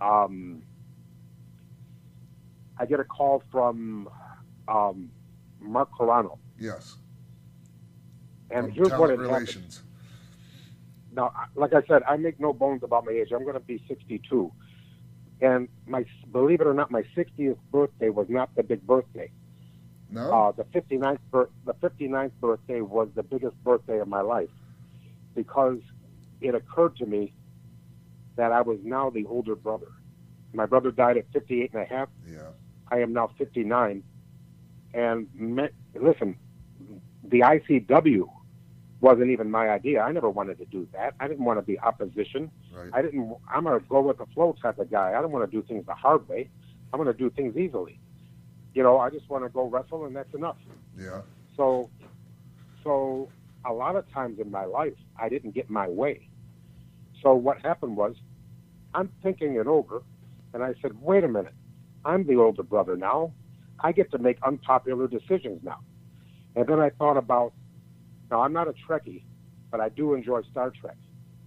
Speaker 12: um, I get a call from um, Mark Carrano.
Speaker 6: Yes.
Speaker 12: And
Speaker 6: From
Speaker 12: here's what it happened.
Speaker 6: relations.
Speaker 12: Now, like I said, I make no bones about my age. I'm going to be 62. And my, believe it or not, my 60th birthday was not the big birthday.
Speaker 6: No.
Speaker 12: Uh, the 59th, bir- the 59th birthday was the biggest birthday of my life because it occurred to me that I was now the older brother. My brother died at 58 and a half.
Speaker 6: Yeah.
Speaker 12: I am now 59. And me, listen, the ICW wasn't even my idea. I never wanted to do that. I didn't want to be opposition.
Speaker 6: Right.
Speaker 12: I didn't. I'm a go with the flow type of guy. I don't want to do things the hard way. I'm going to do things easily. You know, I just want to go wrestle, and that's enough.
Speaker 6: Yeah.
Speaker 12: So, so a lot of times in my life, I didn't get my way. So what happened was, I'm thinking it over, and I said, wait a minute, I'm the older brother now. I get to make unpopular decisions now. And then I thought about, now I'm not a Trekkie, but I do enjoy Star Trek.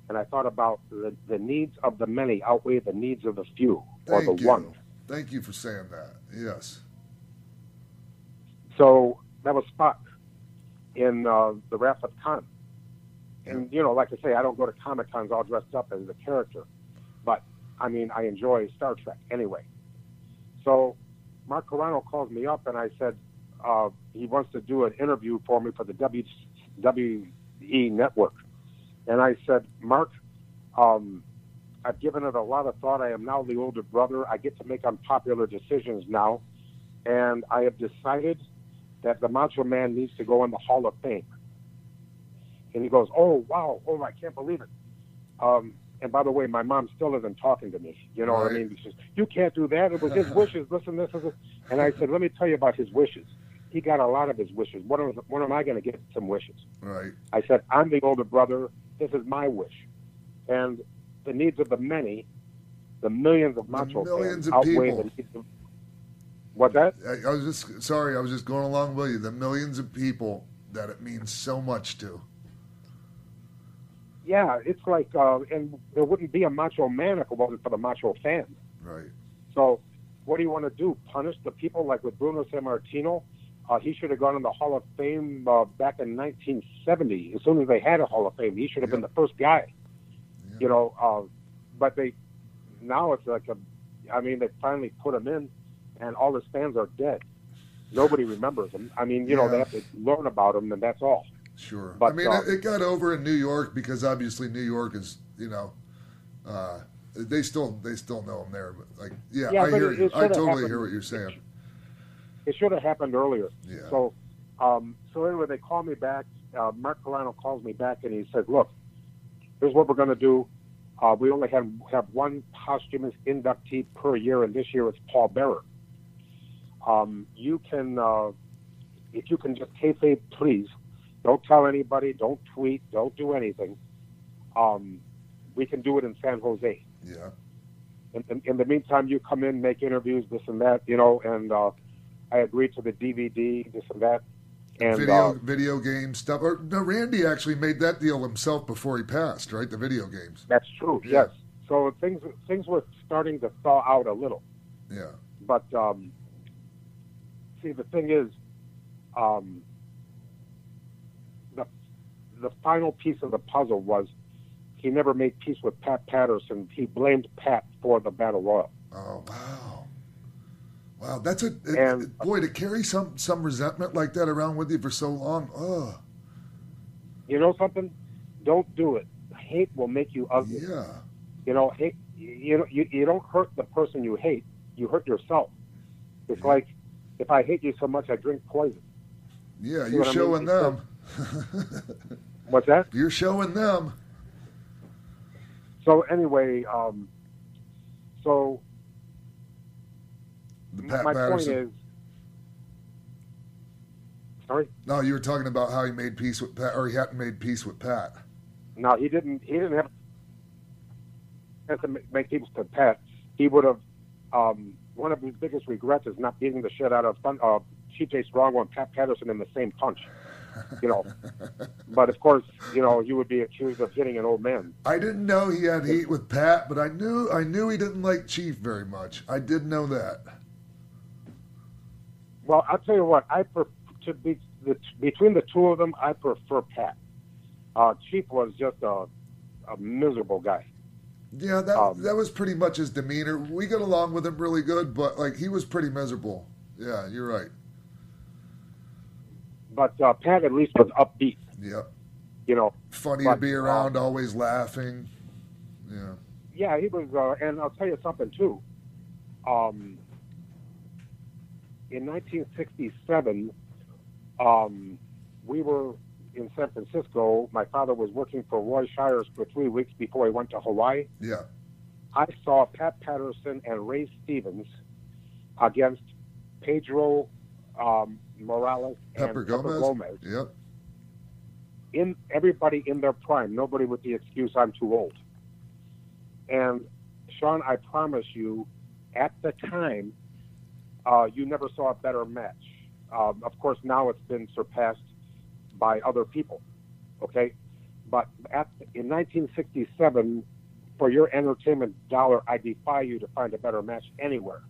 Speaker 12: And I thought about the, the needs of the many outweigh the needs of the few or
Speaker 6: Thank
Speaker 12: the
Speaker 6: you.
Speaker 12: one.
Speaker 6: Thank you for saying that. Yes.
Speaker 12: So that was Spock in uh, the Wrath of Khan. And you know, like I say, I don't go to Comic Cons all dressed up as a character, but I mean, I enjoy Star Trek anyway. So Mark Carrano calls me up, and I said uh, he wants to do an interview for me for the WWE network. And I said, Mark, um, I've given it a lot of thought. I am now the older brother. I get to make unpopular decisions now, and I have decided that the Macho Man needs to go in the Hall of Fame. And he goes, "Oh wow, oh I can't believe it." Um, and by the way, my mom still isn't talking to me. You know what I mean? She says, "You can't do that. It was his *laughs* wishes. Listen, this is." And I said, "Let me tell you about his wishes. He got a lot of his wishes. When am, when am I going to get some wishes?"
Speaker 6: Right.
Speaker 12: I said, "I'm the older brother. This is my wish, and the needs of the many, the millions of macho
Speaker 6: millions
Speaker 12: fans
Speaker 6: of
Speaker 12: outweigh
Speaker 6: people.
Speaker 12: the needs of." What that?
Speaker 6: I, I was just sorry. I was just going along with you. The millions of people that it means so much to.
Speaker 12: Yeah, it's like, uh, and there wouldn't be a Macho Man if it wasn't for the Macho fans.
Speaker 6: Right.
Speaker 12: So, what do you want to do? Punish the people like with Bruno Sammartino? Uh, he should have gone in the Hall of Fame uh, back in 1970. As soon as they had a Hall of Fame, he should have been the first guy. You know, uh, but they now it's like a. I mean, they finally put him in, and all his fans are dead. Nobody remembers him. I mean, you know, they have to learn about him, and that's all.
Speaker 6: Sure.
Speaker 12: But,
Speaker 6: I mean,
Speaker 12: uh,
Speaker 6: it, it got over in New York because obviously New York is, you know, uh, they still they still know him there. But like, yeah,
Speaker 12: Yeah,
Speaker 6: I hear
Speaker 12: it-
Speaker 6: you.
Speaker 12: it
Speaker 6: I totally
Speaker 12: happened-
Speaker 6: hear what you're saying.
Speaker 12: It should have happened earlier.
Speaker 6: Yeah.
Speaker 12: So, um, so anyway, they call me back. Uh, Mark Carrano calls me back and he said, "Look, here's what we're going to do. Uh, we only have have one posthumous inductee per year, and this year it's Paul Bearer. Um, you can, uh, if you can just kayfabe, please, don't tell anybody, don't tweet, don't do anything. Um, we can do it in San Jose.
Speaker 6: Yeah.
Speaker 12: In, in, in the meantime, you come in, make interviews, this and that, you know, and uh, I agreed to the DVD, this and that. And
Speaker 6: video
Speaker 12: uh,
Speaker 6: video game stuff. Or no, Randy actually made that deal himself before he passed, right? The video games.
Speaker 12: that's true, yes. So things things were starting to thaw out a little.
Speaker 6: Yeah.
Speaker 12: But um, see, the thing is, um, the final piece of the puzzle was he never made peace with Pat Patterson. He blamed Pat for the battle royal.
Speaker 6: Oh wow, wow! That's a it-
Speaker 12: And-
Speaker 6: boy to carry some some resentment like that around with you for so long. Oh,
Speaker 12: You know something? Don't do it. Hate will make you ugly.
Speaker 6: yeah,
Speaker 12: You know, hate. You know, you, you don't hurt the person you hate. You hurt yourself. It's like if I hate you so much, I drink poison.
Speaker 6: yeah.
Speaker 12: See
Speaker 6: You're
Speaker 12: what I mean?
Speaker 6: showing them. *laughs*
Speaker 12: What's that?
Speaker 6: You're showing them.
Speaker 12: So anyway, um, so
Speaker 6: The
Speaker 12: my
Speaker 6: Pat
Speaker 12: point is, sorry.
Speaker 6: No, you were talking about how he made peace with Pat, or he hadn't made peace with Pat.
Speaker 12: No, he didn't. He didn't have, have to make people to Pat. He would have. Um, one of his biggest regrets is not beating the shit out of Fun, uh, T.J. Strong and Pat Patterson in the same punch. You know, but of course, you know, you would be accused of hitting an old man.
Speaker 6: I didn't know he had heat with Pat, but I knew I knew he didn't like Chief very much. I did know that.
Speaker 12: Well, I'll tell you what. I prefer to be the, between the two of them. I prefer Pat. Uh, Chief was just a, a miserable guy.
Speaker 6: Yeah, that
Speaker 12: Um,
Speaker 6: that was pretty much his demeanor. We got along with him really good, but like he was pretty miserable. Yeah, you're right.
Speaker 12: But uh, Pat at least was upbeat.
Speaker 6: Yep.
Speaker 12: You know,
Speaker 6: Funny
Speaker 12: but,
Speaker 6: to be
Speaker 12: uh,
Speaker 6: around, always laughing. Yeah.
Speaker 12: Yeah, he was, uh, and I'll tell you something too. Um, in 1967, um, we were in San Francisco. My father was working for Roy Shires for three weeks before he went to Hawaii.
Speaker 6: Yeah.
Speaker 12: I saw Pat Patterson and Ray Stevens against Pedro um, Morales
Speaker 6: Pepper
Speaker 12: and
Speaker 6: Gomez.
Speaker 12: Pepper Gomez.
Speaker 6: Yep.
Speaker 12: In everybody in their prime, nobody with the excuse I'm too old. And Sean, I promise you, at the time, uh, you never saw a better match. Um, of course, now it's been surpassed by other people. Okay, but at in 1967, for your entertainment dollar, I defy you to find a better match anywhere.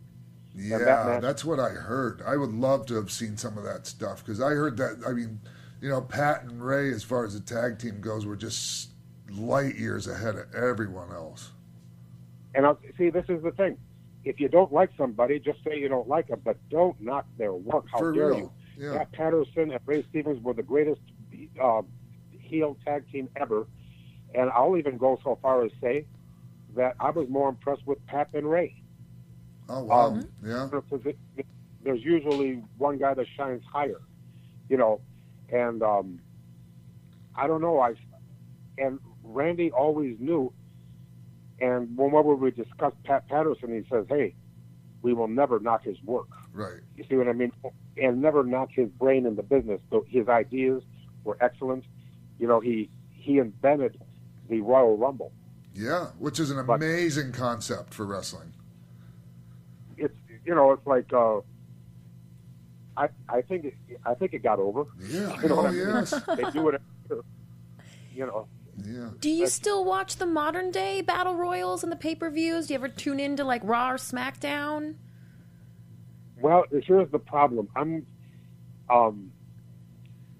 Speaker 6: Yeah,
Speaker 12: that
Speaker 6: that's what I heard. I would love to have seen some of that stuff because I heard that. I mean, you know, Pat and Ray, as far as the tag team goes, were just light years ahead of everyone else.
Speaker 12: And I'll, see, this is the thing: if you don't like somebody, just say you don't like them, but don't knock their work. How
Speaker 6: For
Speaker 12: dare
Speaker 6: real,
Speaker 12: you?
Speaker 6: yeah.
Speaker 12: Pat Patterson and Ray Stevens were the greatest uh, heel tag team ever, and I'll even go so far as say that I was more impressed with Pat than Ray.
Speaker 6: Oh wow,
Speaker 12: Um,
Speaker 6: yeah.
Speaker 12: because it, it- there's usually one guy that shines higher, you know, and um, I don't know. I and Randy always knew. And whenever we discussed Pat Patterson, he says, "Hey, we will never knock his work."
Speaker 6: Right.
Speaker 12: You see what I mean? And never knock his brain in the business. So his ideas were excellent. You know, he he invented the Royal Rumble.
Speaker 6: Yeah, which is an amazing concept for wrestling.
Speaker 12: It's you know, it's like uh, I I think it, I think it got over.
Speaker 6: Yeah.
Speaker 12: You know
Speaker 6: oh
Speaker 12: what I mean?
Speaker 6: yes.
Speaker 12: they do it. You know.
Speaker 6: Yeah.
Speaker 4: Do you still watch the modern day battle royals and the pay per views? Do you ever tune into like Raw or SmackDown?
Speaker 12: Well, here's the problem. I'm, um,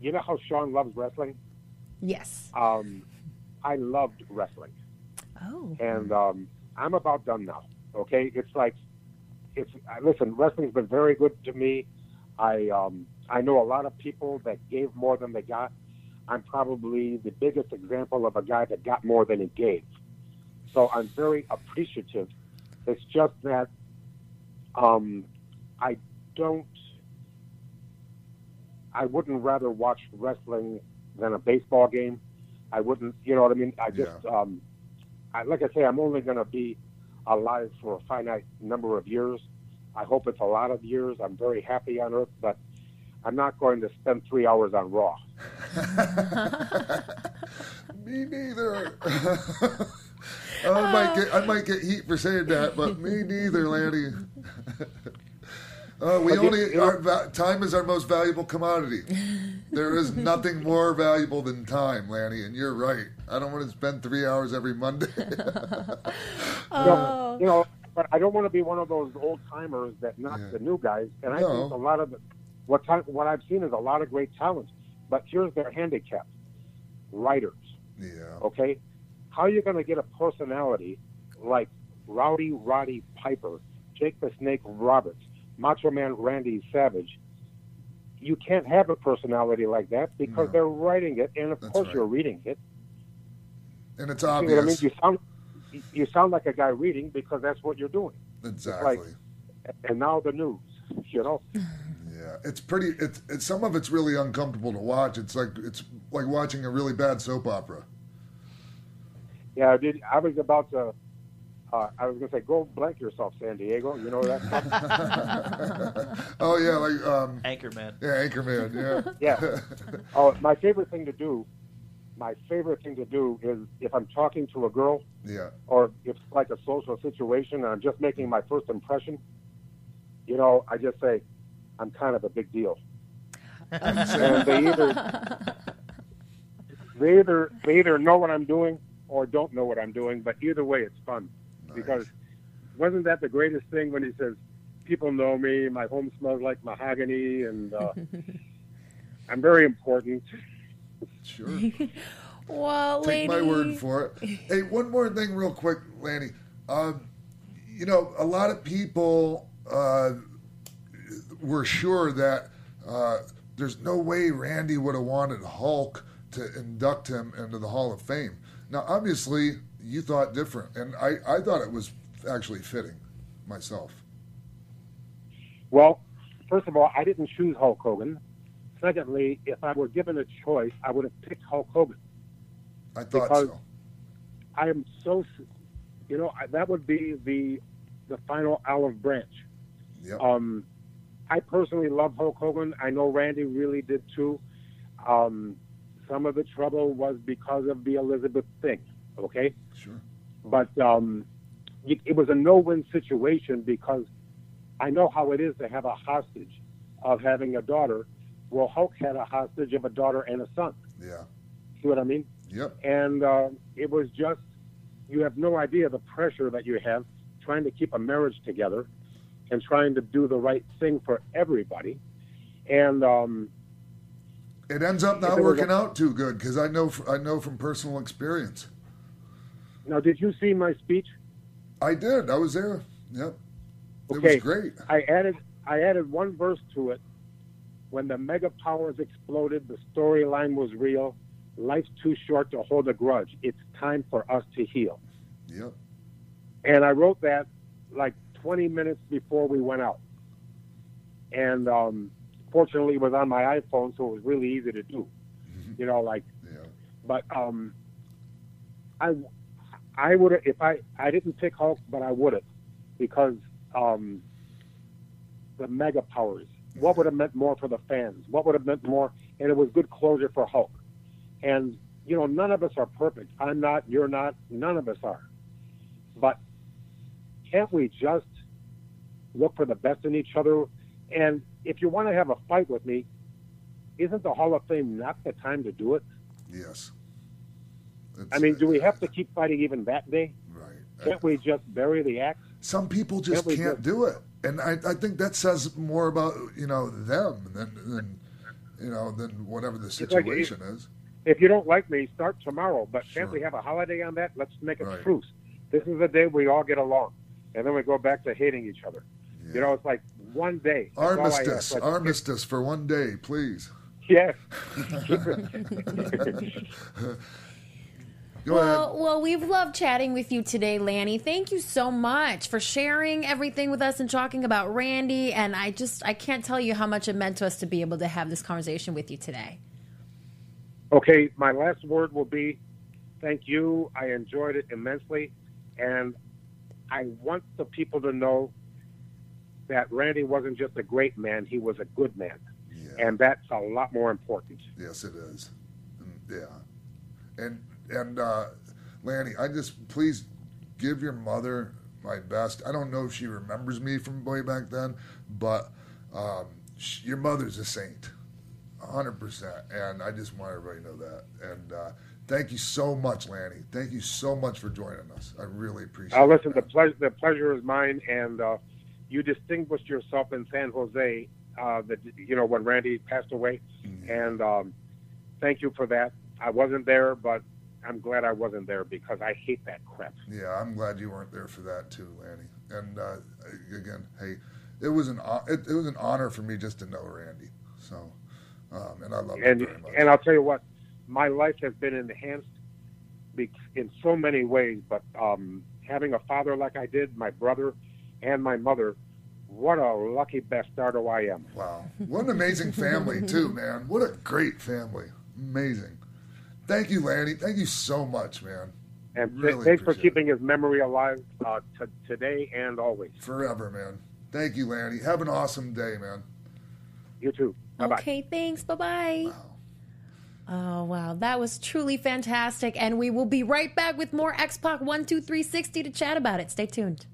Speaker 12: you know how Sean loves wrestling.
Speaker 4: Yes.
Speaker 12: Um, I loved wrestling.
Speaker 4: Oh.
Speaker 12: and um, I'm about done now. Okay, it's like it's I- listen. Wrestling's been very good to me. I um, I know a lot of people that gave more than they got. I'm probably the biggest example of a guy that got more than he gave. So I'm very appreciative. It's just that um, I don't. I wouldn't rather watch wrestling than a baseball game. I wouldn't, you know what I mean? I just, um, I, like I say, I'm only going to be alive for a finite number of years. I hope it's a lot of years. I'm very happy on Earth, but I'm not going to spend three hours on Raw. *laughs*
Speaker 6: Me neither. *laughs* I might uh. get I might get heat for saying that, but me neither, Lanny. *laughs* Uh, we
Speaker 12: But
Speaker 6: only
Speaker 12: you know-
Speaker 6: our time is our most valuable commodity. *laughs* There is nothing more valuable than time, Lanny, and you're right. I don't want to spend three hours every Monday. *laughs* *laughs*
Speaker 12: You know, you know, but I don't want to be one of those old timers that knock the new guys. And I
Speaker 6: No.
Speaker 12: think a lot of the, what time, what I've seen is a lot of great talent. But here's their handicap: writers.
Speaker 6: Yeah.
Speaker 12: Okay, how are you going to get a personality like Rowdy Roddy Piper, Jake the Snake Roberts, Macho Man Randy Savage? You can't have a personality like that because they're writing it, and of course you're reading it.
Speaker 6: and it's
Speaker 12: You see what I mean? You sound you sound like a guy reading because that's what you're doing.
Speaker 6: Exactly.
Speaker 12: Like, and now the news, you know.
Speaker 6: Yeah, it's pretty. It's, it's some of it's really uncomfortable to watch. It's like it's like watching a really bad soap opera.
Speaker 12: Yeah, I did. I was about to. Uh, I was going to say, go blank yourself, San Diego. You know that. *laughs*
Speaker 6: Oh yeah, like um,
Speaker 5: Anchorman.
Speaker 6: Yeah, Anchorman. Yeah. *laughs*
Speaker 12: yeah. Oh, my favorite thing to do. My favorite thing to do is if I'm talking to a girl,
Speaker 6: Yeah.
Speaker 12: or if it's like a social situation, and I'm just making my first impression. You know, I just say, I'm kind of a big deal. and they either *laughs* they either they either know what I'm doing or don't know what I'm doing, but either way, it's fun because wasn't that the greatest thing when he says, people know me. My home smells like mahogany, and uh, *laughs* I'm very important.
Speaker 6: Sure. *laughs*
Speaker 4: well,
Speaker 6: Take my word for it. Hey, one more thing, real quick, Lanny. Um, you know, a lot of people uh, were sure that uh, there's no way Randy would have wanted Hulk to induct him into the Hall of Fame. Now, obviously, you thought different, and I, I thought it was actually fitting myself.
Speaker 12: Well, first of all, I didn't choose Hulk Hogan. Secondly, if I were given a choice, I would have picked Hulk Hogan.
Speaker 6: I thought
Speaker 12: because
Speaker 6: so.
Speaker 12: I am so, you know, I- that would be the the final olive branch.
Speaker 6: Yep.
Speaker 12: Um, I personally love Hulk Hogan. I know Randy really did too. Um, some of the trouble was because of the Elizabeth thing. Okay.
Speaker 6: Sure.
Speaker 12: But um, it, it was a no-win situation because I know how it is to have a hostage of having a daughter. Well, Hulk had a hostage of a daughter and a son.
Speaker 6: Yeah.
Speaker 12: See what I mean?
Speaker 6: Yep.
Speaker 12: And uh, it was just, you have no idea the pressure that you have trying to keep a marriage together and trying to do the right thing for everybody. And um,
Speaker 6: It ends up not working
Speaker 12: a-
Speaker 6: out too good because I know I know from personal experience.
Speaker 12: Now, did you see my speech?
Speaker 6: I did. I was there. Yep. It
Speaker 12: Okay.
Speaker 6: was great.
Speaker 12: I added I added one verse to it. When the mega powers exploded, the storyline was real. Life's too short to hold a grudge. It's time for us to heal.
Speaker 6: Yep.
Speaker 12: And I wrote that like 20 minutes before we went out. And um, fortunately, it was on my iPhone, so it was really easy to do. You know, like. yeah. But um, I, I would if I I didn't pick Hulk, but I would have because um, the mega powers. What would have meant more for the fans? What would have meant more? And it was good closure for Hulk. And you know, none of us are perfect. I'm not. You're not. None of us are. But can't we just look for the best in each other? And if you want to have a fight with me, isn't the Hall of Fame not the time to do it?
Speaker 6: Yes.
Speaker 12: I mean, do we have to keep fighting even that day?
Speaker 6: Right.
Speaker 12: Can't we just bury the axe?
Speaker 6: Some people just
Speaker 12: Can't
Speaker 6: can't
Speaker 12: just-
Speaker 6: do it, and I, I think that says more about you know them than, than you know than whatever the
Speaker 12: like
Speaker 6: situation is.
Speaker 12: If you don't like me, start tomorrow. But can't we have a holiday on that? Let's make a
Speaker 6: Right.
Speaker 12: truce. This is the day we all get along, and then we go back to hating each other. You know, it's like one day. That's all I ask.
Speaker 6: Armistice,
Speaker 12: Like,
Speaker 6: armistice for one day, please.
Speaker 12: Yes. *laughs* *laughs* *laughs*
Speaker 6: Go ahead.
Speaker 4: well, well, we've loved chatting with you today, Lanny. Thank you so much for sharing everything with us and talking about Randy. And I just, I can't tell you how much it meant to us to be able to have this conversation with you today.
Speaker 12: Okay, my last word will be thank you. I enjoyed it immensely. And I want the people to know that Randy wasn't just a great man, he was a good man. And that's a lot more important.
Speaker 6: Yes, it is. Mm, yeah, and and uh, Lanny, I just please give your mother my best. I don't know if she remembers me from way back then, but um, sh your mother's a saint, hundred percent. And I just want everybody to know that. And uh, thank you so much, Lanny. Thank you so much for joining us. I really appreciate.
Speaker 12: Uh,
Speaker 6: it.
Speaker 12: listen, the pleasure, the pleasure is mine, and uh, you distinguished yourself in San Jose. Uh, that you know when Randy passed away, and um, thank you for that. I wasn't there, but I'm glad I wasn't there because I hate that crap.
Speaker 6: Yeah, I'm glad you weren't there for that too, Lanny. And uh, again, hey, it was an it, it was an honor for me just to know Randy. So, um, and I love
Speaker 12: and
Speaker 6: him very much.
Speaker 12: and I'll tell you what, my life has been enhanced in so many ways. But um, having a father like I did, my brother, and my mother, what a lucky bastardo I am.
Speaker 6: Wow, what an amazing family too, man. What a great family. Amazing. Thank you, Lanny. Thank you so much, man.
Speaker 12: And th-
Speaker 6: Really
Speaker 12: thanks for
Speaker 6: appreciate
Speaker 12: keeping his memory alive uh, t- today and always.
Speaker 6: Forever, man. Thank you, Lanny. Have an awesome day, man.
Speaker 12: You too. Bye-bye.
Speaker 4: Okay, thanks. Bye bye. Oh, wow. That was truly fantastic. And we will be right back with more X Pac 12360 to chat about it. Stay tuned.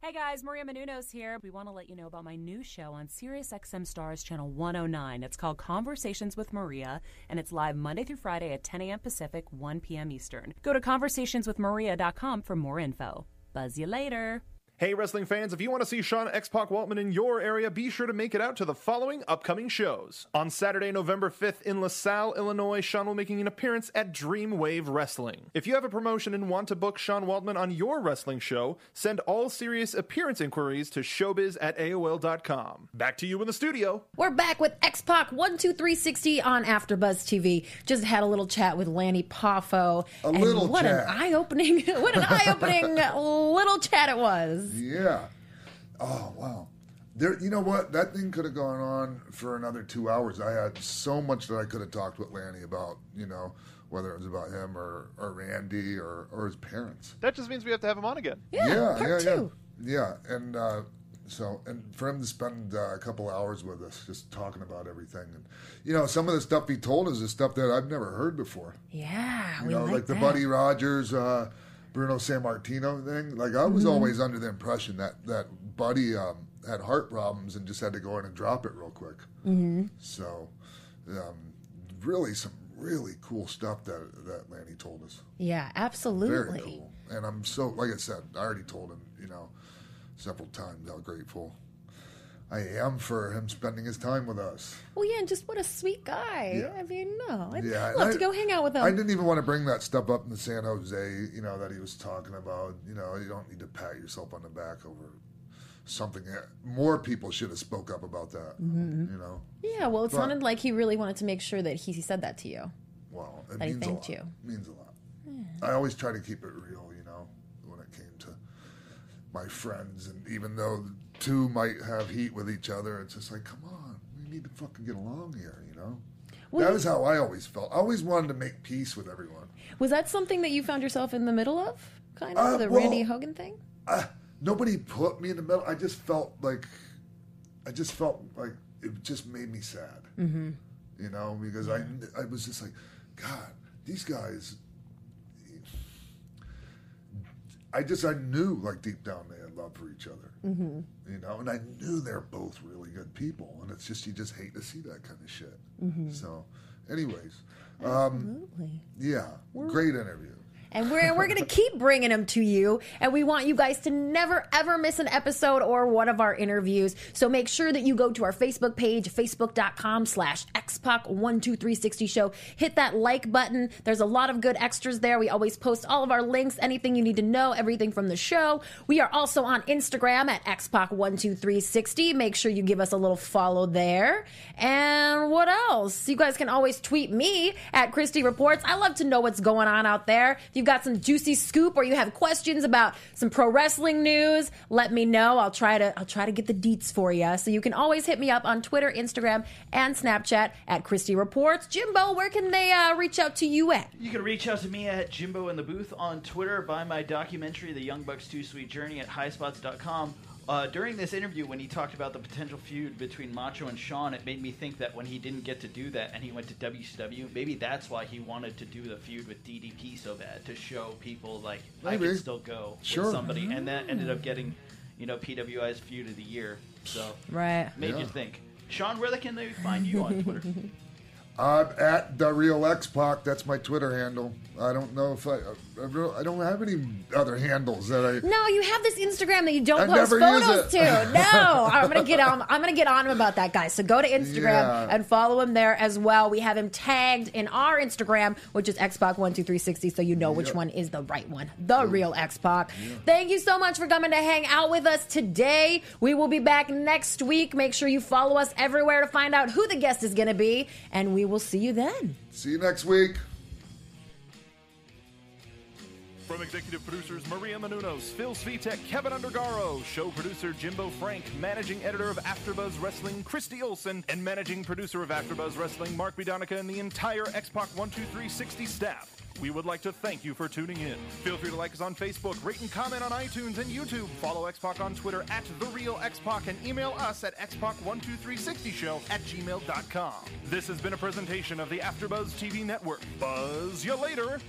Speaker 14: Hey guys, Maria Menounos here. We want to let you know about my new show on SiriusXM Stars Channel 109. It's called Conversations with Maria, and it's live Monday through Friday at 10 a.m. Pacific, 1 p.m. Eastern. Go to conversationswithmaria.com for more info. Buzz you later.
Speaker 8: Hey, wrestling fans, if you want to see Sean X Pac Waltman in your area, be sure to make it out to the following upcoming shows. On Saturday, November 5th in LaSalle, Illinois, Sean will be making an appearance at Dreamwave Wrestling. If you have a promotion and want to book Sean Waltman on your wrestling show, send all serious appearance inquiries to showbiz at AOL.com. Back to you in the studio.
Speaker 4: We're back with X Pac 12360 on AfterBuzz TV. Just had a little chat with Lanny Poffo.
Speaker 6: A
Speaker 4: and
Speaker 6: little
Speaker 4: what
Speaker 6: chat.
Speaker 4: an eye-opening, *laughs* what an eye-opening little chat it was.
Speaker 6: Yeah. Oh wow. There, you know what? That thing could have gone on for another two hours. I had so much that I could have talked with Lanny about. You know, whether it was about him or or Randy or or his parents.
Speaker 7: That just means we have to have him on again.
Speaker 6: yeah, yeah, yeah, yeah. And uh, so, and for him to spend uh, a couple hours with us, just talking about everything, and you know, some of the stuff he told us is stuff that I've never heard before.
Speaker 4: Yeah,
Speaker 6: You
Speaker 4: we
Speaker 6: know,
Speaker 4: like,
Speaker 6: like the. Buddy Rogers, uh, Bruno Sammartino thing. Like I was
Speaker 4: Mhm.
Speaker 6: always under the impression that that Buddy um, had heart problems and just had to go in and drop it real quick.
Speaker 4: Mhm.
Speaker 6: So, um, really, some really cool stuff that that Lanny told us.
Speaker 4: Yeah, absolutely.
Speaker 6: Very cool. And I'm so, like I said, I already told him, you know, several times how grateful I am for him spending his time with us.
Speaker 4: Well, yeah, and just what a sweet guy.
Speaker 6: Yeah.
Speaker 4: I mean, no, I'd
Speaker 6: Yeah,
Speaker 4: love
Speaker 6: and
Speaker 4: to go hang out with him.
Speaker 6: I didn't even want to bring that stuff up in the San Jose, you know, that he was talking about. You know, you don't need to pat yourself on the back over something that more people should have spoke up about that.
Speaker 4: Mhm.
Speaker 6: You know,
Speaker 4: Yeah, well, it
Speaker 6: But-
Speaker 4: sounded like he really wanted to make sure that he, he said that to you.
Speaker 6: well, it
Speaker 4: That he
Speaker 6: means a
Speaker 4: thanked
Speaker 6: lot.
Speaker 4: you.
Speaker 6: It means a lot. I always try to keep it real, you know, when it came to my friends, and even though two might have heat with each other, it's just like, come on, we need to fucking get along here, you know.
Speaker 4: Well,
Speaker 6: that was how I always felt. I always wanted to make peace with everyone.
Speaker 4: Was that something that you found yourself in the middle of? Kind of
Speaker 6: Uh,
Speaker 4: the
Speaker 6: well-
Speaker 4: Randy Hogan thing?
Speaker 6: uh, nobody put me in the middle. I just felt like, I just felt like it just made me sad,
Speaker 4: Mm-hmm.
Speaker 6: you know, because I, I was just like, God, these guys. I just I knew like deep down love for each other,
Speaker 4: Mm-hmm.
Speaker 6: you know, and I knew they're both really good people, and it's just you just hate to see that kind of shit.
Speaker 4: Mhm.
Speaker 6: So, anyways, um,
Speaker 4: Absolutely.
Speaker 6: yeah, great interview.
Speaker 4: And we're, we're going to keep bringing them to you. And we want you guys to never, ever miss an episode or one of our interviews. So make sure that you go to our Facebook page, facebook.com slash xpac12360 show. Hit that like button. There's a lot of good extras there. We always post all of our links, anything you need to know, everything from the show. We are also on Instagram at xpac12360. Make sure you give us a little follow there. And what else? You guys can always tweet me at Christy Reports. I love to know what's going on out there. If you've got some juicy scoop or you have questions about some pro wrestling news, let me know. I'll try to I'll try to get the deets for you. So you can always hit me up on Twitter, Instagram, and Snapchat at Christy Reports. Jimbo, where can they uh, reach out to you at?
Speaker 5: You can reach out to me at Jimbo in the Booth on Twitter, buy my documentary, The Young Bucks Too Sweet Journey, at highspots.com. Uh, during this interview, when he talked about the potential feud between Macho and Sean, it made me think that when he didn't get to do that and he went to WCW, maybe that's why he wanted to do the feud with DDP so bad to show people like I
Speaker 6: Maybe.
Speaker 5: can still go
Speaker 6: Sure.
Speaker 5: with somebody, and that ended up getting, you know, PWI's feud of the year. So
Speaker 4: Right.
Speaker 5: made
Speaker 6: Yeah.
Speaker 5: you think. Sean, where can they find you on Twitter? *laughs*
Speaker 6: I'm at the real X Pac. That's my Twitter handle. I don't know if I, I, don't- have any other handles that I.
Speaker 4: No, you have this Instagram that you don't
Speaker 6: I
Speaker 4: post photos to. No, *laughs* I'm gonna get on. I'm gonna get on him about that, guys. So go to Instagram
Speaker 6: Yeah.
Speaker 4: and follow him there as well. We have him tagged in our Instagram, which is xpac12360, so you know which
Speaker 6: Yep.
Speaker 4: one is the right one, the real Xpac. Thank you so much for coming to hang out with us today. We will be back next week. Make sure you follow us everywhere to find out who the guest is gonna be, and we will see you then.
Speaker 6: See you next week.
Speaker 8: From executive producers Maria Menounos, Phil Svitek, Keven Undergaro, show producer Jimbo Frank, managing editor of AfterBuzz Wrestling Christy Olson, and managing producer of AfterBuzz Wrestling Mark Bidonica and the entire Xpac 12360 staff. We would like to thank you for tuning in. Feel free to like us on Facebook, rate and comment on iTunes and YouTube. Follow Xpac on Twitter at The Real Xpac and email us at xpac12360show at gmail.com. This has been a presentation of the AfterBuzz TV Network. Buzz you later.